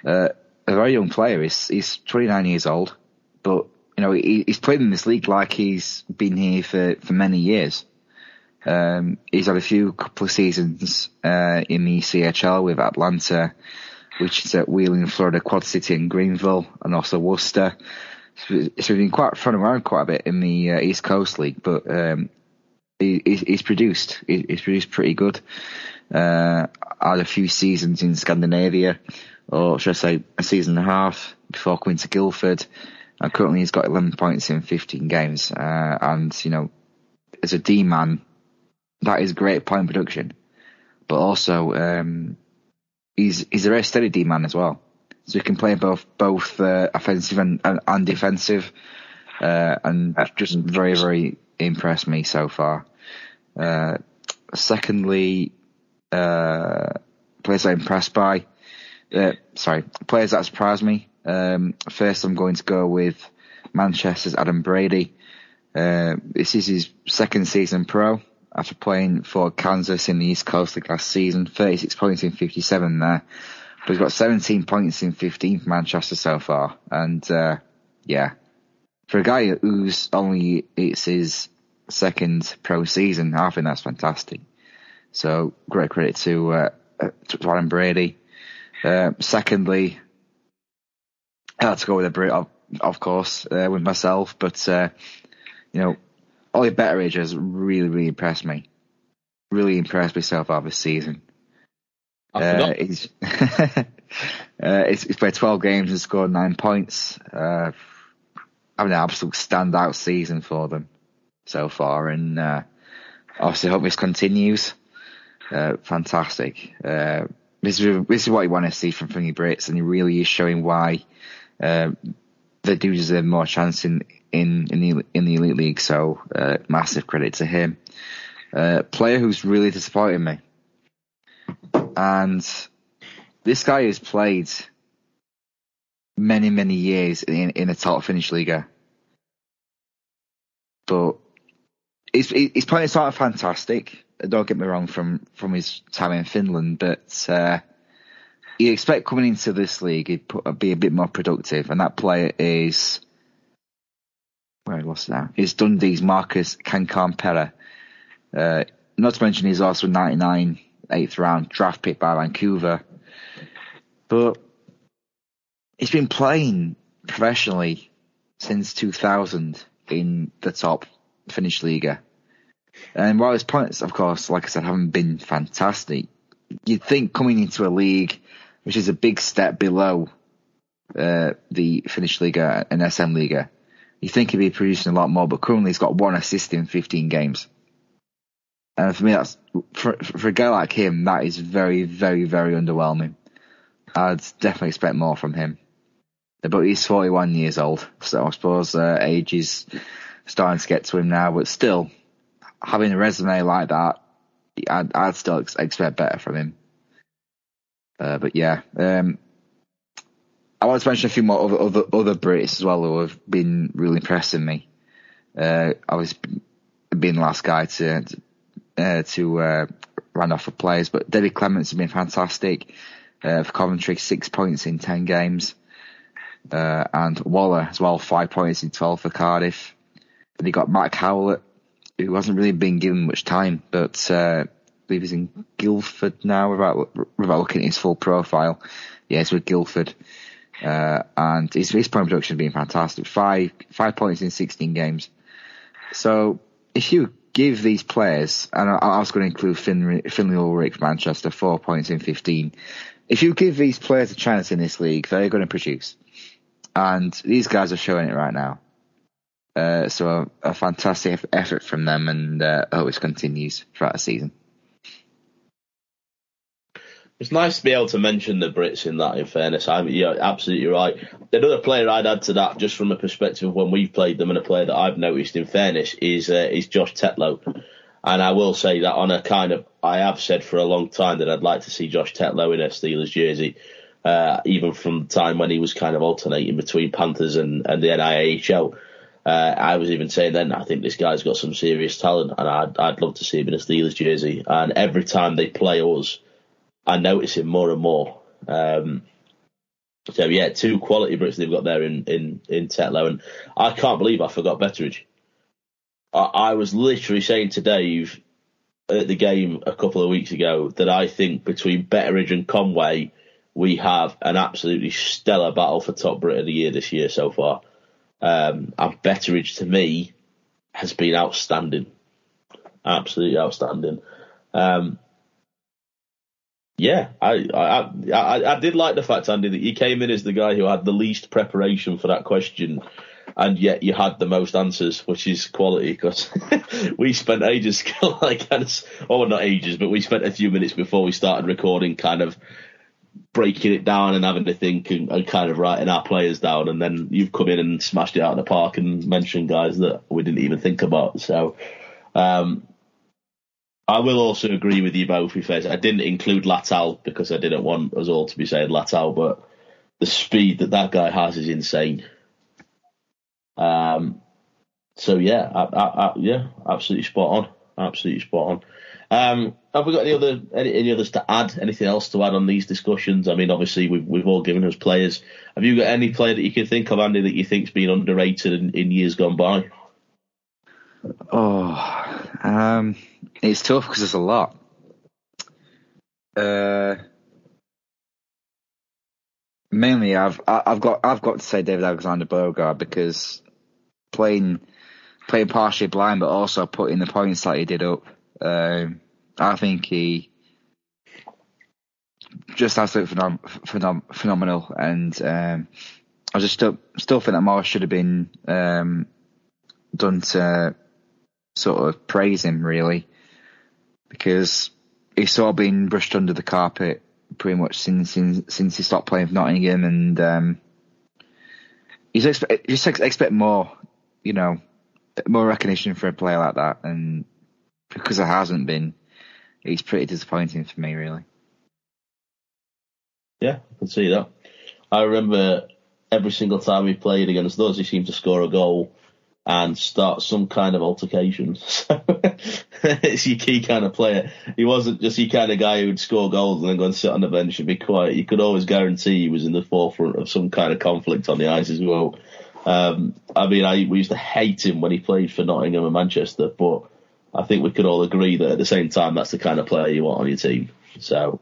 Uh, a very young player. He's, he's 29 years old, but you know he, he's played in this league like he's been here for, for many years. Um, he's had a few couple of seasons uh, in the CHL with Atlanta, which is at Wheeling, Florida, Quad City, and Greenville, and also Worcester. So he's been quite thrown around quite a bit in the uh, East Coast League, but um, he, he's produced. He, he's produced pretty good. Uh, had a few seasons in Scandinavia, or should I say a season and a half before coming to Guildford. And currently he's got 11 points in 15 games. Uh, and, you know, as a D man, that is great point production. But also, um, he's, he's a very steady D man as well. So he can play both, both, uh, offensive and, and, and defensive. Uh, and just very, very impressed me so far. Uh, secondly, uh, players I'm impressed by. Uh, sorry, players that surprised me. Um, first, I'm going to go with Manchester's Adam Brady. Uh, this is his second season pro after playing for Kansas in the East Coast League last season. 36 points in 57 there. But he's got 17 points in 15 for Manchester so far. And, uh, yeah, for a guy who's only, it's his second pro season, I think that's fantastic. So great credit to, uh, to Adam Brady. Uh, secondly, I had to go with a Brit, of, of course, uh, with myself, but, uh, you know, Ollie Betteridge has really, really impressed me. Really impressed myself far this season. Uh, he's, uh, he's, he's, played 12 games and scored nine points. Uh, having an absolute standout season for them so far, and uh, obviously hope this continues. Uh, fantastic. Uh, this is this is what you want to see from Thingy Brits, and he really is showing why uh, they do deserve more chance in in in the in the elite league. So uh, massive credit to him. Uh, player who's really disappointed me, and this guy has played many many years in in a top Finnish league, but he's he's playing sort of fantastic. Don't get me wrong from from his time in Finland, but uh, you expect coming into this league he'd be a bit more productive, and that player is where I lost now is Dundee's Marcus Kankaan Uh, not to mention he's also 99 eighth round draft pick by Vancouver, but he's been playing professionally since 2000 in the top Finnish Liga. And while his points, of course, like I said, haven't been fantastic, you'd think coming into a league which is a big step below uh, the Finnish Liga and SM Liga, you think he'd be producing a lot more, but currently he's got one assist in 15 games. And for me, that's for, for a guy like him, that is very, very, very underwhelming. I'd definitely expect more from him. But he's 41 years old, so I suppose uh, age is starting to get to him now. But still, having a resume like that, I'd, I'd still expect better from him. Uh, but yeah, um, I want to mention a few more other, other, other Brits as well who have been really impressing me. Uh, I was being the last guy to uh, to uh, run off for players, but David Clements has been fantastic uh, for Coventry, six points in ten games, uh, and Waller as well, five points in twelve for Cardiff. And he got Matt Howlett, who hasn't really been given much time, but believe he's in Guildford now without without looking at his full profile. Yes, yeah, with Guildford. Uh, and his, his point production has been fantastic. Five five points in 16 games. So if you give these players, and I, I was going to include Finley, Finley Ulrich Manchester, four points in 15. If you give these players a chance in this league, they're going to produce. And these guys are showing it right now. Uh, so a, a, fantastic effort from them, and uh, I hope it continues throughout the season. It's nice to be able to mention the Brits in that. In fairness, I'm you're absolutely right. Another player I'd add to that, just from a perspective of when we've played them, and a player that I've noticed, in fairness, is uh, is Josh Tetlow. And I will say that on a kind of, I have said for a long time that I'd like to see Josh Tetlow in a Steelers jersey, uh, even from the time when he was kind of alternating between Panthers and, and the NIHL. Uh, I was even saying then, I think this guy's got some serious talent, and I'd, I'd love to see him in a Steelers jersey. And every time they play us, I notice him more and more. Um, so yeah, two quality Brits they've got there in in in Tetlow, and I can't believe I forgot Betteridge. I, I was literally saying to Dave at the game a couple of weeks ago that I think between Betteridge and Conway, we have an absolutely stellar battle for top Brit of the year this year so far. Um, and Betteridge to me has been outstanding. absolutely outstanding. Um, yeah, I, I, I I did like the fact, Andy, that you came in as the guy who had the least preparation for that question, and yet you had the most answers, which is quality. Because we spent ages, like, oh, not ages, but we spent a few minutes before we started recording, kind of breaking it down and having to think and, and, kind of writing our players down, and then you've come in and smashed it out of the park and mentioned guys that we didn't even think about. So. Um, I will also agree with you both. If I didn't include Latal because I didn't want us all to be saying Latal, but the speed that that guy has is insane. Um, so yeah, I, I, I, yeah, absolutely spot on, absolutely spot on. Um, have we got any other any, any, others to add? Anything else to add on these discussions? I mean, obviously we've we've all given us players. Have you got any player that you can think of, Andy, that you think's been underrated in, in years gone by? Oh, um, it's tough because there's a lot. Uh, mainly, I've I've got I've got to say David-Alexandre Beauregard because playing playing partially blind, but also putting the points that he did up. Um, I think he just absolutely phenom- phenom- phenomenal, and um, I just still still think that more should have been um, done to sort of praise him really because he's sort of been brushed under the carpet pretty much since since, since he stopped playing for Nottingham, and um, he's expect just expect more, you know, more recognition for a player like that, and because it hasn't been, it's pretty disappointing for me, really. Yeah, I can see that. I remember every single time he played against us, he seemed to score a goal and start some kind of altercation. So it's your key kind of player. He wasn't just your kind of guy who'd score goals and then go and sit on the bench and be quiet. You could always guarantee he was in the forefront of some kind of conflict on the ice as well. Um, I mean, I, we used to hate him when he played for Nottingham and Manchester, but I think we could all agree that at the same time, that's the kind of player you want on your team. So,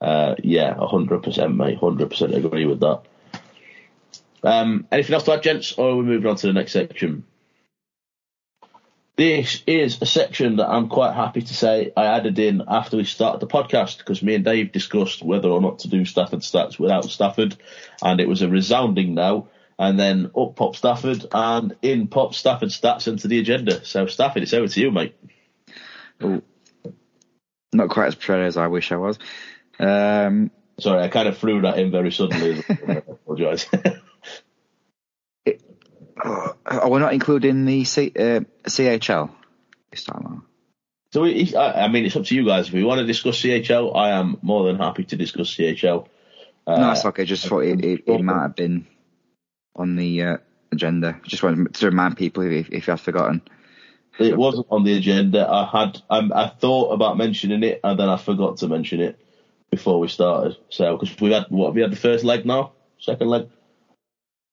uh, yeah, 100%, mate, 100% agree with that. Um, anything else to add, gents, or are we moving on to the next section? This is a section that I'm quite happy to say I added in after we started the podcast because me and Dave discussed whether or not to do Stafford stats without Stafford, and it was a resounding no. And then up pop Stafford, and in pop Stafford stats into the agenda. So Stafford, it's over to you, mate. Oh, not quite as prepared as I wish I was. Um, Sorry, I kind of threw that in very suddenly. I apologise. oh, we're not including the C, uh, CHL this time. So, we, I mean, it's up to you guys. If we want to discuss CHL, I am more than happy to discuss CHL. Uh, no, it's okay. Just thought it, it, it, might have been on the uh, agenda. Just wanted to remind people if, if you have forgotten. It wasn't on the agenda. I had, um, I thought about mentioning it, and then I forgot to mention it before we started. So, because we had what we had the first leg now, second leg.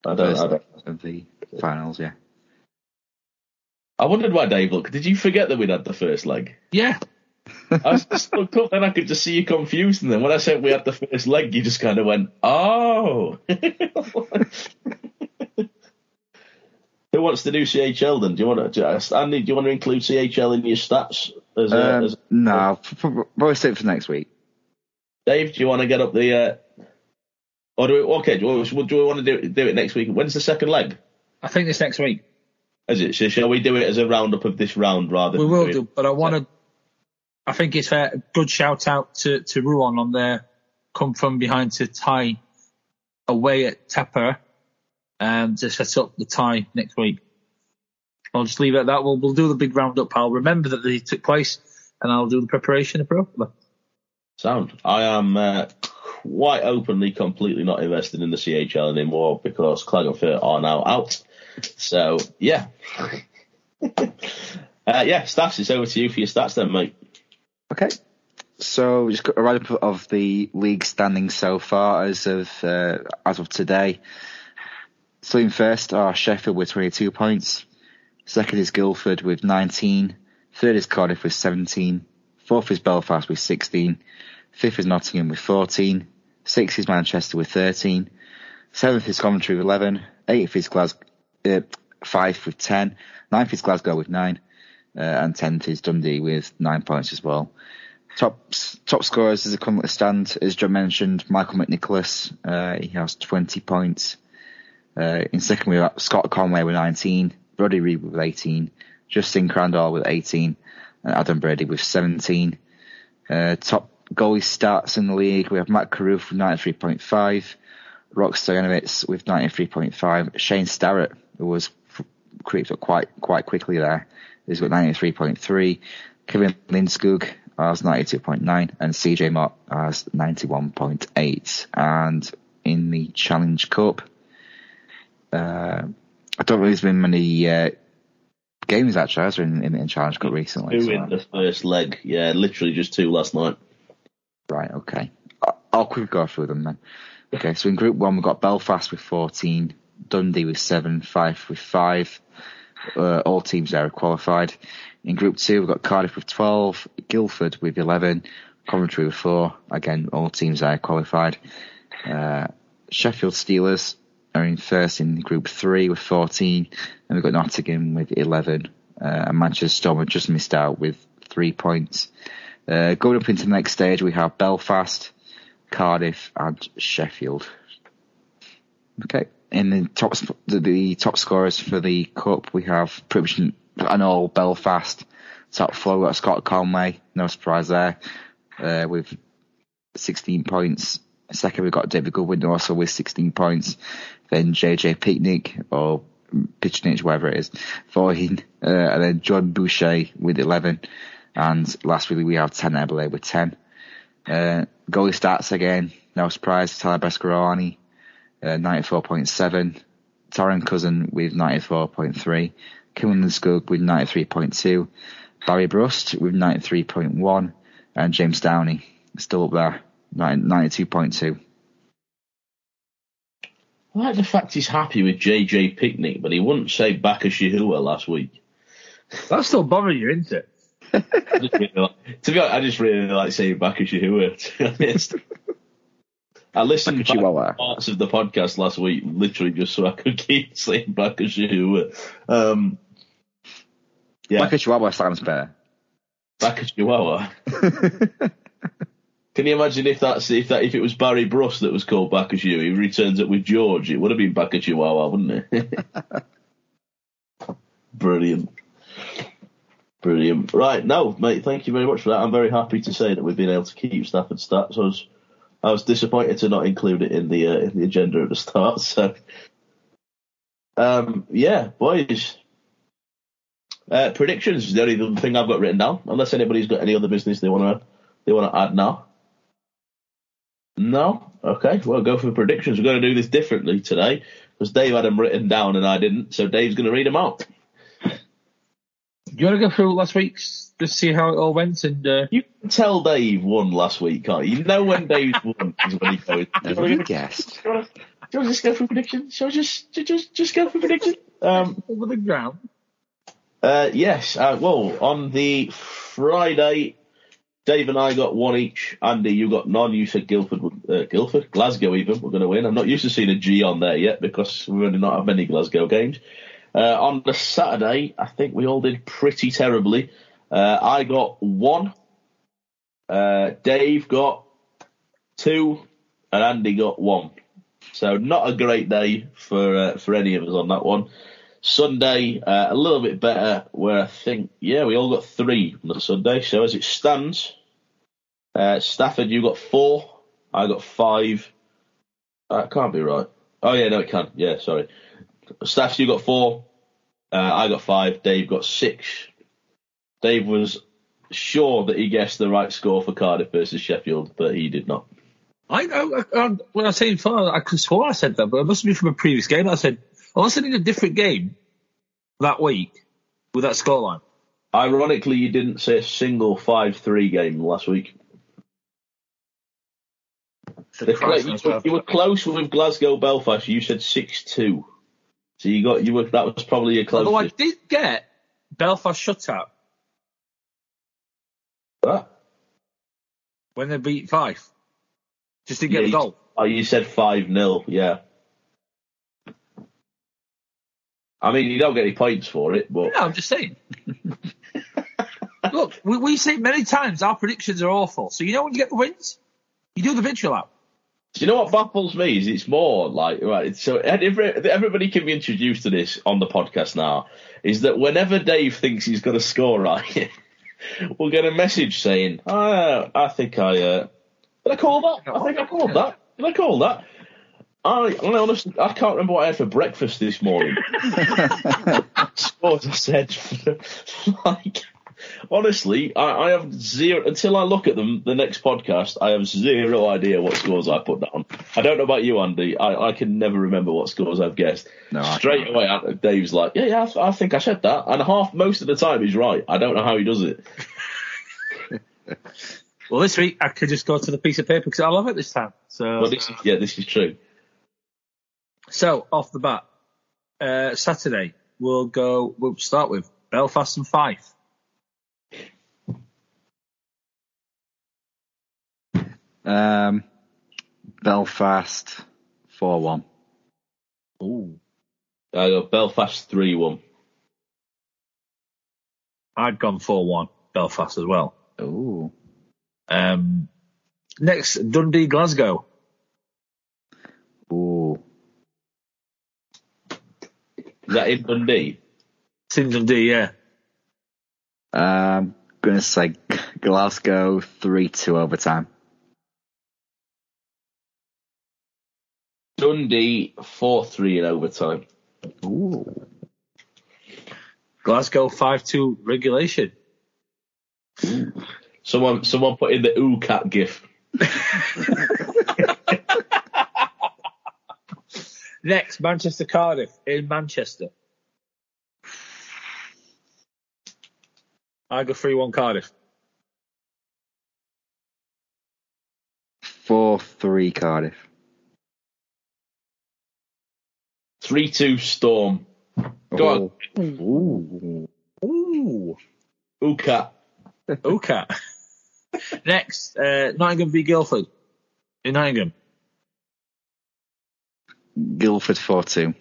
I don't. First I don't. Of the finals, yeah. I wondered why Dave looked. Did you forget that we'd had the first leg? Yeah. I was just looked up and I could just see you confused. And then when I said we had the first leg, you just kind of went, "Oh." Who wants to do CHL then? Do you want to, Andy? Do you want to include CHL in your stats? As a, um, as a, no, probably save for next week. Dave, do you want to get up the? Uh, or do we, okay, do we, do we want to do do it next week? When's the second leg? I think it's next week. Is it? So shall we do it as a roundup of this round rather? We will do, but I want to. I think it's a good shout out to to Rouen on their come from behind to tie away at Tappara um, to set up the tie next week. I'll just leave it at that. We'll we'll do the big roundup. I'll remember that they took place, and I'll do the preparation appropriately. Sound. I am uh, quite openly, completely not invested in the CHL anymore because Klagenfurt are now out. So yeah, uh, yeah. Stats, it's over to you for your stats, then, mate. Okay. So just got a write up of the league standings so far as of uh, as of today. So first are Sheffield with 22 points. Second is Guildford with 19. Third is Cardiff with 17. Fourth is Belfast with 16. Fifth is Nottingham with 14. Sixth is Manchester with 13. Seventh is Coventry with 11. Eighth is Glasgow, uh, Fife with 10. Ninth is Glasgow with 9. uh, and 10th is Dundee with nine points as well. Top top scorers as a currently stand, as John mentioned, Michael McNicholas, uh, he has 20 points. Uh, in second, we have Scott Conway with 19, Brodie Reid with 18, Justin Crandall with 18, and Adam Brady with 17. Uh, top goalie starts in the league, we have Mac Carruth with 93.5, Rok Stojanovic with 93.5, Shane Starrett, was creeped up quite quite quickly there, he's got 93.3, Kevin Lindskoug has 92.9, and CJ Motte has 91.8. And in the Challenge Cup, uh, I don't think there's been many uh, games actually, has in, in, in Challenge Cup recently? Two so- in the first leg. Yeah, literally just two last night. Right, okay. I'll quickly go through them then. Okay, so in Group 1 we've got Belfast with 14, Dundee with 7, Fife with 5. Uh, all teams there are qualified. In Group 2 we've got Cardiff with 12, Guildford with 11, Coventry with 4. Again, all teams there are qualified. Uh, Sheffield Steelers are in first in Group 3 with 14, and we've got Nottingham with 11. Uh, and Manchester Storm have just missed out with 3 points. Uh, going up into the next stage, we have Belfast, Cardiff, and Sheffield. Okay. In the top, the, top scorers for the cup, we have pretty much an all Belfast. Top four, we've got Scott Conway, no surprise there, uh, with 16 points. Second, we've got David Goodwin also with 16 points. Then JJ Picnic, or Pitchnich, whatever it is, 14. Uh, and then John Boucher with 11. And last week we have 10 Eberle with 10. Uh, goalie stats again, no surprise, Tyler Beskorowany, uh, 94.7. Torren Cousin with 94.3. Kim Skug with 93.2. Barry Brust with 93.1. And James Downey still up there, 92.2. I like the fact he's happy with JJ Picnic, but he wouldn't say Bacchus Yahuwah last week. That's still bothering you, isn't it? Really like, to be honest, I just really like saying Bacchus Yahuwah, to be honest. I listened back to parts of the podcast last week, literally just so I could keep saying Bacchus Yahuwah. Um, yeah, Like a Chihuahua sounds better. Bacchus Chihuahua. Can you imagine if that's if that if it was Barry Brust that was called Bacchus He returns it with George. It would have been Bacchus Chihuahua, wouldn't it? Brilliant. Brilliant. Right, no, mate, thank you very much for that. I'm very happy to say that we've been able to keep Stafford stats. I was I was disappointed to not include it in the uh, in the agenda at the start. So, um, yeah, boys. Uh, predictions is the only thing I've got written down. Unless anybody's got any other business they want to they want to add now. No, okay. Well, go for predictions. We're going to do this differently today because Dave had them written down and I didn't. So Dave's going to read them out. Do you want to go through last week's, just see how it all went? And uh, You can tell Dave won last week, can't you? You know when Dave won is when he goes. Never would have guessed. Do you want to just go for predictions? Shall we just just just go for predictions? Um, over the ground. uh, yes. Uh, well, on the Friday, Dave and I got one each. Andy, you got none. You said Guildford, uh, Guildford, Glasgow, even we're going to win. I'm not used to seeing a G on there yet because we've only not had many Glasgow games. Uh, on the Saturday, I think we all did pretty terribly. Uh, I got one. Uh, Dave got two, and Andy got one. So not a great day for uh, for any of us on that one. Sunday, uh, a little bit better, where I think, yeah, we all got three on the Sunday. So as it stands, uh, Stafford, you got four, I got five. That can't be right. Oh yeah, no, it can. Yeah, sorry. Staff, you got four. Uh, I got five. Dave got six. Dave was sure that he guessed the right score for Cardiff versus Sheffield, but he did not. I, I, I when I say far, I could swear I said that, but it must be from a previous game. I said, unless I in a different game that week with that scoreline. Ironically, you didn't say a single 5-3 game last week. You, were, you were close with Glasgow Belfast. You said six two, so you got you were that was probably your closest. Although I did get Belfast shutout What? when they beat Fife. Just to get Yeah, you- goal. Oh, you said five 0 Yeah. I mean, you don't get any points for it, but Yeah, I'm just saying. Look, we, we say many times our predictions are awful. So you know when you get the wins, you do the victory lap. Do you know what baffles me? Is it's more like right. So every, everybody can be introduced to this on the podcast now. Is that whenever Dave thinks he's going to score right, we'll get a message saying, oh, "I think I uh, did I call that? I think I called that. Did I call that?" I, I honestly, I can't remember what I had for breakfast this morning. what I said, like honestly, I, I, have zero until I look at them the next podcast. I have zero idea what scores I put down. I don't know about you, Andy. I, I can never remember what scores I've guessed. No, straight away, Dave's like, "Yeah, yeah, I, I think I said that," and half most of the time he's right. I don't know how he does it. well, this week I could just go to the piece of paper because I love it this time. So, well, this yeah, this is true. So off the bat, uh, Saturday we'll go. We'll start with Belfast and Fife. Um, Belfast four one. Ooh. I got Belfast three one. I'd gone four one Belfast as well. Ooh. Um, next Dundee Glasgow. Ooh. Is that in Dundee? It's in Dundee, yeah. I'm gonna say Glasgow three two overtime. Dundee 4 3 in overtime. Ooh. Glasgow 5 2 regulation. Someone someone put in the ooh cat gif. Next, Manchester Cardiff in Manchester. I go 3 1 Cardiff. 4 3 Cardiff. 3 2 Storm. Go oh. on. Ooh. Ooh. Uka. Uka. Next, uh, Nottingham v Guildford. In Nottingham. Guildford 4 2.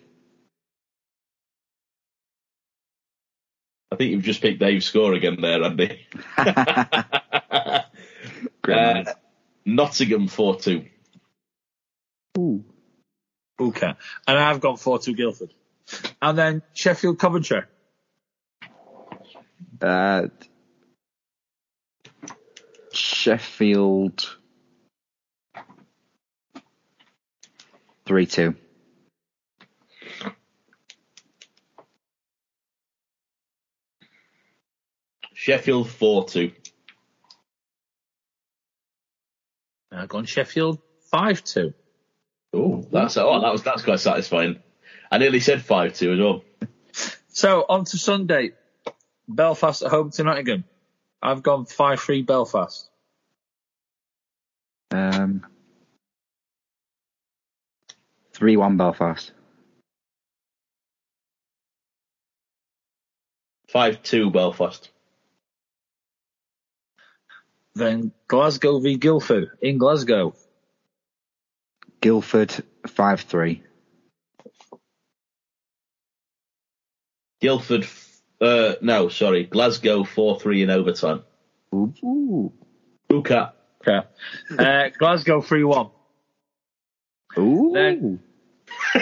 I think you've just picked Dave's score again there, Andy. uh, Nottingham 4 2. Ooh. Okay. And I've gone 4 2 Guildford. And then Sheffield Coventry. Uh, Sheffield 3 2. Sheffield 4 2. I've gone Sheffield 5 2. Oh, that's oh, that was that's quite satisfying. I nearly said five two as well. So on to Sunday, Belfast at home to Nottingham. I've gone five three Belfast. Um, three one Belfast. Five two Belfast. Then Glasgow v Guildford in Glasgow. Guildford five three. Guildford, uh, no, sorry, Glasgow four three in overtime. Ooh. Uka. Okay. Uh, Glasgow three one. Ooh. Then,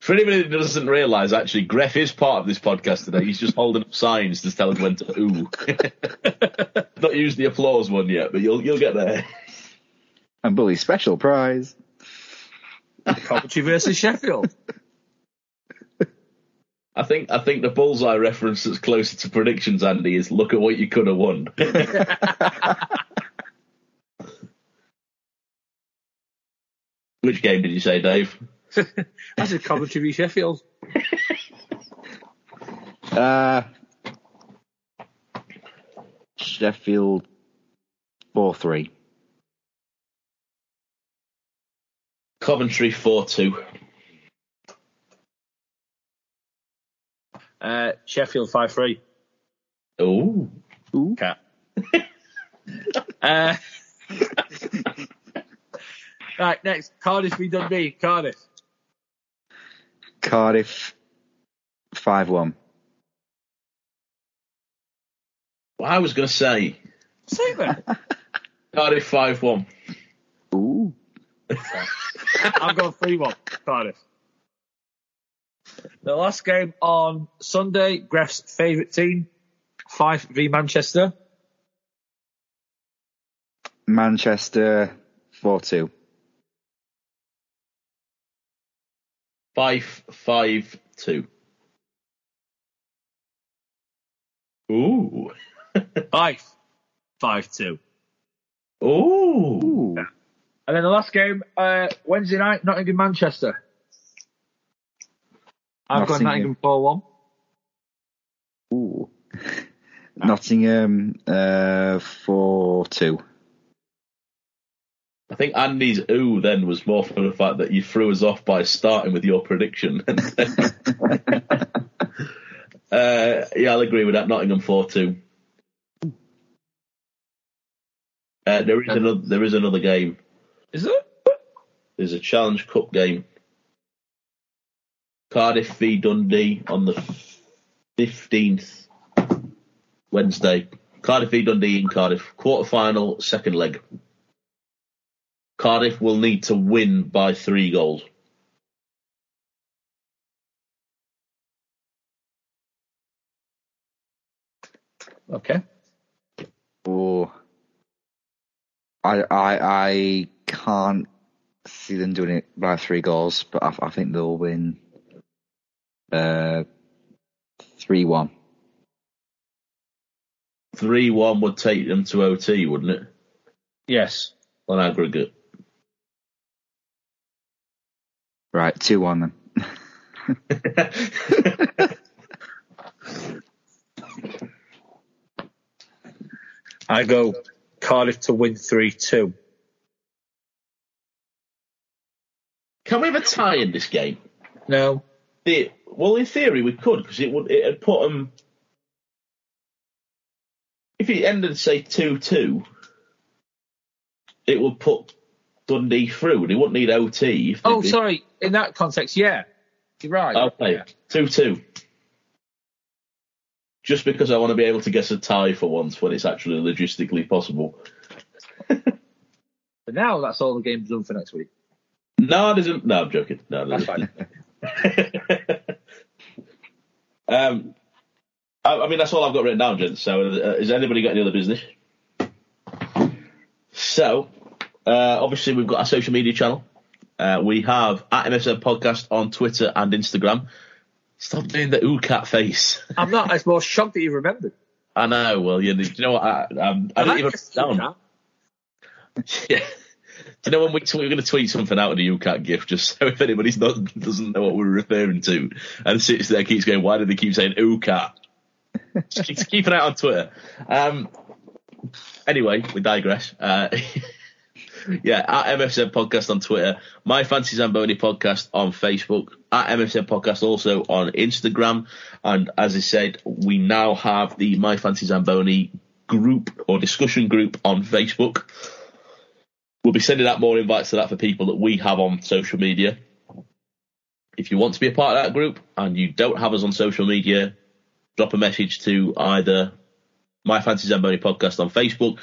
For anybody that doesn't realise, actually, Greff is part of this podcast today. He's just holding up signs to tell us when to ooh. Not used the applause one yet, but you'll you'll get there and Bully's special prize. Coventry versus Sheffield. I think I think the bullseye reference that's closer to predictions, Andy, is look at what you could have won. Which game did you say, Dave? I said Coventry v Sheffield. Uh, Sheffield four three. Coventry 4 2. Uh, Sheffield 5 3. Ooh. Ooh. Cat. uh, right, next. Cardiff v Dundee. Cardiff. Cardiff 5 1. Well, I was going to say Say it then. Cardiff 5 1. Ooh. I'm going 3 1, Cardiff. The last game on Sunday, Gref's favourite team, Fife v Manchester. Manchester 4 2. 5 5 2. Ooh. Fife, 5 2. Ooh. Ooh. And then the last game, uh, Wednesday night, Nottingham Manchester. I've got Nottingham. Nottingham 4 1. Ooh. Nottingham uh, 4 2. I think Andy's ooh then was more for the fact that you threw us off by starting with your prediction. uh, yeah, I'll agree with that. Nottingham 4 2. Uh, there is another. There is another game. Is it? There's a Challenge Cup game. Cardiff v Dundee on the fifteenth Wednesday. Cardiff v Dundee in Cardiff. Quarter final, second leg. Cardiff will need to win by three goals. Okay. Ooh. I, I, I can't see them doing it by three goals, but I, I think they'll win uh, 3 1. Three one would take them to OT, wouldn't it? Yes. On aggregate. Right, 2 1 then. I go Cardiff to win 3 2. Can we have a tie in this game? No. The, well, in theory, we could because it would it'd put them. If it ended say two two, it would put Dundee through. And they wouldn't need OT. Oh, did. sorry. In that context, yeah. You're right. Okay, Yeah. two two. Just because I want to be able to get a tie for once when it's actually logistically possible. But now that's all the game's done for next week. No, it isn't. No, I'm joking. No, That's fine. um, I, I mean, that's all I've got written down, gents. So, uh, has anybody got any other business? So, uh, obviously, we've got our social media channel. Uh, we have at MFZ Podcast on Twitter and Instagram. Stop doing the ooh cat face. I'm not. It's more shocked that you remembered. I know. Well, you, you know what? I, um, I didn't even down. Yeah. Do you know when we we we're going to tweet something out of the UCAT gift just so if anybody doesn't know what we're referring to and sits there keeps going, why do they keep saying UCAT? just keep, keep an eye on Twitter. Um, anyway, we digress. Uh, yeah, at MFZ Podcast on Twitter, My Fancy Zamboni Podcast on Facebook, at MFZ Podcast also on Instagram, and as I said, we now have the My Fancy Zamboni group or discussion group on Facebook. We'll be sending out more invites to that for people that we have on social media. If you want to be a part of that group and you don't have us on social media, drop a message to either My Fancy Zamboni Podcast on Facebook,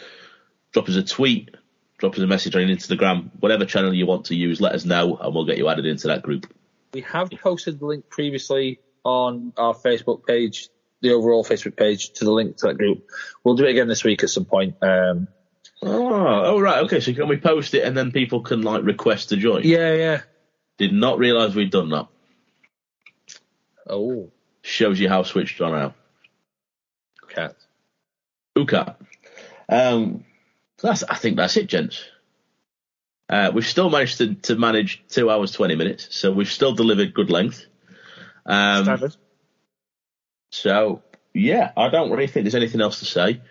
drop us a tweet, drop us a message on Instagram, whatever channel you want to use, let us know and we'll get you added into that group. We have posted the link previously on our Facebook page, the overall Facebook page, to the link to that group. We'll do it again this week at some point. Um, Oh, oh right, okay. So can we post it and then people can like request to join? yeah, yeah. Did not realise we'd done that. Oh, Shows you how switched on I am. cat. Uka. Um, so that's, I think that's it, gents. Uh, we've still managed to, to manage two hours twenty minutes, so we've still delivered good length. Um, Standard. so yeah, I don't really think there's anything else to say.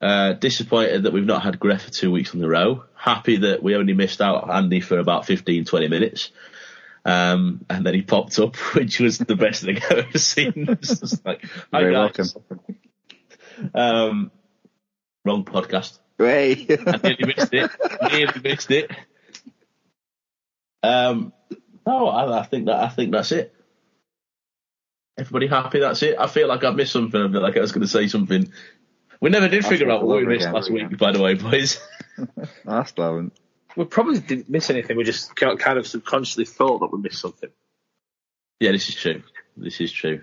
Uh, disappointed that we've not had Gref for two weeks in a row. Happy that we only missed out Andy for about 15, 20 minutes. Um, and then he popped up, which was the best thing I've ever seen. It's just like, hi Very guys. Um, wrong podcast. Hey. I nearly missed it. Nearly missed it. Um, no, I, I think that I think that's it. Everybody happy? That's it. I feel like I've missed something. I feel like I was going to say something We never did That's figure out what we missed last week, by the way, boys. I still haven't. We probably didn't miss anything. We just kind of subconsciously thought that we missed something. yeah, this is true. This is true.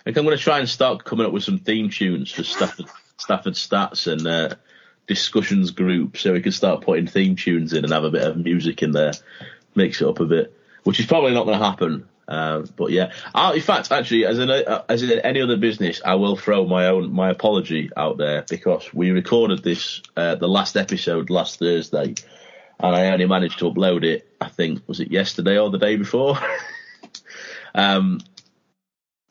I think I'm going to try and start coming up with some theme tunes for Stafford, Stafford Stats and uh, discussions group so we can start putting theme tunes in and have a bit of music in there, mix it up a bit, which is probably not going to happen. Uh, but yeah, I, in fact, actually, as in, uh, as in any other business, I will throw my own my apology out there because we recorded this uh, the last episode last Thursday, and I only managed to upload it. I think was it yesterday or the day before. um,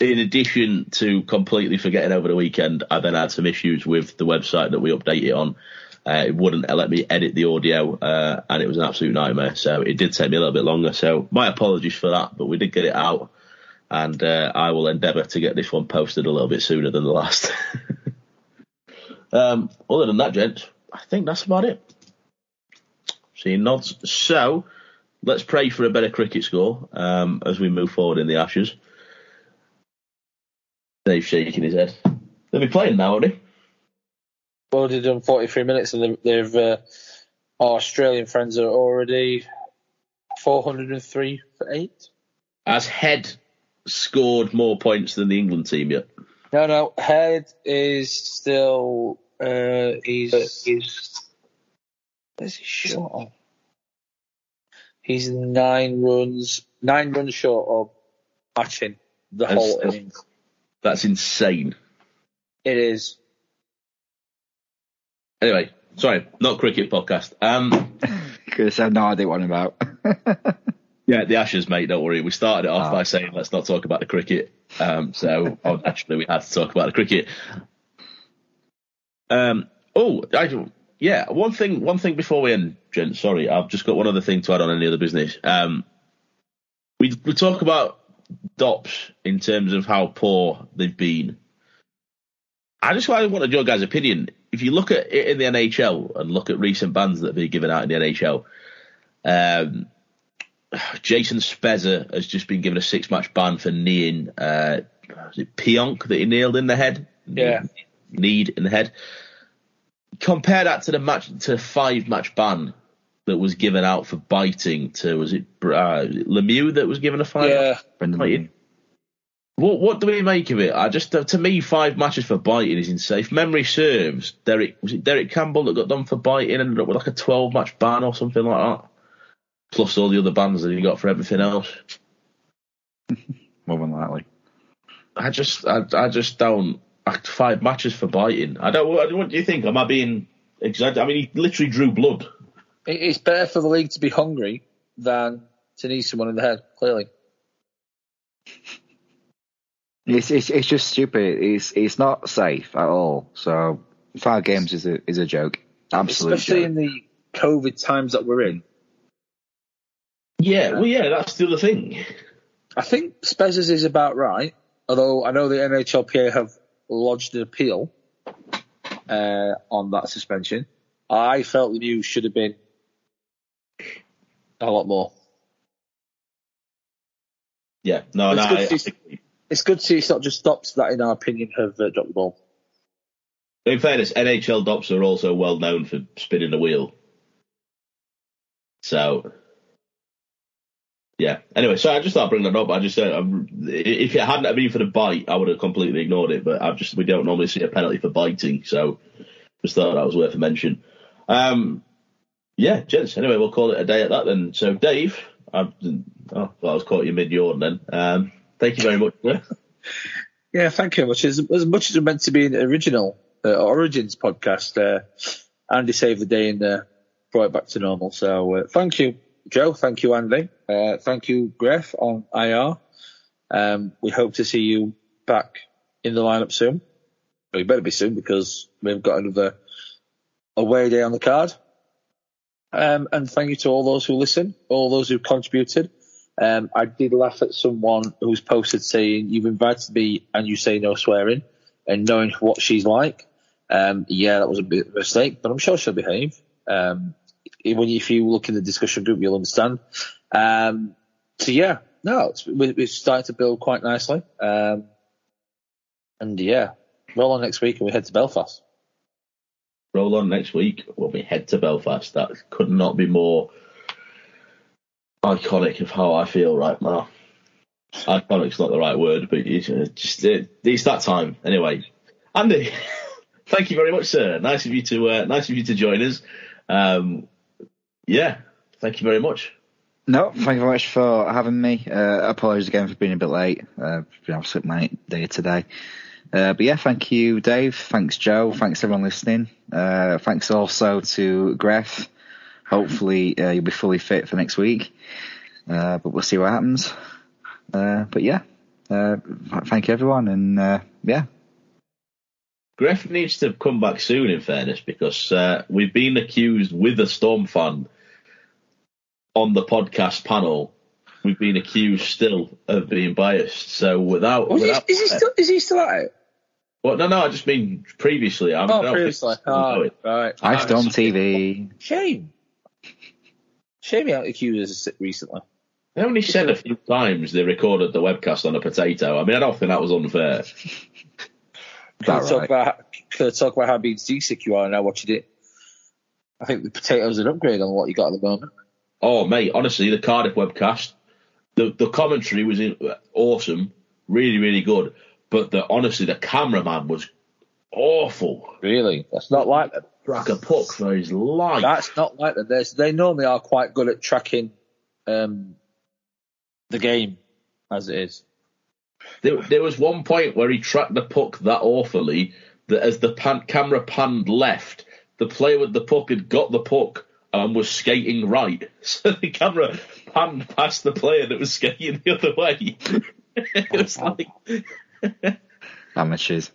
in addition to completely forgetting over the weekend, I then had some issues with the website that we update it on. Uh, it wouldn't let me edit the audio, uh, and it was an absolute nightmare. So it did take me a little bit longer. So my apologies for that, but we did get it out, and uh, I will endeavour to get this one posted a little bit sooner than the last. um, other than that, gents, I think that's about it. Seeing nods. So let's pray for a better cricket score um, as we move forward in the Ashes. Dave's shaking his head. They'll be playing now, aren't they? Well, they've done 43 minutes, and they've, they've uh, our Australian friends are already 403 for eight. Has Head scored more points than the England team yet? No, no, Head is still uh, he's he's where's he short of? He's nine runs, nine runs short of matching the That's- whole innings. That's insane. It is. Anyway, sorry, not cricket podcast. Um, Because I have no idea what I'm about. yeah, the Ashes, mate. Don't worry. We started it off Ah. by saying let's not talk about the cricket. Um, so oh, actually, we had to talk about the cricket. Um, oh, I, yeah. One thing. One thing before we end, gent. Sorry, I've just got one other thing to add on any other business. Um, we we talk about Dops in terms of how poor they've been. I just wanted your guys' opinion. If you look at it in the NHL and look at recent bans that have been given out in the NHL, um, Jason Spezza has just been given a six-match ban for kneeing. Uh, was it Pionk that he nailed in the head? Yeah. Need in the head. Compare that to the match to the five-match ban that was given out for biting. To was it uh, Lemieux that was given a five? Yeah, Brendan Right. Lee. What what do we make of it? I just to me five matches for biting is insane. If memory serves, Derek was it Derek Campbell that got done for biting and ended up with like a twelve match ban or something like that. Plus all the other bans that he got for everything else. More than likely. I just I, I just don't five matches for biting. I don't what, what do you think? Am I being exaggerated? I mean he literally drew blood. It's better for the league to be hungry than to need someone in the head. Clearly, It's, it's it's just stupid. It's it's not safe at all. So five games is a is a joke. Absolute especially joke. in the COVID times that we're in. Yeah, well yeah, that's still the other thing. I think Spez's is about right, although I know the NHLPA have lodged an appeal uh, on that suspension. I felt the news should have been a lot more. Yeah, no, no. It's I, good to see- It's good to see it's not just stops that, in our opinion, have uh, dropped the ball. in fairness, NHL dops are also well known for spinning the wheel. So, yeah. Anyway, so I just thought I'd bring that up. I just said um, if it hadn't been for the bite, I would have completely ignored it. But I've just we don't normally see a penalty for biting, so just thought that was worth a mention. Um, yeah, gents. Anyway, we'll call it a day at that then. So, Dave, I've, oh, well, I was caught you mid yawn then. Um, thank you very much. Yeah, thank you much. As, as much as it meant to be an original uh, Origins podcast, uh, Andy saved the day and uh, brought it back to normal. So uh, thank you, Joe. Thank you, Andy. Uh, thank you, Gref, on IR. Um, we hope to see you back in the lineup soon. You better be soon because we've got another away day on the card. Um, and thank you to all those who listen, all those who contributed. Um, I did laugh at someone who's posted saying, You've invited me and you say no swearing, and knowing what she's like. Um, yeah, that was a bit of a mistake, but I'm sure she'll behave. Um, when you, if you look in the discussion group, you'll understand. Um, so yeah, no, it's, we're starting to build quite nicely. Um, and yeah, roll on next week and we head to Belfast. roll on next week when we head to Belfast. That could not be more iconic of how I feel right now. Iconic's not the right word, but it's just it, it's that time anyway. Andy, thank you very much, sir. Nice of you to uh, nice of you to join us. Um, yeah, thank you very much. No, thank you very much for having me. Uh, apologies again for being a bit late. Uh, been absolute manic day today. Uh, but yeah, thank you, Dave. Thanks, Joe. Thanks everyone listening. Uh, thanks also to Gref. Hopefully uh, you'll be fully fit for next week. Uh, but we'll see what happens. Uh, but yeah, uh, thank you everyone, and uh, yeah. Gref needs to come back soon, in fairness, because uh, we've been accused with a Storm fan on the podcast panel. We've been accused still of being biased. So without, is, without he, is he still is he still at it? well, no, no, I just mean previously. I, I Oh, don't previously. Oh, right. I Uh, Storm TV. Shame. Shame he haven't accused us recently. They only said a few times they recorded the webcast on a potato. I mean, I don't think that was unfair. That Could talk right. about could talk about how being seasick you are now watching it. I think the potatoes an upgrade on what you got at the moment. Oh, mate, honestly, the Cardiff webcast, the the commentary was in, awesome, really, really good. But the honestly, the cameraman was awful. Really, that's not like them. Track a puck for his life. That's not like them. There's, they normally are quite good at tracking um, the game as it is. There, there was one point where he tracked the puck that awfully that as the pan, camera panned left, the player with the puck had got the puck and was skating right. So the camera panned past the player that was skating the other way. it was like, Amateurs.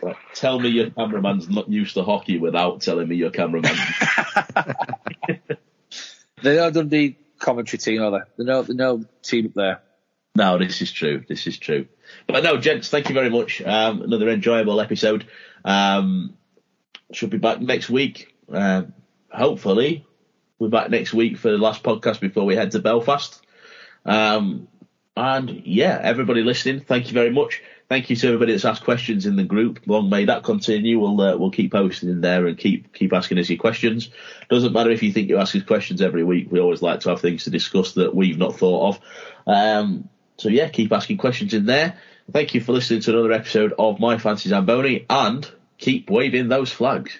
Right, Tell me your cameraman's not used to hockey without telling me your cameraman. They know Dundee commentary team, are they? They know, they know team up there. no, this is true. This is true. But no, gents, thank you very much. Um, another enjoyable episode. Um, should be back next week. Uh, hopefully, we're back next week for the last podcast before we head to Belfast. Um, and yeah, everybody listening, thank you very much. Thank you to everybody that's asked questions in the group. Long may that continue. We'll uh, we'll keep posting in there and keep keep asking us your questions. Doesn't matter if you think you ask us questions every week. We always like to have things to discuss that we've not thought of. Um, so yeah, keep asking questions in there. Thank you for listening to another episode of My Fancy Zamboni, and keep waving those flags.